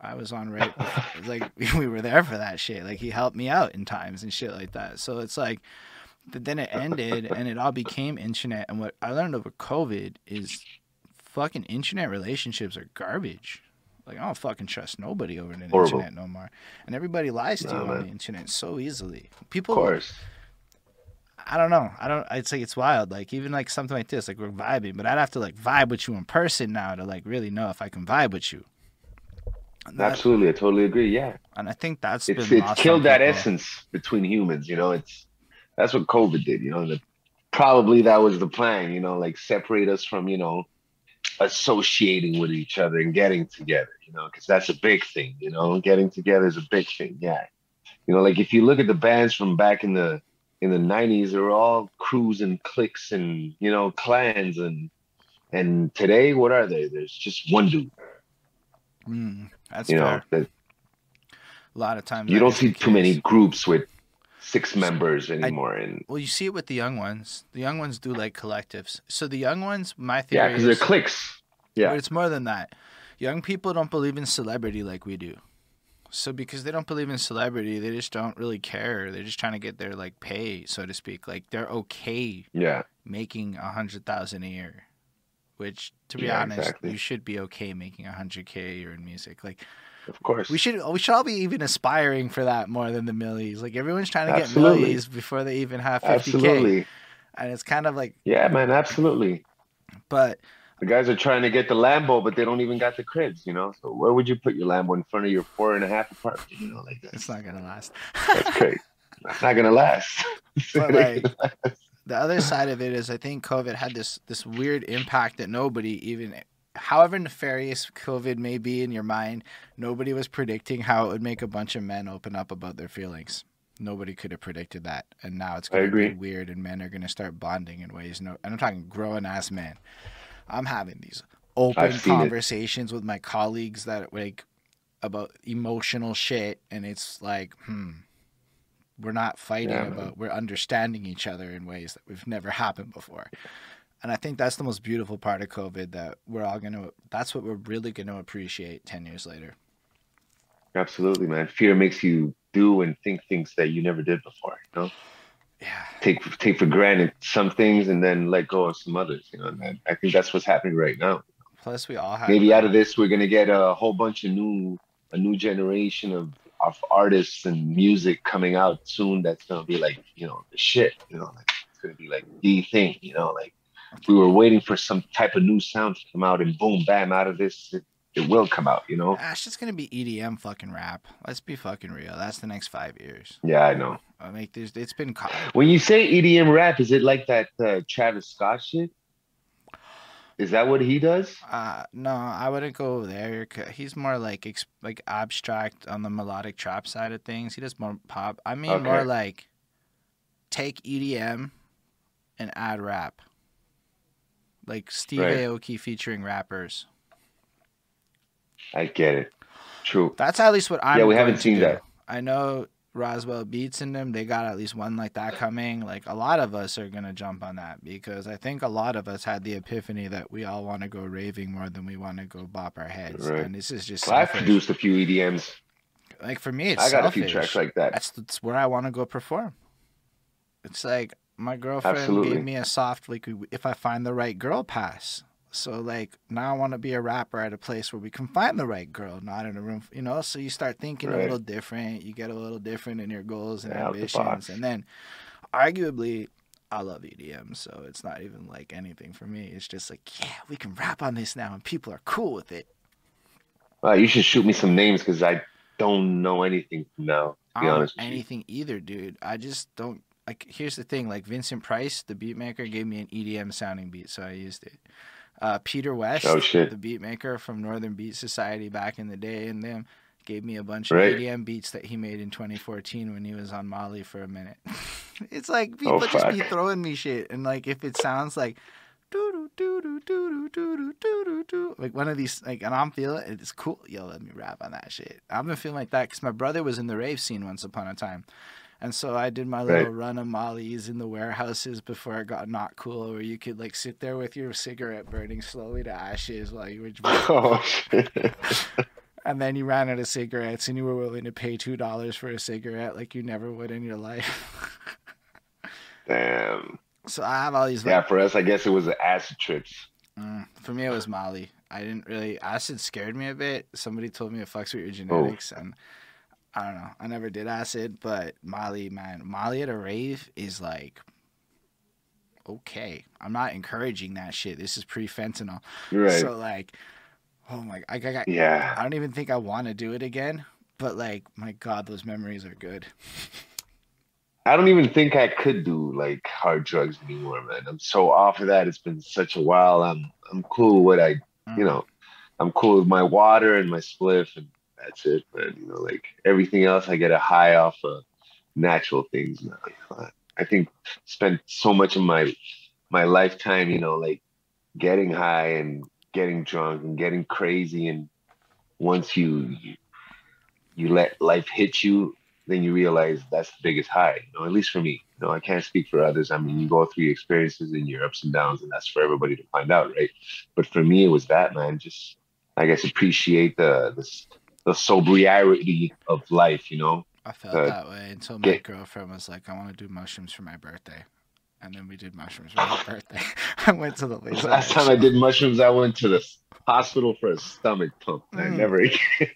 I was on right, it was *laughs* like *laughs* we were there for that shit. Like he helped me out in times and shit like that. So it's like, but then it ended and it all became internet. And what I learned over COVID is, fucking internet relationships are garbage. Like I don't fucking trust nobody over the Horrible. internet no more. And everybody lies to Nah, you on the internet so easily. People Of course. I don't know. I don't. I'd say it's wild. Like even like something like this, like we're vibing, but I'd have to like vibe with you in person now to like really know if I can vibe with you. That- Absolutely. I totally agree. Yeah. and I think that's It's been it's lost killed that essence between humans, you know. It's that's what COVID did, you know. The, probably that was the plan, you know, like separate us from, you know, associating with each other and getting together, you know, because that's a big thing, you know. Getting together is a big thing, yeah. You know, like if you look at the bands from back in the in the nineties, they were all crews and cliques and you know clans and and today what are they? There's just one dude, Mm, that's you fair. know. That A lot of times you don't see too many groups with six members anymore, and Well, you see it with the young ones. The young ones do like collectives. So the young ones, my theory, yeah, because they're cliques. Yeah. but it's more than that. Young people don't believe in celebrity like we do. So because they don't believe in celebrity, they just don't really care. They're just trying to get their like pay, so to speak. Like they're okay Yeah, making a hundred thousand a year, which to be Yeah, honest, exactly. you should be okay making a hundred k a year in music. Like of course. we should, we should all be even aspiring for that more than the millies. Like everyone's trying to get Absolutely. millies before they even have fifty k, absolutely. and it's kind of like, Yeah, man, absolutely. but The guys are trying to get the Lambo, but they don't even got the cribs, you know. So where would you put your Lambo in front of your four and a half apartment? You know, like that. it's not gonna last. That's *laughs* great. That's not gonna last. But, like, the other side of it is I think COVID had this this weird impact that nobody even however nefarious COVID may be in your mind, nobody was predicting how it would make a bunch of men open up about their feelings. Nobody could have predicted that. And now it's I gonna be weird and men are gonna start bonding in ways no and I'm talking grown ass men. I'm having these open I've it. conversations with my colleagues that like about emotional shit and it's like, hmm, we're not fighting Yeah, man. we're understanding each other in ways that we've never happened before and i think that's the most beautiful part of covid that we're all gonna that's what we're really gonna appreciate 10 years later Absolutely, man. Fear makes you do and think things that you never did before. You know, yeah take take for granted some things and then let go of some others. You know, and I- I think that's what's happening right now. plus we all have Maybe out of this, we're gonna get a whole bunch of new, a new generation of of artists and music coming out soon. That's gonna be like, you know, the shit. You know, like it's gonna be like the thing. You know, like we were waiting for some type of new sound to come out, and boom, bam, out of this, it, it will come out. You know? Ah, it's just gonna be edm fucking rap let's be fucking real that's the next five years Yeah, I know. i mean there's it's been co- When you say EDM rap, is it like that uh, Travis Scott shit? Is that what he does? uh no i wouldn't go there. he's more like ex- like abstract on the melodic trap side of things he does more pop i mean more like take edm and add rap like steve Right. aoki featuring rappers I get it. True. That's at least what I'm. we haven't seen do. that. I know Roswell beats in them, they got at least one like that coming. Like a lot of us are gonna jump on that because I think a lot of us had the epiphany that we all want to go raving more than we want to go bop our heads, Right. and this is just Well, I've produced a few EDMs. like for me, it's I got a few tracks like that. That's that's where I want to go perform. It's like my girlfriend Absolutely. gave me a soft like if I find the right girl pass. So like now I want to be a rapper at a place where we can find the right girl, not in a room, you know. So you start thinking a little different. You get a little different in your goals and Yeah, out the ambitions, and then arguably. I love EDM, so it's not even like anything for me. It's just like, yeah, we can rap on this now, and people are cool with it. Uh, you should shoot me some names because I don't know anything now. I To be don't know honest with you. anything either, dude. I just don't like. Here's the thing: like Vincent Price, the beatmaker, gave me an EDM sounding beat, so I used it. Uh, Peter West, Oh, shit. the beatmaker from Northern Beat Society back in the day, and them gave me a bunch Right. of EDM beats that he made in 2014 when he was on Molly for a minute. it's like people Oh, just be throwing me shit, and like if it sounds like. doo doo doo doo doo doo doo doo doo like one of these like and I'm feeling it, it's cool yo let me rap on that shit I've been feeling like that because my brother was in the rave scene once upon a time and so I did my little Right. run of mollies in the warehouses before it got not cool where you could like sit there with your cigarette burning slowly to ashes while you were *laughs* Oh shit. *laughs* and then you ran out of cigarettes and you were willing to pay two dollars for a cigarette like you never would in your life *laughs* Damn. so I have all these like, Yeah, for us, I guess it was the acid trips. Mm, for me, it was Molly. I didn't really. Acid scared me a bit. Somebody told me it fucks with your Oh. genetics, and I don't know. I never did acid, but Molly, man, Molly at a rave is like okay. I'm not encouraging that shit. This is pre fentanyl, Right. so like, oh my, I, I, I, yeah. I don't even think I want to do it again. But like, my God, those memories are good. I don't even think I could do like hard drugs anymore, man. I'm so off of that. It's been such a while. I'm I'm cool with what I Mm. you know, I'm cool with my water and my spliff and that's it. But you know, like everything else I get a high off of natural things now. I think spent so much of my my lifetime, you know, like getting high and getting drunk and getting crazy and once you you, let life hit you then you realize that's the biggest high, you know, at least for me. You know, I can't speak for others. I mean, you go through your experiences and your ups and downs, and that's for everybody to find out, right? But for me, it was that, man. Just, I guess, appreciate the the, the sobriety of life, you know? I felt Uh, that way until my get- girlfriend was like, "I want to do mushrooms for my birthday," and then we did mushrooms for my *laughs* birthday. *laughs* I went to the *laughs* laser. last time I did mushrooms, I went to the hospital for a stomach pump. I Mm. never again.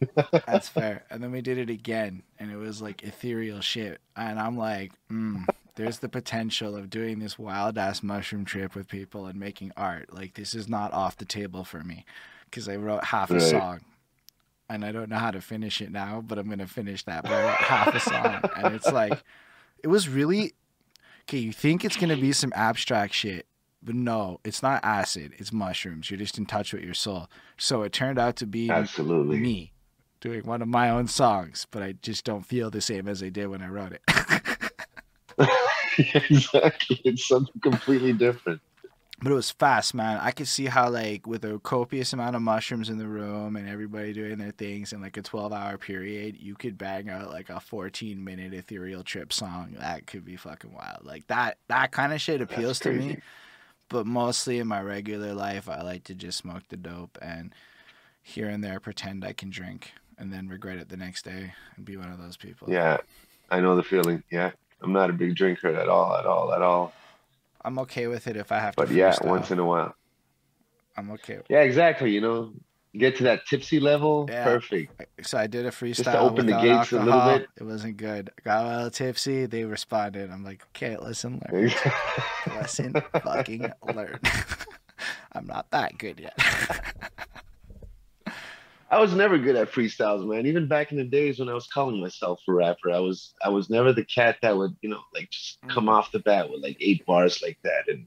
That's fair. And then we did it again, and it was like ethereal shit. And I'm like, mm, there's the potential of doing this wild ass mushroom trip with people and making art. Like, this is not off the table for me because I wrote half a Right. song. And I don't know how to finish it now, but I'm going to finish that. But I wrote half a song. And it's like, it was really. Okay, you think it's going to be some abstract shit, but no, it's not acid. It's mushrooms. You're just in touch with your soul. So it turned out to be Absolutely. me doing one of my own songs, but I just don't feel the same as I did when I wrote it. *laughs* *laughs* exactly. It's something completely different. But it was fast, man. I could see how like with a copious amount of mushrooms in the room and everybody doing their things in like a 12 hour period, you could bang out like a 14 minute ethereal trip song. That could be fucking wild. Like that that kind of shit appeals to me. But mostly in my regular life, I like to just smoke the dope and here and there pretend I can drink and then regret it the next day and be one of those people. Yeah, I know the feeling. Yeah, I'm not a big drinker at all, at all, at all. I'm okay with it if I have to. But yeah, once in a while. I'm okay. With Yeah, exactly. You know, get to that tipsy level. Yeah. Perfect. So I did a freestyle to open the gates a little alcohol. bit. It wasn't good. I got a little tipsy. They responded. I'm like, okay, listen, learn. *laughs* Lesson fucking learn. *laughs* I'm not that good yet. *laughs* I was never good at freestyles, man. Even back in the days when I was calling myself a rapper, I was I was never the cat that would, you know, like just come Mm. off the bat with like eight bars like that. And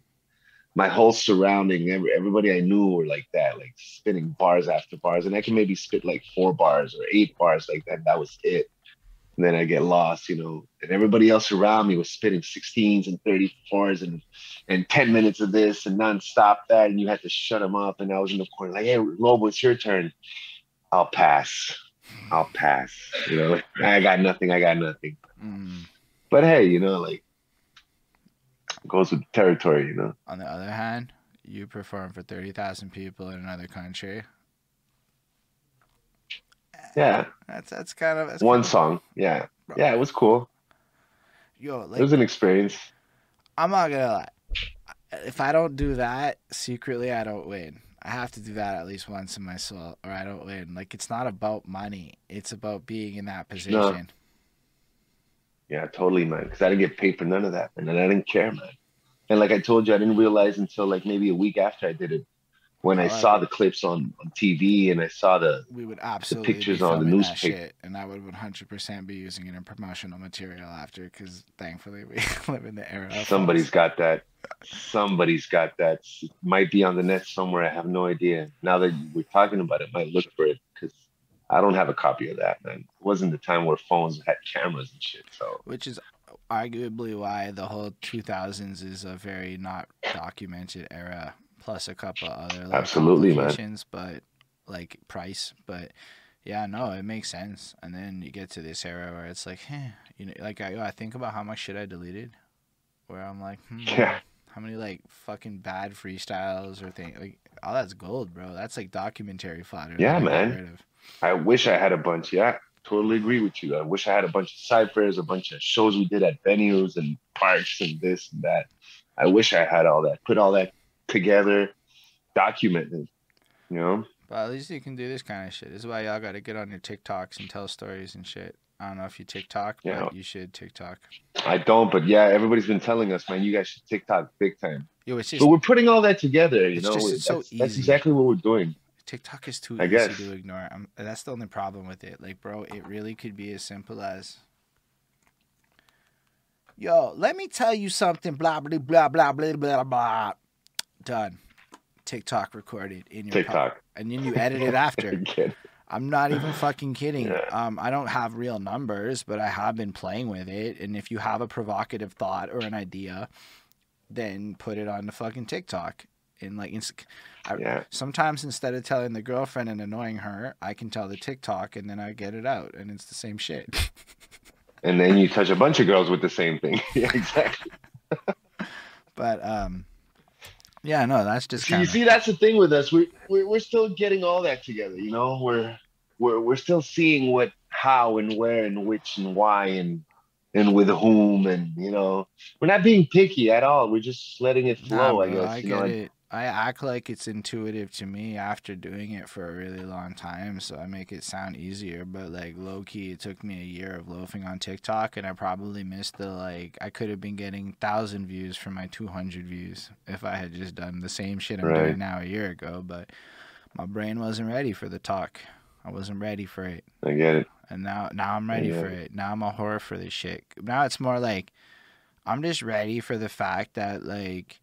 my whole surrounding, every, everybody I knew were like that, like spinning bars after bars. And I can maybe spit like four bars or eight bars like that. And that was it. And then I get lost, you know. And everybody else around me was spitting 16s and 34s and and 10 minutes of this and nonstop that. And you had to shut them up. And I was in the corner like, hey, Lobo, it's your turn. I'll pass. I'll pass. You know, I got nothing. I got nothing. Mm. But hey, you know, like goes with the territory, you know. On the other hand, you perform for thirty thousand people in another country. Yeah, That's that's kind of that's one kind of- song. Yeah, Bro. yeah, it was cool. Yo, It was an experience. I'm not gonna lie. If I don't do that secretly, I don't win. I have to do that at least once in my soul, or I don't win. Like it's not about money; it's about being in that position. Yeah, totally, man. Because I didn't get paid for none of that, man, and I didn't care, man. And like I told you, I didn't realize until like maybe a week after I did it, when I Oh, saw I- the clips on, on TV and I saw the We would absolutely pictures on the newspaper. shit, and I would 100% be using it in promotional material after, because thankfully we *laughs* live in the era. of somebody's got that, somebody's got that. It might be on the net somewhere. I have no idea. Now that we're talking about it, I might look for it because I don't have a copy of that, man. It wasn't the time where phones had cameras and shit. So which is arguably why the whole 2000s is a very not documented era plus a couple other like, Absolutely, man. but like price but yeah no it makes sense and then you get to this era where it's like eh, you know like I, I think about how much shit i deleted where i'm like hmm, Yeah. How many like fucking bad freestyles or things like all that's gold bro that's like documentary fodder Yeah, man. I wish I had a bunch. Yeah, totally agree with you. I wish I had a bunch of ciphers, a bunch of shows we did at venues and parks and this and that. I wish I had all that. Put all that together, document it. You know? But at least you can do this kind of shit. This is why y'all gotta get on your TikToks and tell stories and shit. I don't know if you TikTok, but Yeah. you should TikTok. I don't, but yeah, everybody's been telling us, man, you guys should TikTok big time. Yo, it's just So we're putting all that together. You It's know, just- it's so that's, that's exactly what we're doing. TikTok is too I easy guess. to ignore. I'm, that's the only problem with it. Like, bro, it really could be as simple as, yo, let me tell you something. Blah blah blah blah blah blah blah. Done. TikTok recorded in your po- TikTok. and then you edit it after. *laughs* I'm not even *laughs* fucking kidding. Yeah. Um, I don't have real numbers, but I have been playing with it. And if you have a provocative thought or an idea, then put it on the fucking TikTok. And like, I, Yeah. sometimes instead of telling the girlfriend and annoying her, I can tell the TikTok, and then I get it out, and it's the same shit. And then you touch a bunch of girls with the same thing. *laughs* yeah, exactly. *laughs* but um, yeah, no, that's just See, kind you see, that's the thing with us. We we're, we're still getting all that together. You know, we're we're we're still seeing what, how, and where, and which, and why, and and with whom, and you know, we're not being picky at all. We're just letting it flow. I guess. I you get know, it. I act like it's intuitive to me after doing it for a really long time, so I make it sound easier. But like low key, it took me a year of loafing on TikTok, and I probably missed the like. I could have been getting thousand views for my two hundred views if I had just done the same shit I'm Right. doing now a year ago. But my brain wasn't ready for the talk. I wasn't ready for it I get it. and now now I'm ready for it. Now I'm a horror for this shit. Now it's more like I'm just ready for the fact that like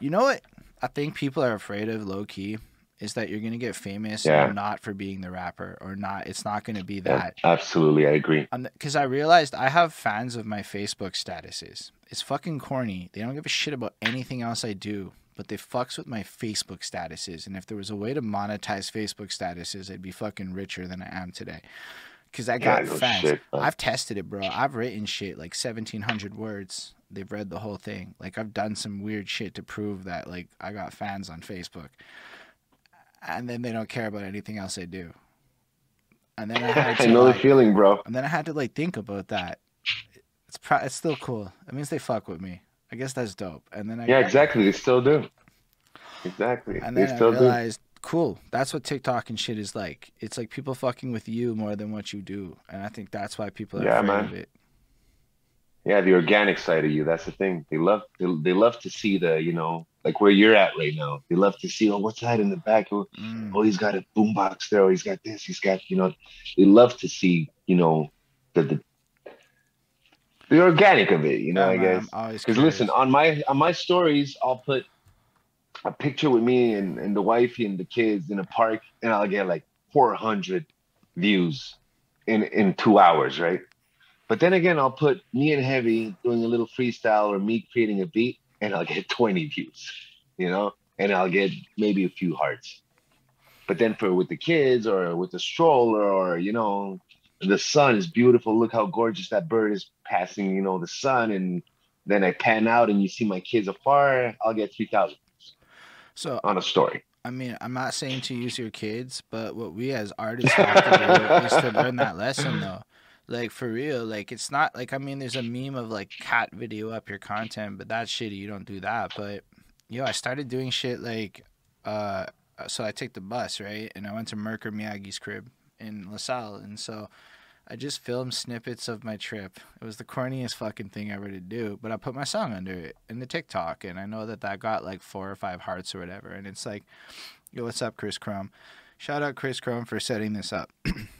you know what I think people are afraid of low key is that you're gonna get famous Yeah. not for being the rapper or not. It's not gonna be Yeah, that absolutely, I agree. because I realized I have fans of my Facebook statuses. It's fucking corny. They don't give a shit about anything else I do, but they fucks with my Facebook statuses. And if there was a way to monetize Facebook statuses, I'd be fucking richer than I am today. Because I got no fans. shit. I've tested it, bro. I've written shit like seventeen hundred words. They've read the whole thing. Like I've done some weird shit to prove that like I got fans on Facebook. And then they don't care about anything else I do. And then I had *laughs* to I know like, the feeling, bro. and then I had to like think about that. It's pro- it's still cool. It means they fuck with me. I guess that's dope. And then I Yeah, exactly. They still do. Exactly. And they then I still do. realized, cool. That's what TikTok and shit is like. It's like people fucking with you more than what you do, and I think that's why people are Yeah, afraid man. of it. Yeah, the organic side of you. That's the thing. They love they, they love to see the, you know, like where you're at right now. They love to see, oh, what's that in the back? Oh, Mm. oh, he's got a boombox there. Oh, he's got this. He's got, you know, they love to see, you know, the the, the organic of it. You know, I man, guess. Because listen, on my on my stories, I'll put a picture with me and, and the wifey and the kids in a park, and I'll get like 400 views in in two hours, right? But then again, I'll put me and Heavy doing a little freestyle or me creating a beat, and I'll get *laughs* 20 views, you know, and I'll get maybe a few hearts. But then for with the kids or with the stroller or you know, the sun is beautiful. Look how gorgeous that bird is passing, you know, the sun. And then I pan out and you see my kids afar. I'll get three thousand. So on a story. I mean, I'm not saying to use your kids, but what we as artists have to do is to learn that lesson, though. Like for real, like it's not like I mean, there's a meme of like cat video up your content, but that's shitty. You don't do that. But yo, I started doing shit like, uh, so I take the bus right, and I went to Merkur Miyagi's crib in LaSalle, and so I just filmed snippets of my trip. It was the corniest fucking thing ever to do, but I put my song under it in the TikTok, and I know that that got like four or five hearts or whatever. And it's like, yo, what's up, Chris Chrome? Shout out Chris Chrome for setting this up. *clears throat*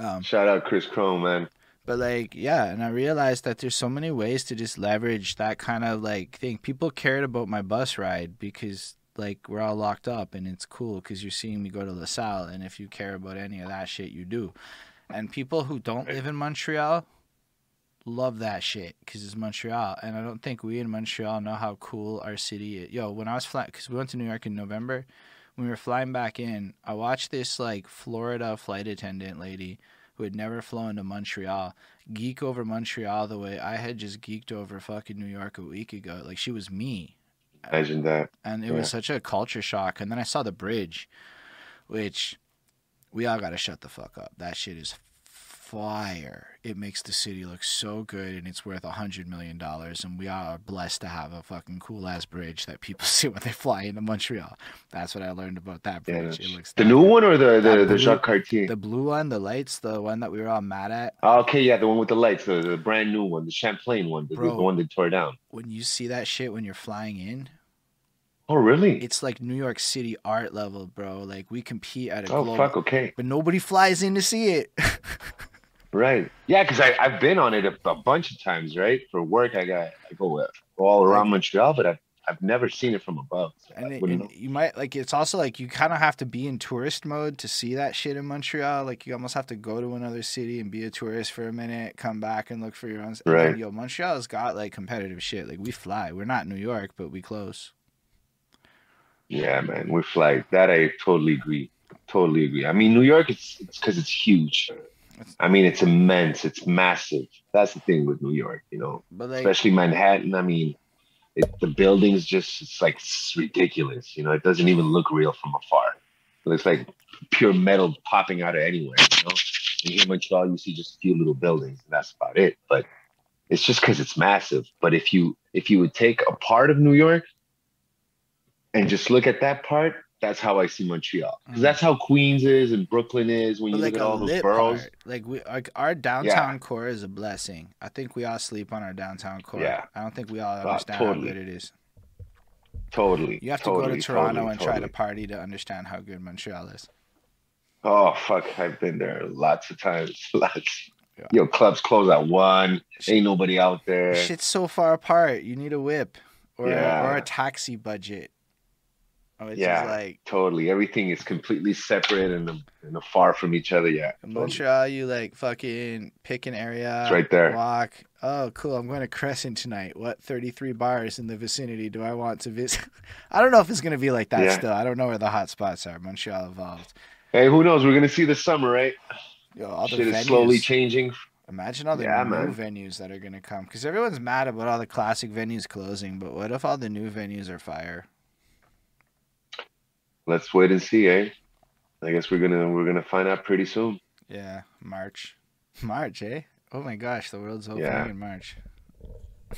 um, Shout out Chris Chrome, man. But like, yeah, and I realized that there's so many ways to just leverage that kind of like thing. People cared about my bus ride because like we're all locked up and it's cool because you're seeing me go to LaSalle, and if you care about any of that shit, you do. And people who don't live in Montreal love that shit because it's Montreal. And I don't think we in Montreal know how cool our city is. Yo, when I was flying, because we went to New York in November, when we were flying back in, I watched this like Florida flight attendant lady who had never flown to Montreal geek over Montreal the way I had just geeked over fucking New York a week ago. Like she was me. Imagine that. And it yeah. was such a culture shock. And then I saw the bridge, which we all got to shut the fuck up. That shit is fire. It makes the city look so good and it's worth a hundred million dollars and we are blessed to have a fucking cool ass bridge that people *laughs* see when they fly into Montreal. That's what I learned about that bridge. Yeah, it looks the new good. one or the the, the Jacques Cartier? The blue one, the lights, the one that we were all mad at. Ah, okay, yeah, the one with the lights, the, the brand new one, the Champlain one, the, Bro, the one they tore down. When you see that shit when you're flying in, Oh, really? It's like New York City art level, bro. Like we compete at a oh, fuck, okay. But nobody flies in to see it. *laughs* right. Yeah, because I've been on it a, a, bunch of times, right? For work, I got I go, go all around Montreal, but I've I've never seen it from above. So and, it, and you might like it's also like you kind of have to be in tourist mode to see that shit in Montreal. Like you almost have to go to another city and be a tourist for a minute, come back and look for your own. Right. Then, yo, Montreal's got like competitive shit. Like we fly. We're not New York, but we close. Yeah, man, we're fly. That I totally agree. Totally agree. I mean, New York, it's it's because it's huge. I mean, it's immense. It's massive. That's the thing with New York, you know, like, especially Manhattan. I mean, it, the buildings just it's like it's ridiculous. You know, it doesn't even look real from afar. It looks like pure metal popping out of anywhere. You know, and here in Montreal, you see just a few little buildings, and that's about it. But it's just because it's massive. But if you if you would take a part of New York and just look at that part, that's how I see Montreal. Because mm. that's how Queens is and Brooklyn is when you like look at all those boroughs. Part. Like we, like our downtown yeah. core is a blessing. I think we all sleep on our downtown core. Yeah. I don't think we all understand totally. how good it is. Totally. You have to go to Toronto totally, and try to party to understand how good Montreal is. Oh fuck! I've been there lots of times. *laughs* Lots. Yeah. Yo, clubs close at one. Ain't nobody out there. Shit's so far apart. You need a whip or yeah. or a taxi budget Oh, yeah, like totally. Everything is completely separate and, and far from each other. Yeah. In totally. Montreal, you like fucking pick an area. It's right there. Walk. Oh, cool. I'm going to Crescent tonight. What 33 bars in the vicinity do I want to visit? *laughs* I don't know if it's going to be like that yeah. still. I don't know where the hot spots are. Montreal evolved. Hey, who knows? We're going to see this summer, right? Yo, all Shit the venues. is slowly changing. Imagine all the yeah, new man. venues that are going to come. Because everyone's mad about all the classic venues closing, but what if all the new venues are fire? Let's wait and see, eh? I guess we're gonna we're gonna find out pretty soon. Yeah, March, March, eh? Oh my gosh, the world's opening yeah. in March.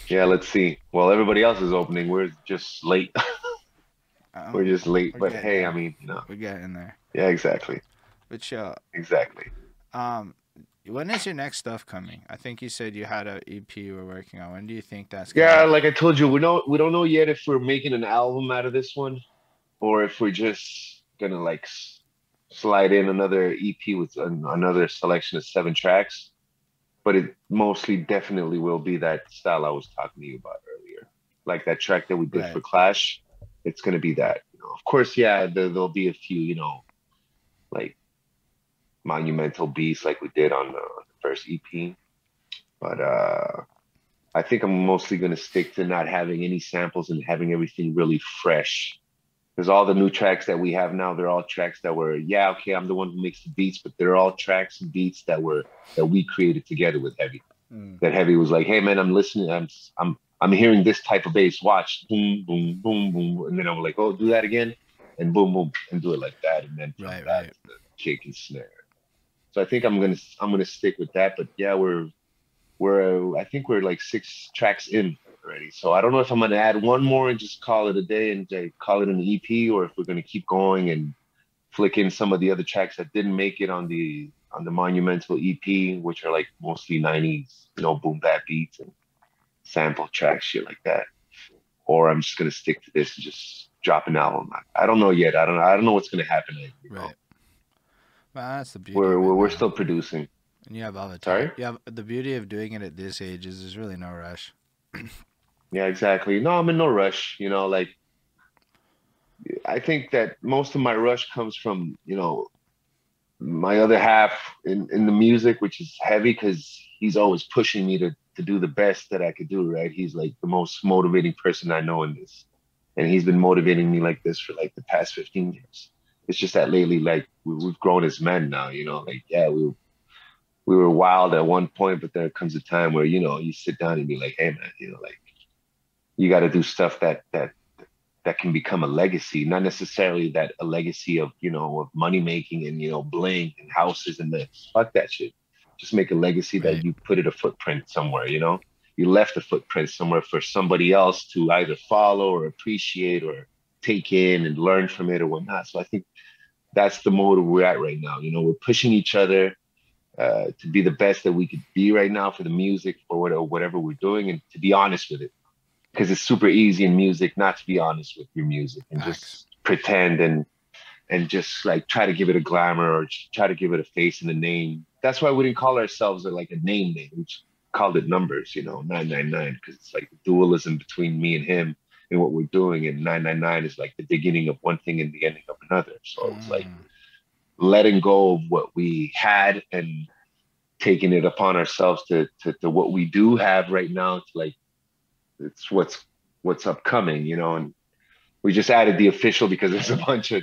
Yeah, let's see. Well, everybody else is opening. We're just late. um, we're just late, we're but hey. I mean, you know, we're getting there. Yeah, exactly. But yeah, exactly. Um, when is your next stuff coming? I think you said you had an EP you were working on. When do you think that's? Yeah, like I told you, we don't we don't know yet if we're making an album out of this one or if we're just gonna like slide in another EP with an, another selection of seven tracks. But it mostly definitely will be that style I was talking to you about earlier, like that track that we did right. for Clash. It's gonna be that. You know, of course, yeah, there, there'll be a few, you know, like monumental beats like we did on the, the first EP. But uh I think I'm mostly gonna stick to not having any samples and having everything really fresh because all the new tracks that we have now, they're all tracks that were, yeah, okay, I'm the one who makes the beats, but they're all tracks and beats that were that we created together with Heavy. Mm. That Heavy was like, hey man, I'm listening, I'm I'm I'm hearing this type of bass. Watch, boom, boom, boom, boom, and then I'm like, oh, do that again, and boom, boom, and do it like that, and then right, right. the kick and snare. So I think I'm gonna I'm gonna stick with that. But yeah, we're we're I think we're like six tracks in already. So I don't know if I'm going to add one more and just call it a day and uh, call it an EP, or if we're going to keep going and flick in some of the other tracks that didn't make it on the on the monumental EP, which are like mostly '90s, you know, boom bap beats and sample tracks, shit like that. Or I'm just gonna stick to this and just drop an album. I, I don't know yet. I don't. I don't know what's gonna happen. Right. Know? Well, that's the beauty. We're we're, we're still producing. And you have all the time. Sorry? You have the beauty of doing it at this age is there's really no rush. *clears throat* Yeah, exactly. No, I'm in no rush. You know, like I think that most of my rush comes from, you know, my other half in, in the music, which is heavy because he's always pushing me to to do the best that I could do, right? He's like the most motivating person I know in this. And he's been motivating me like this for like the past 15 years. It's just that lately, like we've grown as men now, you know, like, yeah, we we were wild at one point, but there comes a time where, you know, you sit down and be like, hey man, you know, like you got to do stuff that that that can become a legacy, not necessarily that a legacy of you know of money making and you know bling and houses and the fuck that shit. Just make a legacy right. that you put it a footprint somewhere. You know, you left a footprint somewhere for somebody else to either follow or appreciate or take in and learn from it or whatnot. So I think that's the mode we're at right now. You know, we're pushing each other uh, to be the best that we could be right now for the music for whatever, whatever we're doing, and to be honest with it because it's super easy in music not to be honest with your music and just pretend and and just like try to give it a glamour or try to give it a face and a name. That's why we didn't call ourselves like a name name. We called it numbers, you know, 999, because it's like dualism between me and him and what we're doing. And 999 is like the beginning of one thing and the ending of another. So mm. it's like mm. letting go of what we had and taking it upon ourselves to, to, to what we do have right now to like it's what's what's upcoming, you know. And we just added the official because there's a bunch of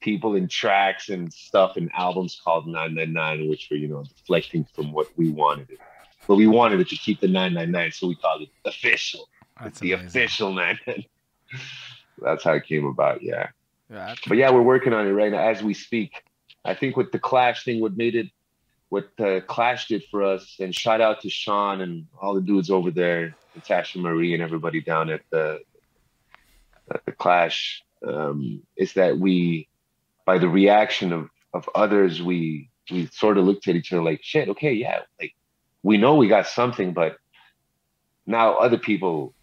people in tracks and stuff and albums called 999, which were you know deflecting from what we wanted it. But we wanted it to keep the 999, so we called it official. That's the amazing. official 999. That's how it came about, yeah. yeah but yeah, we're working on it right now as we speak. I think with the Clash thing, what made it what uh, Clash did for us, and shout out to Sean and all the dudes over there, Natasha Marie and everybody down at the at the Clash, um, is that we, by the reaction of of others, we we sort of looked at each other like, shit, okay, yeah, like we know we got something, but now other people,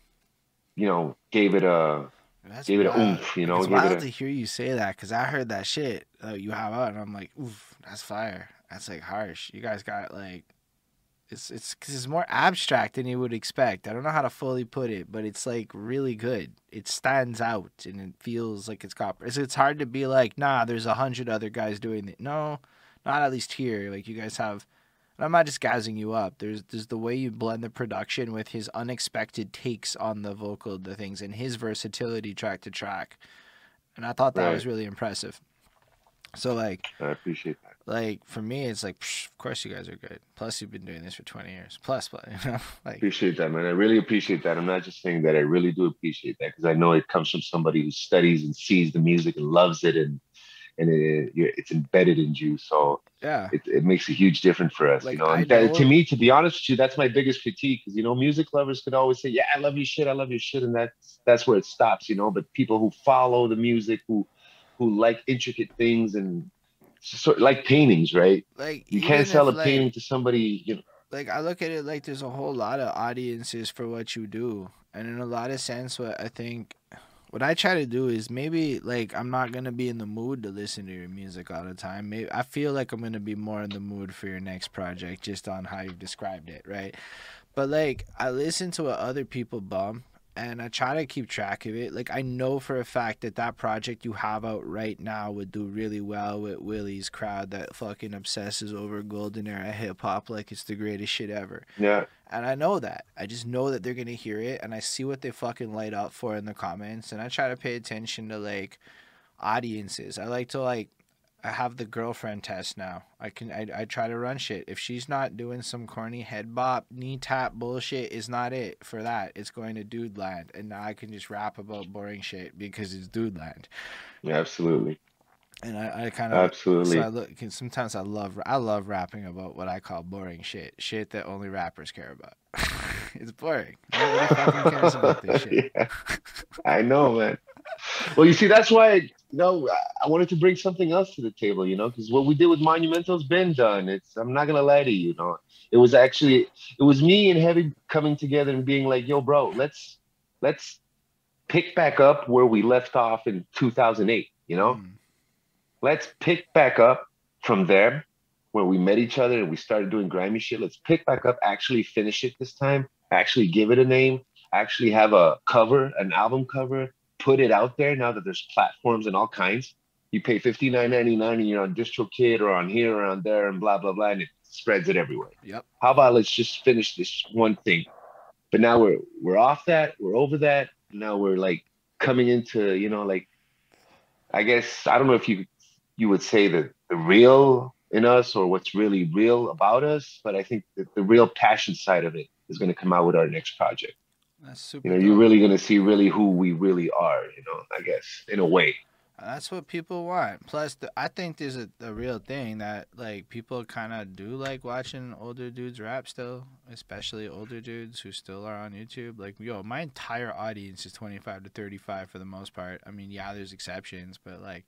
you know, gave it a that's gave wild. it a oomph, you know. It's wild a, to hear you say that because I heard that shit uh, you have out, and I'm like, oof, that's fire that's like harsh. You guys got like it's it's cause it's more abstract than you would expect. I don't know how to fully put it, but it's like really good. It stands out and it feels like it's got. It's, it's hard to be like, nah, there's a hundred other guys doing it. No, not at least here. Like you guys have. I'm not just gassing you up. There's there's the way you blend the production with his unexpected takes on the vocal the things and his versatility track to track, and I thought that right. was really impressive. So like, I appreciate that like for me, it's like, psh, of course you guys are good. Plus, you've been doing this for twenty years. Plus, but *laughs* you know, like appreciate that, man. I really appreciate that. I'm not just saying that. I really do appreciate that because I know it comes from somebody who studies and sees the music and loves it, and and it, it's embedded in you. So yeah, it, it makes a huge difference for us. Like, you know, and that, to me, to be honest with you, that's my biggest critique because you know, music lovers could always say, "Yeah, I love your shit, I love your shit," and that's that's where it stops. You know, but people who follow the music, who who like intricate things and sort of like paintings, right? Like you can't sell a like, painting to somebody, you know. Like I look at it like there's a whole lot of audiences for what you do, and in a lot of sense, what I think, what I try to do is maybe like I'm not gonna be in the mood to listen to your music all the time. Maybe I feel like I'm gonna be more in the mood for your next project, just on how you've described it, right? But like I listen to what other people bump, and I try to keep track of it. Like I know for a fact that that project you have out right now would do really well with Willie's crowd that fucking obsesses over golden era hip hop like it's the greatest shit ever. Yeah. And I know that. I just know that they're gonna hear it, and I see what they fucking light up for in the comments, and I try to pay attention to like audiences. I like to like I have the girlfriend test now. I can I, I try to run shit. If she's not doing some corny head bop, knee tap bullshit is not it for that. It's going to dude land. And now I can just rap about boring shit because it's dude land. Yeah, absolutely. And I, I kind of Absolutely. So I look. Sometimes I love I love rapping about what I call boring shit, shit that only rappers care about. *laughs* it's boring. Nobody fucking cares about this *laughs* shit. Yeah. I know, man. Well, you see, that's why you know I wanted to bring something else to the table, you know, because what we did with Monumental's been done. It's I'm not gonna lie to you, you know, it was actually it was me and Heavy coming together and being like, yo, bro, let's let's pick back up where we left off in 2008, you know, Mm. let's pick back up from there where we met each other and we started doing grimy shit. Let's pick back up, actually finish it this time, actually give it a name, actually have a cover, an album cover, put it out there now that there's platforms and all kinds. You pay fifty nine ninety nine and you're on DistroKid or on here or on there and blah blah blah, and it spreads it everywhere. Yep. How about let's just finish this one thing? But now we're we're off that, we're over that. Now we're like coming into, you know, like I guess I don't know if you you would say that the real in us or what's really real about us, but I think that the real passion side of it is going to come out with our next project. That's super. You know, you're really going to see really who we really are. You know, I guess in a way. That's what people want. Plus, the, I think there's a, a real thing that like people kind of do like watching older dudes rap still, especially older dudes who still are on YouTube. Like, yo, my entire audience is 25 to 35 for the most part. I mean, yeah, there's exceptions, but like,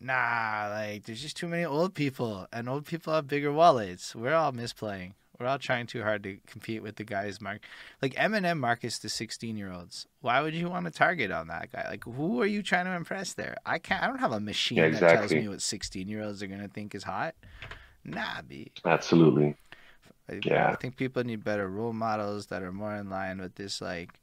nah, like there's just too many old people, and old people have bigger wallets. We're all misplaying. We're all trying too hard to compete with the guys mark like Eminem markets to 16 year olds. Why would you want to target on that guy? Like who are you trying to impress there? I can't I don't have a machine Yeah, that tells me what 16 year olds are going to think is hot. Nah, B. Absolutely. I, Yeah. I think people need better role models that are more in line with this like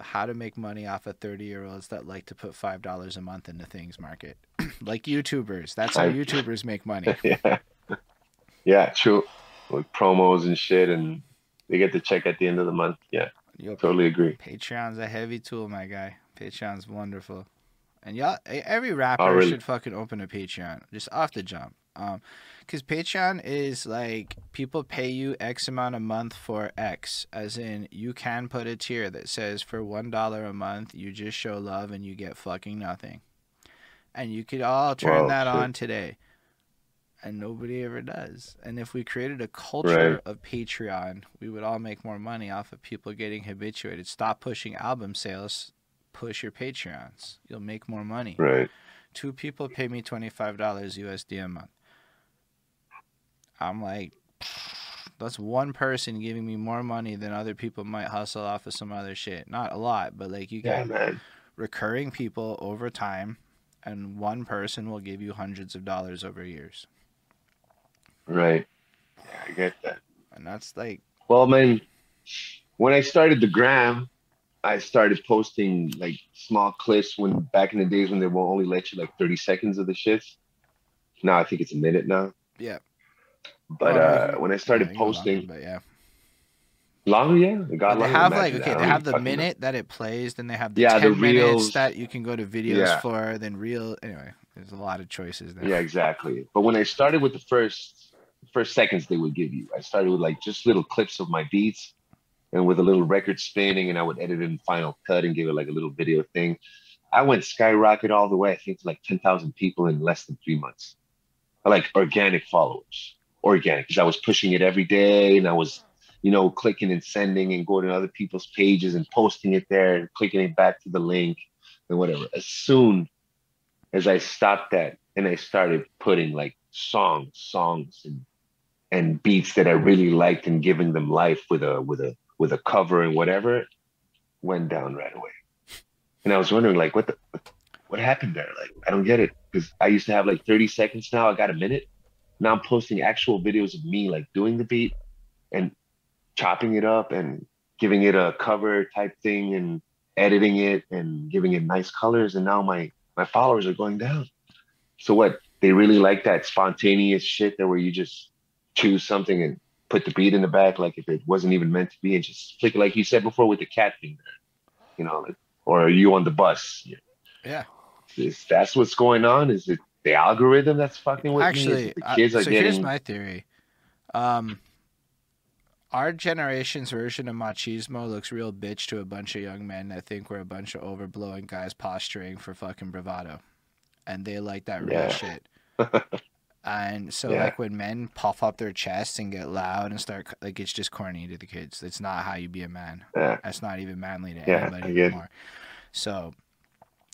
how to make money off of 30 year olds that like to put five dollars a month into things market *clears throat* like youtubers that's how I- youtubers make money *laughs* yeah. Yeah. True. With promos and shit, and they get the check at the end of the month. Yeah. Yo, Totally agree. Patreon's a heavy tool, my guy. Patreon's wonderful. And y'all, every rapper Oh, really? should fucking open a Patreon just off the jump. Um, because Patreon is like people pay you X amount a month for X, as in you can put a tier that says for one dollar a month you just show love and you get fucking nothing, and you could all turn that shit. on today, and nobody ever does. And if we created a culture Right. of Patreon, we would all make more money off of people getting habituated. Stop pushing album sales, push your Patreons. You'll make more money. Right. Two people pay me $25 USD a month. I'm like, that's one person giving me more money than other people might hustle off of some other shit. Not a lot, but like you Yeah, get recurring people over time, and one person will give you hundreds of dollars over years. Right. Yeah, I get that. And that's like, Well, man, when I started the gram, I started posting like small clips when back in the days when they will only let you like 30 seconds of the shits. Now I think it's a minute now. yeah. But Oh, uh, you- when I started you go longer, posting, but yeah. longer, yeah, it got they longer. have like okay, they have the fucking know. minute that it plays, then they have the Yeah, the ten minutes reels. that you can go to videos Yeah. for, then reel. Anyway, there's a lot of choices there. Yeah, exactly. But when I started with the first first seconds they would give you, I started with like just little clips of my beats and with a little record spinning, and I would edit it in Final Cut and give it like a little video thing. I went skyrocket all the way, I think to like 10,000 people in less than three months. Like organic followers, organic, because I was pushing it every day and I was, you know, clicking and sending and going to other people's pages and posting it there and clicking it back to the link and whatever. As soon as I stopped that and I started putting like songs, songs and and beats that I really liked and giving them life with a with a with a cover and whatever, went down right away. And I was wondering like what the what, happened there? Like I don't get it because I used to have like 30 seconds now. I got a minute. Now I'm posting actual videos of me like doing the beat and chopping it up and giving it a cover type thing and editing it and giving it nice colors and now my my followers are going down so what they really like that spontaneous shit that where you just choose something and put the beat in the back like if it wasn't even meant to be and just click like you said before with the cat thing there you know or are you on the bus yeah is that's what's going on is it the algorithm that's fucking with actually me? kids uh, so getting here's my theory um our generation's version of machismo looks real bitch to a bunch of young men that think we're a bunch of overblowing guys posturing for fucking bravado. And they like that real Yeah. shit. *laughs* And so, Yeah. like, when men puff up their chests and get loud and start, like, it's just corny to the kids. It's not how you be a man. yeah That's not even manly to Yeah, anybody anymore. So,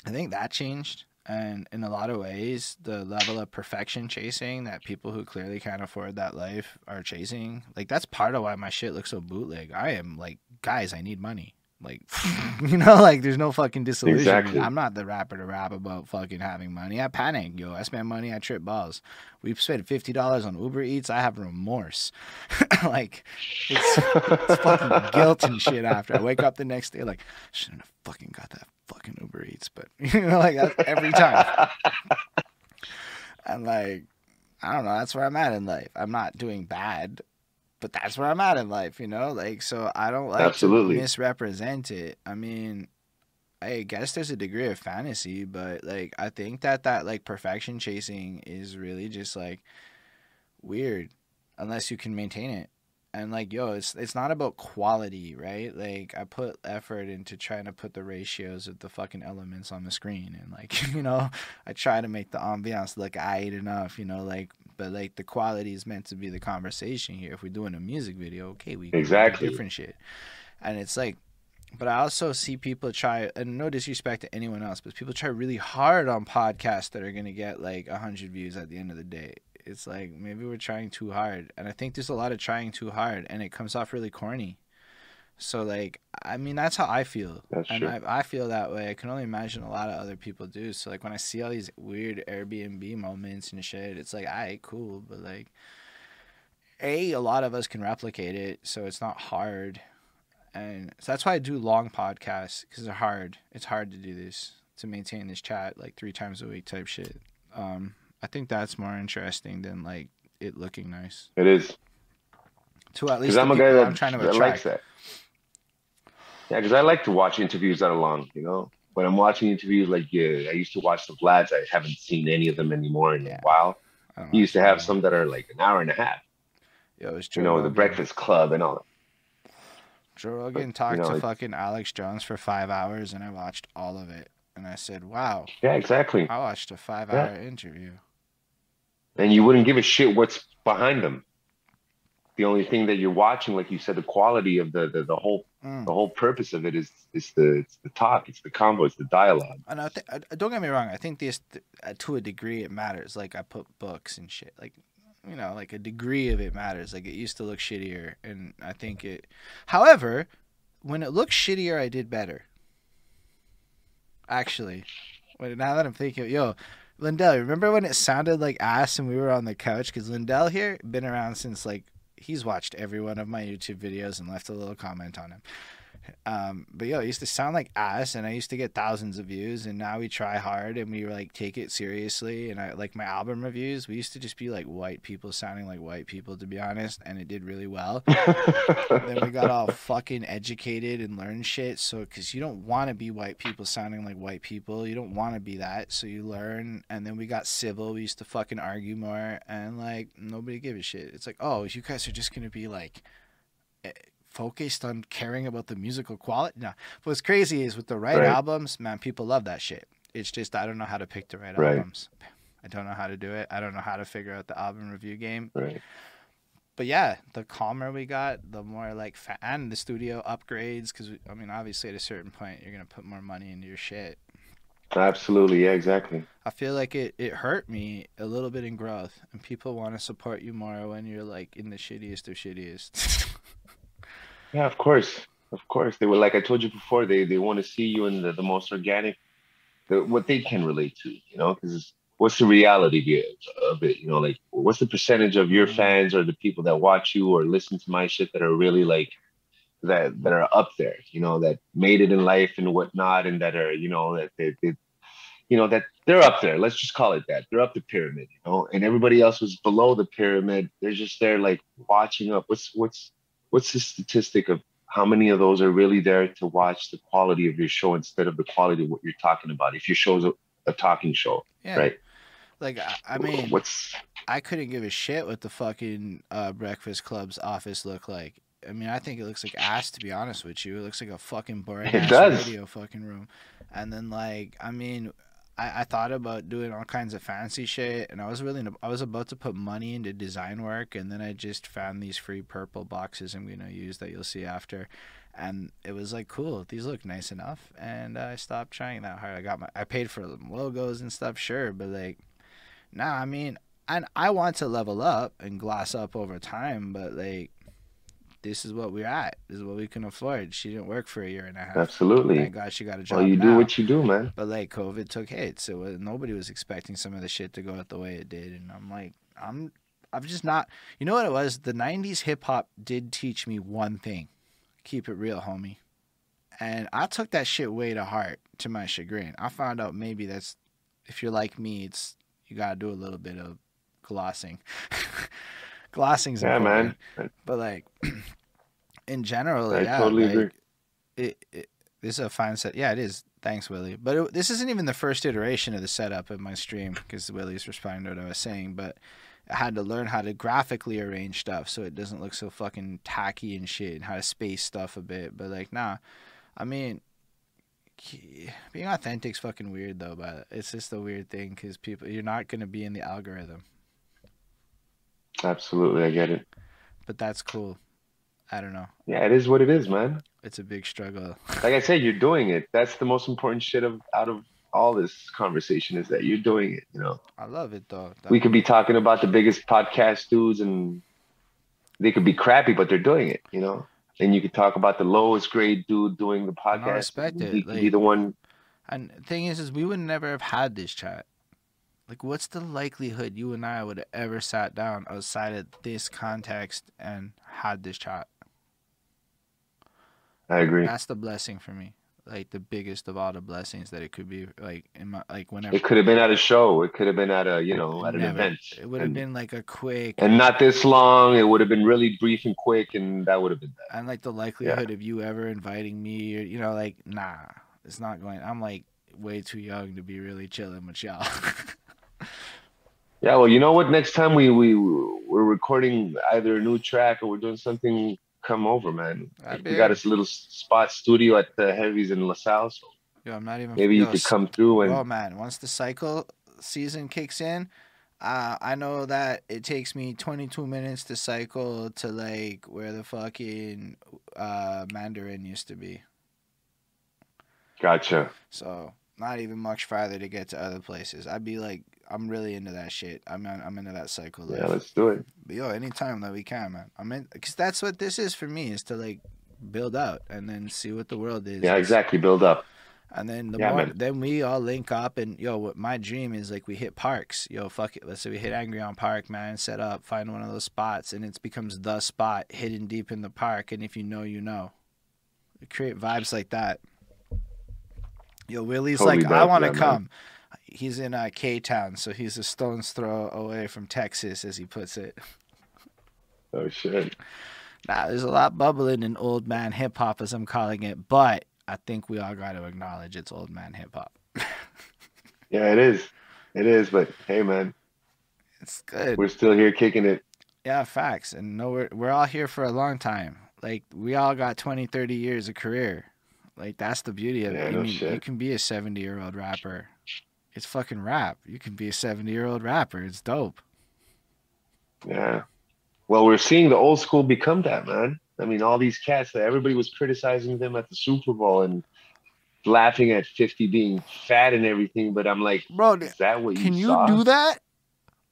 I think that changed. And in a lot of ways, the level of perfection chasing that people who clearly can't afford that life are chasing, like that's part of why my shit looks so bootleg. I am like, guys, I need money. Like, *laughs* you know, like there's no fucking disillusionment. Exactly. I'm not the rapper to rap about fucking having money. I panic, yo. I spend money, I trip balls. We spent fifty dollars on Uber Eats. I have remorse. *laughs* like, it's, it's fucking *laughs* guilt and shit after. I wake up the next day like, shouldn't have fucking got that fucking Uber Eats, but you know, like that's every time. and like, I don't know, that's where I'm at in life. I'm not doing bad, but that's where I'm at in life, you know? Like so I don't like Absolutely. to misrepresent it. I mean, I guess there's a degree of fantasy, but like I think that that like perfection chasing is really just like weird unless you can maintain it. And like yo, it's it's not about quality, right? Like I put effort into trying to put the ratios of the fucking elements on the screen and like, *laughs* you know, I try to make the ambiance look aight enough, you know, like but like the quality is meant to be the conversation here. If we're doing a music video, okay, we can do Exactly. different shit. And it's like but I also see people try, and no disrespect to anyone else, but people try really hard on podcasts that are going to get like a 100 views at the end of the day. It's like maybe we're trying too hard. And I think there's a lot of trying too hard, and it comes off really corny. So, like, I mean, that's how I feel. That's and. I, I feel that way. I can only imagine a lot of other people do. So, like, when I see all these weird Airbnb moments and shit, it's like, all right, cool. But, like, A, a lot of us can replicate it, so it's not hard and so that's why I do long podcasts because they're hard. It's hard to do this to maintain this chat like three times a week type shit. Um, I think that's more interesting than like it looking nice. It is. To at least Because I'm a guy that, I'm trying to that attract. likes that. Yeah, because I like to watch interviews that are long, you know. When I'm watching interviews, like yeah, I used to watch the Vlads. I haven't seen any of them anymore in Yeah. a while. I He used to have some that are like an hour and a half, Yo, it's you Joe know, the Breakfast Club and all that. Joe Rogan you talked know, to it- fucking Alex Jones for five hours, and I watched all of it. And I said, "Wow, Yeah, exactly. I watched a five-hour interview." And you wouldn't give a shit what's behind them. The only thing that you're watching, like you said, the quality of the the, the whole Mm. the whole purpose of it is is the it's the talk, it's the combo, it's the dialogue. And I think, don't get me wrong. I think this, uh, to a degree, it matters. Like I put books and shit. Like, you know, like a degree of it matters. Like it used to look shittier, and I think it. However, when it looked shittier, I did better. Actually, now that I'm thinking, yo, Lindell, remember when it sounded like ass and we were on the couch? Because Lindell here been around since like he's watched every one of my YouTube videos and left a little comment on him. Um, but yo, it used to sound like ass, and I used to get thousands of views. And now we try hard, and we like take it seriously. And I like my album reviews. We used to just be like white people sounding like white people, to be honest, and it did really well. *laughs* then we got all fucking educated and learned shit. So, because you don't want to be white people sounding like white people, you don't want to be that. So you learn, and then we got civil. We used to fucking argue more, and like nobody gave a shit. It's like, oh, you guys are just gonna be like eh, focused on caring about the musical quality. No, what's crazy is with the right, Right. albums, man, people love that shit. It's just I don't know how to pick the right, Right. albums. I don't know how to do it. I don't know how to figure out the album review game right. but yeah, the calmer we got, the more like fa- and the studio upgrades because I mean, obviously at a certain point you're gonna put more money into your shit. Absolutely, yeah, exactly. I feel like it it hurt me a little bit in growth, and people want to support you more when you're like in the shittiest of shittiest. *laughs* Yeah, of course, of course. They were like I told you before. They they want to see you in the, the most organic, the, what they can relate to. You know, because what's the reality of it- of it? You know, like what's the percentage of your Mhm. fans or the people that watch you or listen to my shit that are really like that that are up there, you know, that made it in life and whatnot, and that are, you know, that they, they you know, that they're up there. Let's just call it that. They're up the pyramid, you know, and everybody else was below the pyramid. They're just there like watching up. What's what's what's the statistic of how many of those are really there to watch the quality of your show instead of the quality of what you're talking about? If your show's a, a talking show, Yeah. right? Like I, mean, what's I couldn't give a shit what the fucking uh, Breakfast Club's office looked like. I mean, I think it looks like ass to be honest with you. It looks like a fucking boring It does. radio fucking room. And then like, I mean, I, I thought about doing all kinds of fancy shit, and I was really I was about to put money into design work, and then I just found these free purple boxes I'm gonna use that you'll see after. And it was like cool. These look nice enough, and I stopped trying that hard. I got my, I paid for the logos and stuff, sure, but like, nah. I mean, and I want to level up and gloss up over time, but like this is what we're at. This is what we can afford. She didn't work for a year and a half. absolutely? Thank God she got a job. Well, you do what you do, man. But like COVID took hits, so uh, nobody was expecting some of the shit to go out the way it did, and I'm like, I'm, I'm just not. You know what it was? The '90s hip hop did teach me one thing: keep it real, homie. And I took that shit way to heart, to my chagrin. I found out maybe that's, if you're like me, it's you gotta do a little bit of glossing. *laughs* Glossing's Yeah, important. man. But like, *clears throat* in general, I yeah, totally like, agree. It, it this is a fine set. Yeah, it is. Thanks, Willie. But it, this isn't even the first iteration of the setup of my stream because Willie's responding to what I was saying. But I had to learn how to graphically arrange stuff so it doesn't look so fucking tacky and shit, and how to space stuff a bit. But like, nah, I mean, being authentic's fucking weird though. But it's just a weird thing because people, you're not gonna be in the algorithm. Absolutely, I get it. But that's cool. I don't know. Yeah, it is what it is, man. It's a big struggle. *laughs* Like I said, you're doing it. That's the most important shit of out of all this conversation is that you're doing it. You know, I love it though. we could be talking about the biggest podcast dudes, and they could be crappy, but they're doing it. You know, and you could talk about the lowest grade dude doing the podcast. I respect it, He could be the one. And the thing is, is we would never have had this chat. Like, what's the likelihood you and I would have ever sat down outside of this context and had this chat? I agree. That's the blessing for me. Like the biggest of all the blessings that it could be. Like in my like whenever It could have been at a show. It could have been at a you know at an Never. event. it would have and, been like a quick and not this long. It would have been really brief and quick, and that would have been that. and like the likelihood of you ever inviting me or you know like nah, it's not going. I'm like way too young to be really chilling with y'all. *laughs* Yeah, well, you know what? Next time we we we're recording either a new track or we're doing something, come over, man. We got this little spot studio at the Heavy's in LaSalle, so Yo, I'm not even. maybe you could come through and Oh man, once the cycle season kicks in, uh, I know that it takes me 22 minutes to cycle to like where the fucking uh, Mandarin used to be. gotcha. So not even much farther to get to other places. I'd be like, I'm really into that shit. I'm I'm into that cycle. Yeah, let's do it. But yo, anytime that we can, man. I'm in because that's what this is for me is to like build out and then see what the world is. Yeah, exactly. Build up. And then the Yeah, more, then we all link up and yo, what my dream is like we hit parks. Yo, fuck it. Let's say we hit Angrignon Park, man. Set up, find one of those spots, and it becomes the spot hidden deep in the park. And if you know, you know. We create vibes like that. Yo, Willie's Totally like, I want to come. man. He's in uh, K Town, so he's a stone's throw away from Texas, as he puts it. Oh shit. Now there's a lot bubbling in old man hip hop, as I'm calling it, but I think we all got to acknowledge it's old man hip hop. *laughs* Yeah, it is. It is. But hey, man, It's good. we're still here kicking it. Yeah, facts. And no, we're, we're all here for a long time. Like, we all got 20, 30 years of career. Like, that's the beauty of Yeah, it. No mean, you can be a 70 year old rapper. It's fucking rap. You can be a 70 year old rapper. It's dope. Yeah. Well, we're seeing the old school become that, man. I mean, all these cats that everybody was criticizing them at the Super Bowl and laughing at 50 being fat and everything, but I'm like, Bro, is that what you Can you saw? do that?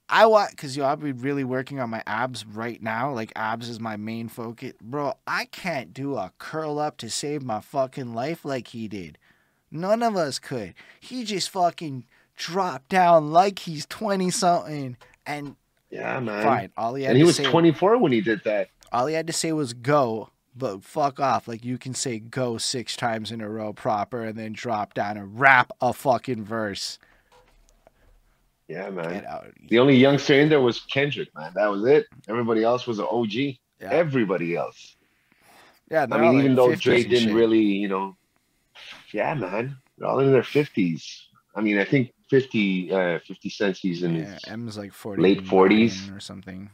I want because yo, I'll be really working on my abs right now. Like abs is my main focus, bro. I can't do a curl up to save my fucking life like he did. None of us could. He just fucking dropped down like he's twenty something, and Yeah, man. fine. All he had And he was say, 24 when he did that. all he had to say was go. but fuck off. Like you can say go six times in a row proper and then drop down and rap a fucking verse. Yeah, man. The only youngster in there was Kendrick, man. That was it. Everybody else was an OG. Yeah. Everybody else. Yeah, I mean, even though 50s Dre didn't shit. really, you know, yeah, man. They're all in their fifties. I mean, I think 50, uh, 50 Cent's he's in Yeah, his. M's like 40 late 40s. or something.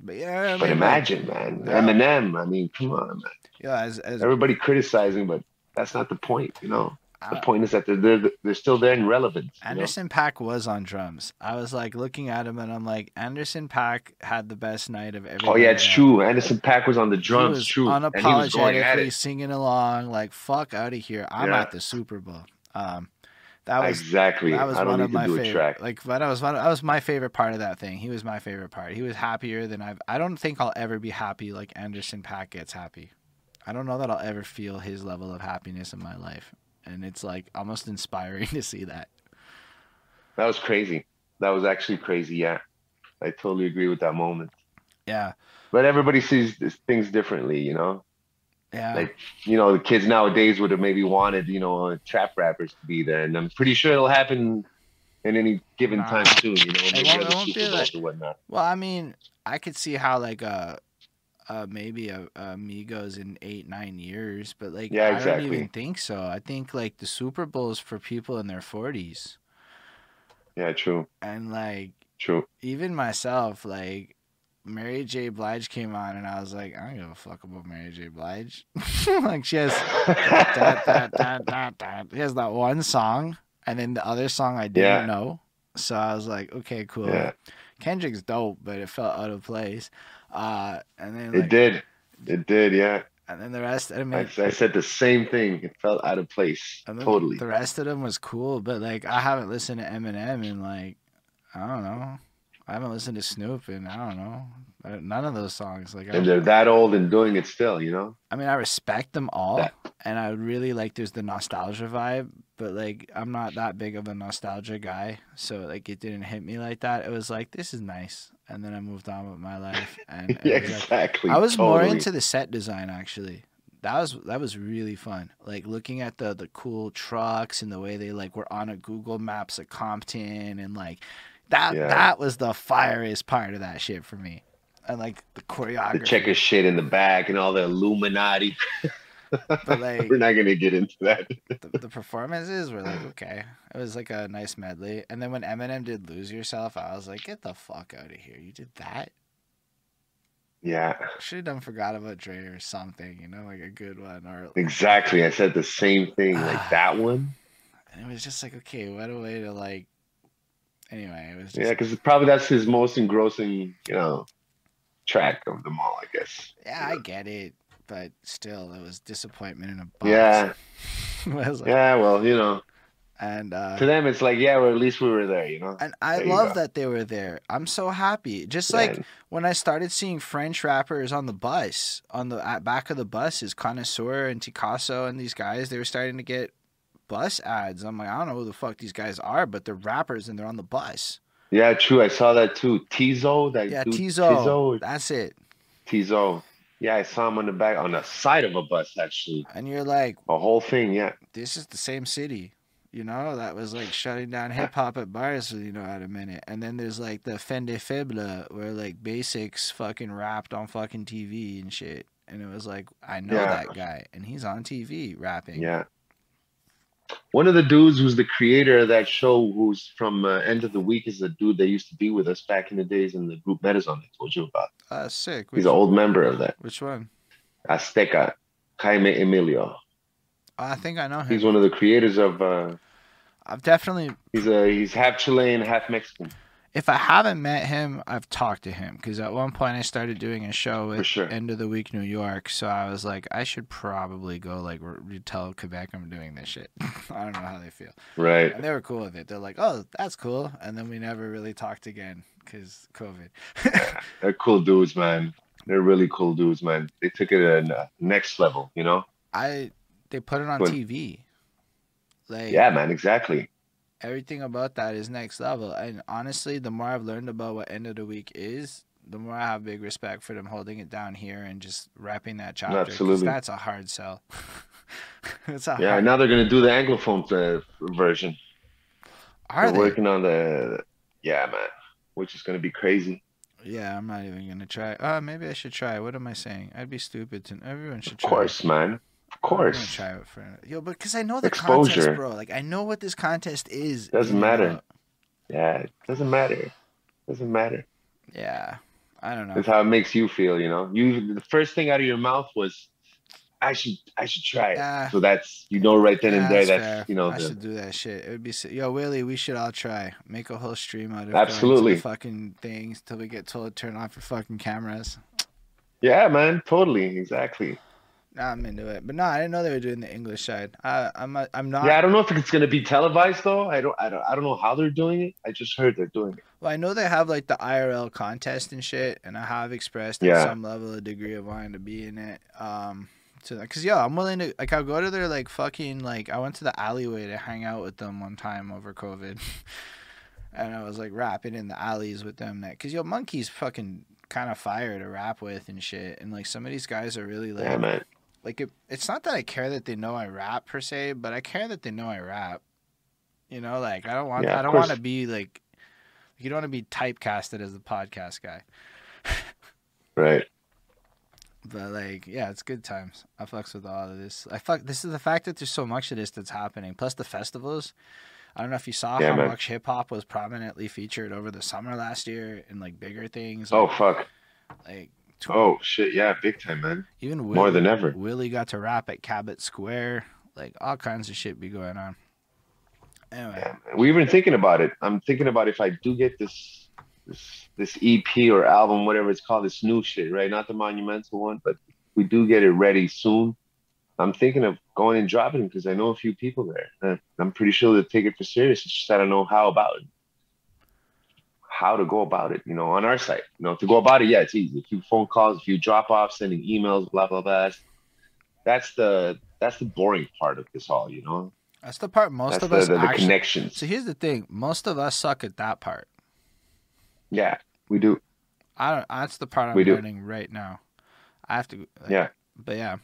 But yeah, I But mean, like, imagine, man, Yeah. Eminem. I mean, come on, man. yeah, as as Everybody criticizing, but that's not the point. You know, the uh, point is that they're they're, they're still there in relevance. you know? Anderson .Paak was on drums. I was like looking at him and I'm like, Anderson .Paak had the best night of every. Oh yeah, it's true. Anderson .Paak was on the He drums, was true, and he was going at unapologetically it. singing along, like "fuck out of here." I'm Yeah. at the Super Bowl. Um, that was Exactly. that was I don't one of my do a favorite. track. Like that was one. That was my favorite part of that thing. He was my favorite part. He was happier than I've. I don't think I'll ever be happy like Anderson .Paak gets happy. I don't know that I'll ever feel his level of happiness in my life, and it's like almost *laughs* inspiring to see that. That was crazy. That was actually crazy. Yeah, I totally agree with that moment. Yeah, But everybody sees things differently, you know. Yeah. Like, you know, the kids nowadays would have maybe wanted, you know, uh, trap rappers to be there, and I'm pretty sure it'll happen in any given Nah. time soon. You know, maybe won't- other it won't Super like- or whatnot. Well, I mean, I could see how like uh, uh maybe a, a Migos in eight nine years, but like Yeah, I don't exactly. even think so. I think like the Super Bowl's for people in their forties, Yeah, true, and like true. even myself, like Mary J. Blige came on, and I was like, I don't give a fuck about Mary J. Blige. *laughs* like she has that that that that that. She has that one song, and then the other song I didn't Yeah. know. So I was like, okay, cool. Yeah. Kendrick's dope, but it felt out of place. Uh, and then It did, it did. Yeah, and then the rest. I mean, I, I said the same thing. It felt out of place. Totally. The rest of them was cool, but like I haven't listened to Eminem in like I don't know. I haven't listened to Snoop and I don't know. None of those songs. Like And they're that old and doing it still. You know. I mean, I respect them all, That- and I really like. There's the nostalgia vibe, but like I'm not that big of a nostalgia guy, so like it didn't hit me like that. It was like this is nice, and then I moved on with my life. *laughs* And yeah, was like, exactly. I was more into the set design actually. That was that was really fun. Like looking at the the cool trucks and the way they like were on a Google Maps of Compton and like that Yeah. that was the fieriest part of that shit for me. And like the the choreography. checker shit in the back and all the Illuminati. But *laughs* like We're not gonna get into that. the, the performances were like okay. It was like a nice medley. And then when Eminem did "Lose Yourself," I was like, "Get the fuck out of here! You did that? Yeah, Should have done "Forgot About Dre" or something, you know, like a good one." Or exactly. I said the same thing. Like ah. that one. and it was just like, okay, what a way to like. Anyway, it was just Yeah, because probably that's his most engrossing, you know, track of them all. I guess. Yeah, I get it, but still, it was disappointment in a box. Yeah, *laughs* like- yeah. Well, you know, and uh, to them it's like, yeah, well, at least we were there. You know. and I There love that they were there. I'm so happy. Just like when I started seeing French rappers on the bus, on the at back of the bus, is Connaisseur and Ticaso and these guys, they were starting to get bus ads. I'm like, I don't know who the fuck these guys are, but they're rappers and they're on the bus. Yeah, true. I saw that too. Tizzo, that Yeah, dude, Tizzo. Tizzo, That's it. Tizzo. Yeah, I saw him on the back on the side of a bus actually. And you're like, A whole thing. Yeah. this is the same city. You know, that was like shutting down *laughs* hip hop at bars, you know, at a minute. And then there's like the Fin des faibles where like basics fucking rapped on fucking TV and shit. And it was like, I know Yeah. that guy and he's on TV rapping. Yeah. One of the dudes who's the creator of that show, who's from uh, End of the Weak, is the dude that used to be with us back in the days in the group Metazone I told you about. Uh, sick. He's Which, an old member of that. which one? Azteca, Jaime Emilio. Oh, I think I know him. He's one of the creators of. Uh, I've definitely, he's a he's half Chilean, half Mexican. If I haven't met him, I've talked to him because at one point I started doing a show with sure. End of the Weak New York. So I was like, I should probably go like re- tell Quebec I'm doing this shit. *laughs* I don't know how they feel. Right. And they were cool with it. They're like, oh, that's cool. And then we never really talked again because COVID. *laughs* *laughs* They're cool dudes, man. They're really cool dudes, man. They took it to the uh, next level, you know? I they put it on When- TV. Like Yeah, man, exactly. Everything about that is next level. And honestly, the more I've learned about what End of the Weak is, the more I have big respect for them holding it down here and just wrapping that chapter. Absolutely. that's a hard sell. *laughs* it's a Yeah, hard. now they're gonna do the anglophone uh, version. Are they're they? working on the yeah, man, which is gonna be crazy. Yeah, I'm not even gonna try. Uh, maybe I should try. What am I saying? I'd be stupid to. Everyone should Of try. course, man. Of course. I'm gonna try it for yo, but because I know the Exposure. contest, bro. Like I know what this contest is. Doesn't matter. out. Yeah, it doesn't matter. Doesn't matter. Yeah, I don't know. It's how it makes you feel, you know. You the first thing out of your mouth was, I should I should try it. Yeah. So that's you know right then Yeah, and there that's that's you know I the, should do that shit. It would be yo Willie. We should all try make a whole stream out of Absolutely. fucking things till we get told to turn off your fucking cameras. yeah, man, totally, exactly. Nah, I'm into it. But no, I didn't know they were doing the English side. I, I'm I'm not. Yeah, I don't know if it's gonna be televised though. I don't I don't I don't know how they're doing it. I just heard they're doing it. Well, I know they have like the IRL contest and shit, and I have expressed at Yeah. some level a degree of wanting to be in it. Um, so because yeah, I'm willing to like I'll go to their like fucking like I went to the alleyway to hang out with them one time over COVID, *laughs* and I was like rapping in the alleys with them. That because yo, monkey's fucking kind of fire to rap with and shit, and like some of these guys are really like Yeah. Like it, it's not that I care that they know I rap per se, but I care that they know I rap. You know, like I don't want Yeah, I don't want to be like you don't want to be typecasted as the podcast guy. *laughs* Right. But like, yeah, it's good times. I fucks with all of this. I fuck this is the fact that there's so much of this that's happening. Plus the festivals. I don't know if you saw Yeah, how man. much hip hop was prominently featured over the summer last year in like bigger things. Oh Like, fuck. like Oh shit, yeah, big time, man. even More than ever. Willie got to rap at Cabot Square. Like all kinds of shit be going on. Anyway, Yeah. We've been thinking about it. I'm thinking about if I do get this this this EP or album, whatever it's called, this new shit, right? Not the monumental one, but we do get it ready soon. I'm thinking of going and dropping it because I know a few people there. I'm pretty sure they'll take it for serious. It's just I don't know how about it. How to go about it, you know, on our site. You know, to go about it, yeah, it's easy. A few phone calls, a few drop offs, sending emails, blah blah blah. That's, the that's the boring part of this all, you know. that's the part most That's of the, us the, the actually. connections. So here's the thing: most of us suck at that part. Yeah, we do. I don't. That's the part I'm We do. learning right now. I have to. like, Yeah. But yeah.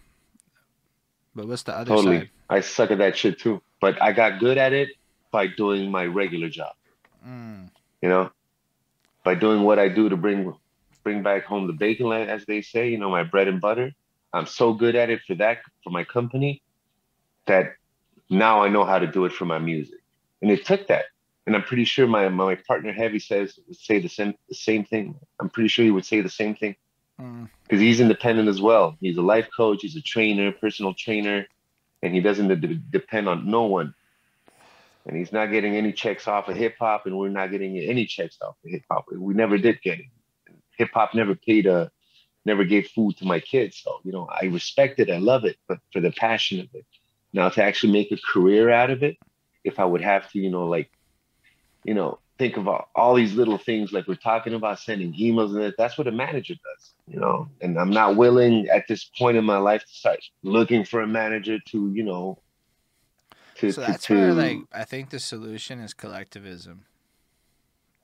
But what's the other Totally. side? I suck at that shit too. But I got good at it by doing my regular job, Mm, you know? By doing what I do to bring bring back home the bacon like as they say, you know, my bread and butter. I'm so good at it for that for my company that now I know how to do it for my music. And it took that. And I'm pretty sure my my partner Heavy says would say the same the same thing. I'm pretty sure he would say the same thing. mm, because he's independent as well. He's a life coach, he's a trainer, personal trainer, and he doesn't de- depend on no one. And he's not getting any checks off of hip hop, and we're not getting any checks off of hip hop. We never did get it. Hip hop never paid a, never gave food to my kids. So you know, I respect it, I love it, but for the passion of it. Now to actually make a career out of it, if I would have to, you know, like, you know, think about all these little things like we're talking about sending emails and that, that's what a manager does, you know. And I'm not willing at this point in my life to start looking for a manager to, you know, to so to, that's to where like I think the solution is collectivism.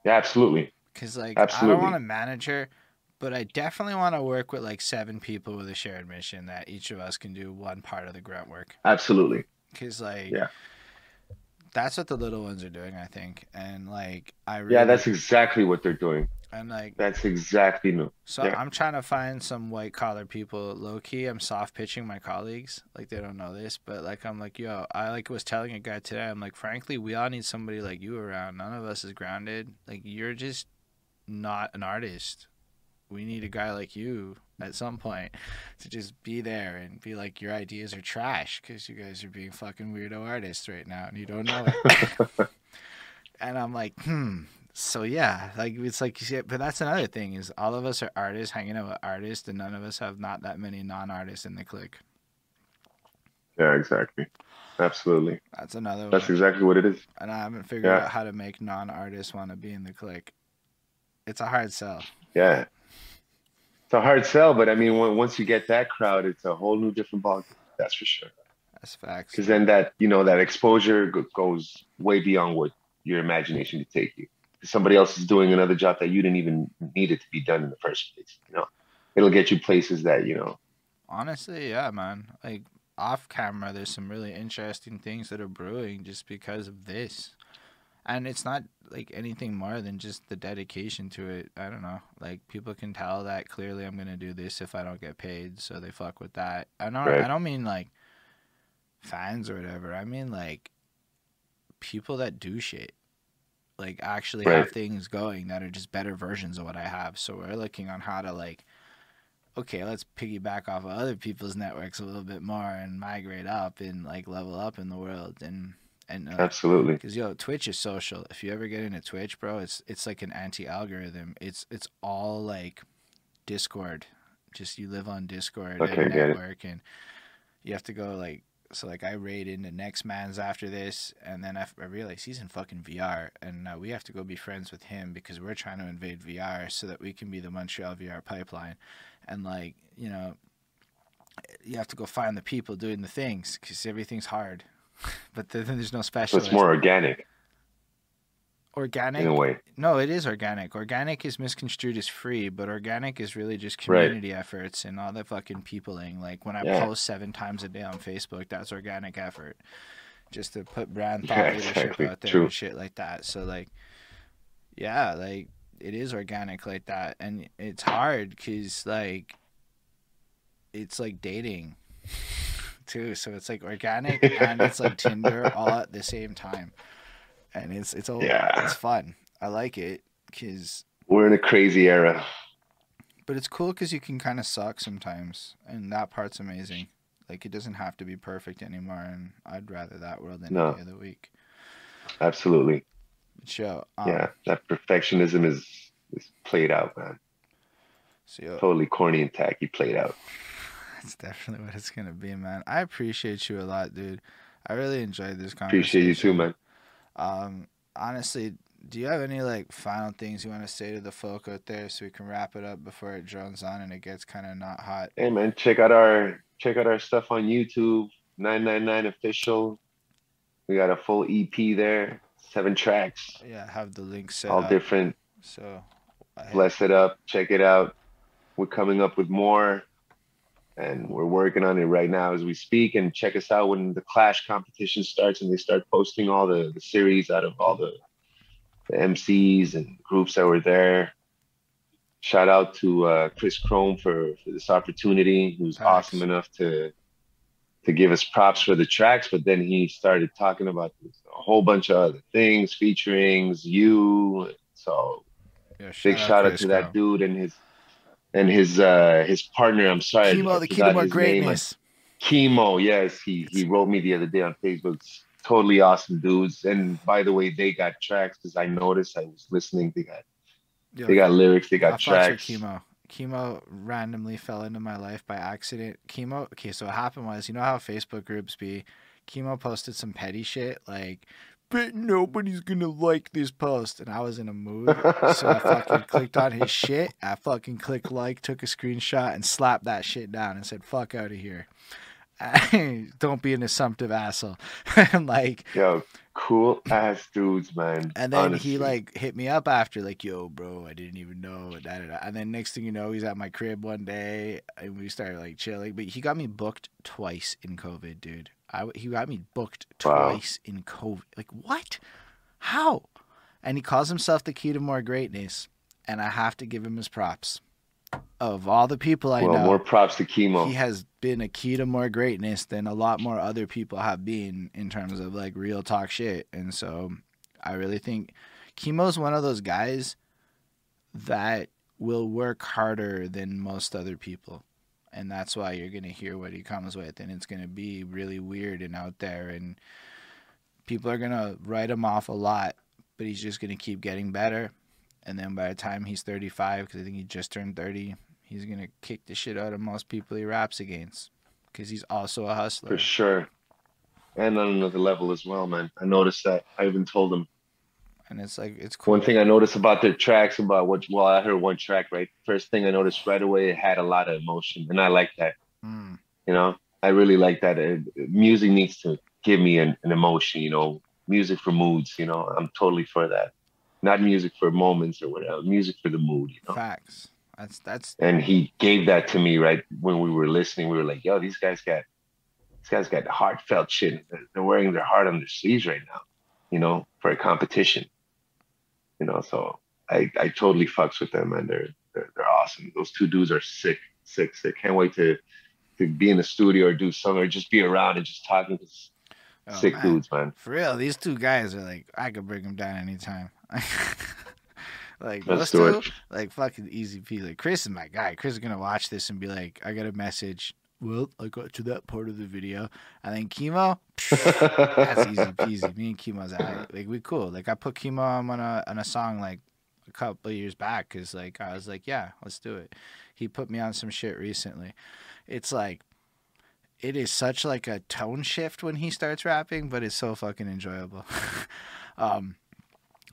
yeah, absolutely. Because like I Absolutely. don't want a manager, but I definitely want to work with like seven people with a shared mission that each of us can do one part of the grunt work. Absolutely. Because like Yeah. that's what the little ones are doing, I think. And like I really Yeah, that's exactly what they're doing. And like That's exactly no. So Yeah. I'm trying to find some white collar people. Low key, I'm soft pitching my colleagues. Like they don't know this, but like I'm like, yo, I like was telling a guy today. I'm like, frankly, we all need somebody like you around. None of us is grounded. Like you're just not an artist. We need a guy like you at some point *laughs* to just be there and be like, your ideas are trash because you guys are being fucking weirdo artists right now and you don't know it. *laughs* and I'm like, hmm. So yeah, like it's like, but that's another thing is all of us are artists hanging out with artists, and none of us have not that many non-artists in the clique. Yeah, exactly. Absolutely. That's another That's one, exactly what it is. and I haven't figured Yeah. out how to make non-artists want to be in the clique. It's a hard sell. Yeah. It's a hard sell, but I mean, once you get that crowd, it's a whole new different ballgame. That's for sure. That's facts. Because then that, you know, that exposure goes way beyond what your imagination could take you. Somebody else is doing another job that you didn't even need it to be done in the first place. You know, it'll get you places that you know. Honestly, yeah, man. Like off camera, there's some really interesting things that are brewing just because of this, and it's not like anything more than just the dedication to it. I don't know. Like people can tell that clearly. I'm gonna do this if I don't get paid, so they fuck with that. I don't. Right. I don't mean like fans or whatever. I mean like people that do shit like actually Right. have things going that are just better versions of what I have. So we're looking on how to like okay, let's piggyback off of other people's networks a little bit more and migrate up and like level up in the world and and uh, Absolutely. because yo, Twitch is social. If you ever get into Twitch, bro, it's it's like an anti-algorithm. It's it's all like Discord. Just you live on Discord Okay, and network, and you have to go like so. Like I raid into Next Man's after this, and then I, I realize he's in fucking VR, and uh, we have to go be friends with him because we're trying to invade VR so that we can be the Montreal VR pipeline, and like you know. You have to go find the people doing the things because everything's hard, *laughs* but then there's no So specialist it's more organic organic in a way. no it is organic organic is misconstrued as free but organic is really just Right. community efforts and all the fucking peopling like when i Yeah. post seven times a day on facebook that's organic effort just to put brand *laughs* Yeah, thought leadership exactly. out there True. and shit like that so like yeah like it is organic like that and it's hard because like it's like dating *laughs* too so it's like organic *laughs* and it's like tinder all at the same time and it's it's all Yeah. it's fun i like it because We're in a crazy era. but it's cool because you can kind of suck sometimes and that part's amazing like it doesn't have to be perfect anymore and i'd rather that world than No. any other week Absolutely. but um, Yeah. That perfectionism is is played out, man. so yo, Totally corny and tacky played out. *laughs* that's definitely what it's gonna be man i appreciate you a lot dude i really enjoyed this conversation Appreciate you too, man. Um, honestly, do you have any like final things you want to say to the folk out there so we can wrap it up before it drones on and it gets kind of not hot? Hey man, check out our check out our stuff on YouTube, 999 official. We got a full EP there, seven tracks, Yeah, have the link set all up. different. So, Bless it up, check it out. We're coming up with more, and we're working on it right now as we speak. And check us out when the Clash competition starts and they start posting all the, the series out of all the, the MCs and groups that were there. Shout out to uh, Chris Chrome for, for this opportunity. He was Thanks. awesome enough to to give us props for the tracks, but then he started talking about a whole bunch of other things, featurings, you. So yeah, big shout out Chris to that dude and his and his uh his partner. I'm sorry, Chemo, the key forgot to his name. greatness. Chemo, yes, he he wrote me the other day on Facebook. Totally awesome dudes. And by the way, they got tracks because I noticed I was listening. They got Yo, they got lyrics. They got fucks tracks. chemo. Chemo randomly fell into my life by accident. Chemo. Okay, so what happened was, you know how Facebook groups be. Chemo posted some petty shit like, "Bet nobody's gonna like this post," and I was in a mood, so I *laughs* fucking clicked on his shit. I fucking clicked like, took a screenshot, and slapped that shit down and said, "Fuck out of here." *laughs* Don't be an assumptive asshole. *laughs* and like, Yo, cool ass dudes, man. and then Honestly. he like hit me up after, like, "Yo, bro, I didn't even know." Da, da, da. And then next thing you know, he's at my crib one day, and we started like chilling. But he got me booked twice in COVID, dude. I he got me booked Wow. twice in COVID. Like what? How? And he calls himself the key to more greatness, and I have to give him his props. Of all the people I well, know, more props to Chemo. he has been a key to more greatness than a lot more other people have been in terms of like real talk shit. And so I really think Chemo's one of those guys that will work harder than most other people. And that's why you're going to hear what he comes with. And it's going to be really weird and out there. And people are going to write him off a lot, but he's just going to keep getting better. And then by the time he's 35, because I think he just turned 30, he's going to kick the shit out of most people he raps against. Because he's also a hustler. For sure. And on another level as well, man. I noticed that. I even told him. And it's like, it's cool. One thing I noticed about their tracks, about what, well, I heard one track, right? First thing I noticed right away, it had a lot of emotion. And I like that. Mm, You know, I really like that. Uh, music needs to give me an, an emotion, you know, music for moods, you know, I'm totally for that. not music for moments or whatever, music for the mood, you know. Facts. That's that's. And he gave that to me right when we were listening. We were like, "Yo, these guys got, these guys got heartfelt shit. They're wearing their heart on their sleeves right now, you know, for a competition. You know, so I I totally fucks with them, and they're they're, they're awesome. Those two dudes are sick, sick, sick. Can't wait to to be in the studio or do something or just be around and just talking to Oh, sick man. dudes, man. For real, these two guys are like I could bring them down anytime. *laughs* like Let's do it. like fucking easy peasy. Like Chris is my guy. Chris is gonna watch this and be like, I got a message. Well, I got to that part of the video, and then chemo. *laughs* That's easy peasy. Me and Chemo's out. Like we cool. Like I put Chemo on a on a song like a couple years back because like I was like, yeah, let's do it. He put me on some shit recently. It's like it is such like a tone shift when he starts rapping, but it's so fucking enjoyable. *laughs* um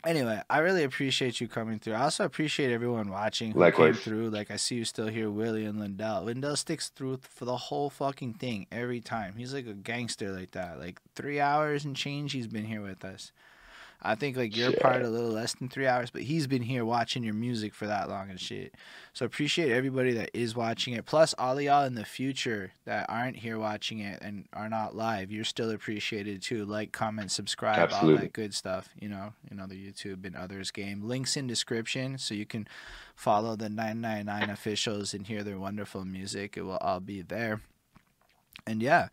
anyway, I really appreciate you coming through. I also appreciate everyone watching who Likewise. came through. Like I see you still here, Willie and Lindell. Lindell sticks through for the whole fucking thing every time. He's like a gangster like that. Like three hours and change he's been here with us. I think like you're part a little less than three hours, but he's been here watching your music for that long and shit. So appreciate everybody that is watching it. Plus all of y'all in the future that aren't here watching it and are not live, you're still appreciated too. Like, comment, subscribe, all that good stuff. You know, you know the YouTube and others game. Links in description so you can follow the 999 officials and hear their wonderful music. It will all be there. And yeah,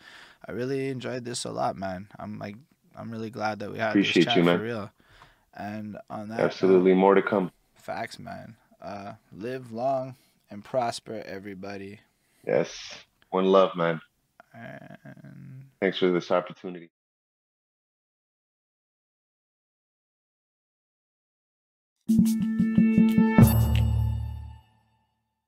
I really enjoyed this a lot, man. I'm like I'm really glad that we had Appreciate this chat you, man. for real. And on that, Absolutely, more to come. facts, man. Uh, live long and prosper, everybody. Yes, one love, man. And Thanks for this opportunity.